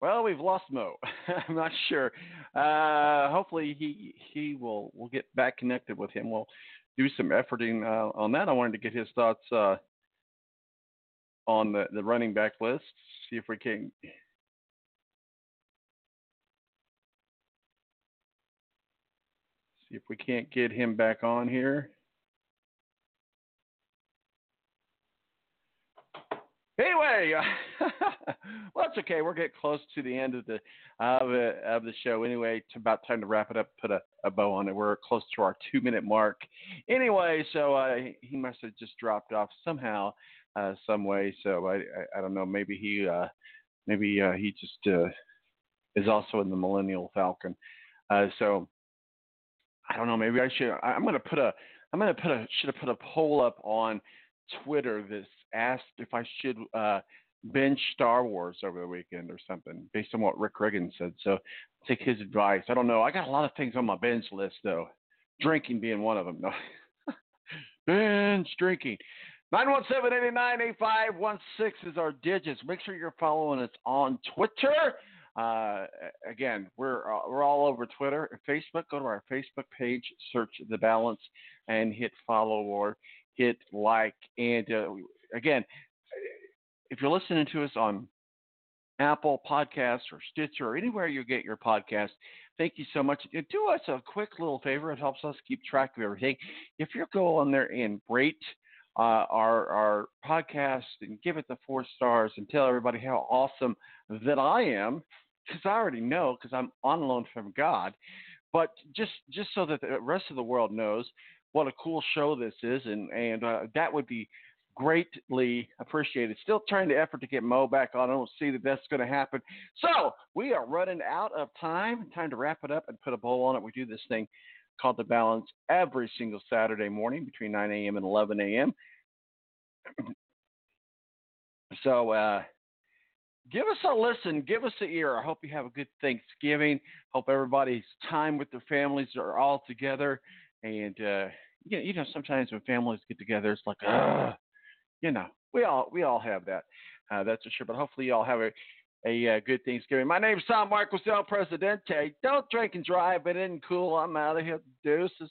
Well, we've lost Mo. <laughs> I'm not sure. Uh, hopefully, he he will will get back connected with him. We'll do some efforting uh, on that. I wanted to get his thoughts uh, on the the running back list. See if we can. See if we can't get him back on here. Anyway, <laughs> well, that's okay. We're getting close to the end of the of, the of the show. Anyway, it's about time to wrap it up. Put a, a bow on it. We're close to our two minute mark. Anyway, so uh, he must have just dropped off somehow, uh, some way. So I, I I don't know. Maybe he uh, maybe uh, he just uh, is also in the Millennial Falcon. Uh, so I don't know. Maybe I should. I- I'm gonna put a. I'm gonna put a. Should have put a poll up on Twitter this asked if I should uh, binge Star Wars over the weekend or something, based on what Rick Riggin said. So take his advice. I don't know. I got a lot of things on my binge list though. Drinking being one of them. No. <laughs> binge drinking. 917-889-8516 is our digits. Make sure you're following us on Twitter. Uh, again, we're uh, we're all over Twitter and Facebook. Go to our Facebook page, search the balance, and hit follow or hit like. And uh, again, if you're listening to us on Apple Podcasts or Stitcher or anywhere you get your podcast, thank you so much. Do us a quick little favor. It helps us keep track of everything. If you go on there and rate uh, our our podcast and give it the four stars and tell everybody how awesome that I am, because I already know because I'm on loan from God. But just just so that the rest of the world knows what a cool show this is, and and uh, that would be greatly appreciated. Still trying to effort to get Mo back on. I don't see that that's going to happen. So we are running out of time. Time to wrap it up and put a bow on it. We do this thing called the balance every single Saturday morning between 9 a.m. and 11 a.m. <clears throat> So uh, give us a listen, give us an ear. I hope you have a good Thanksgiving. Hope everybody's time with their families are all together. And uh, you, know, you know, sometimes when families get together, it's like, Ugh. You know, we all we all have that. Uh, that's for sure. But hopefully, you all have a a uh, good Thanksgiving. My name's Tom Marcos El Presidente. Don't drink and drive. It isn't cool. I'm out of here. Deuces.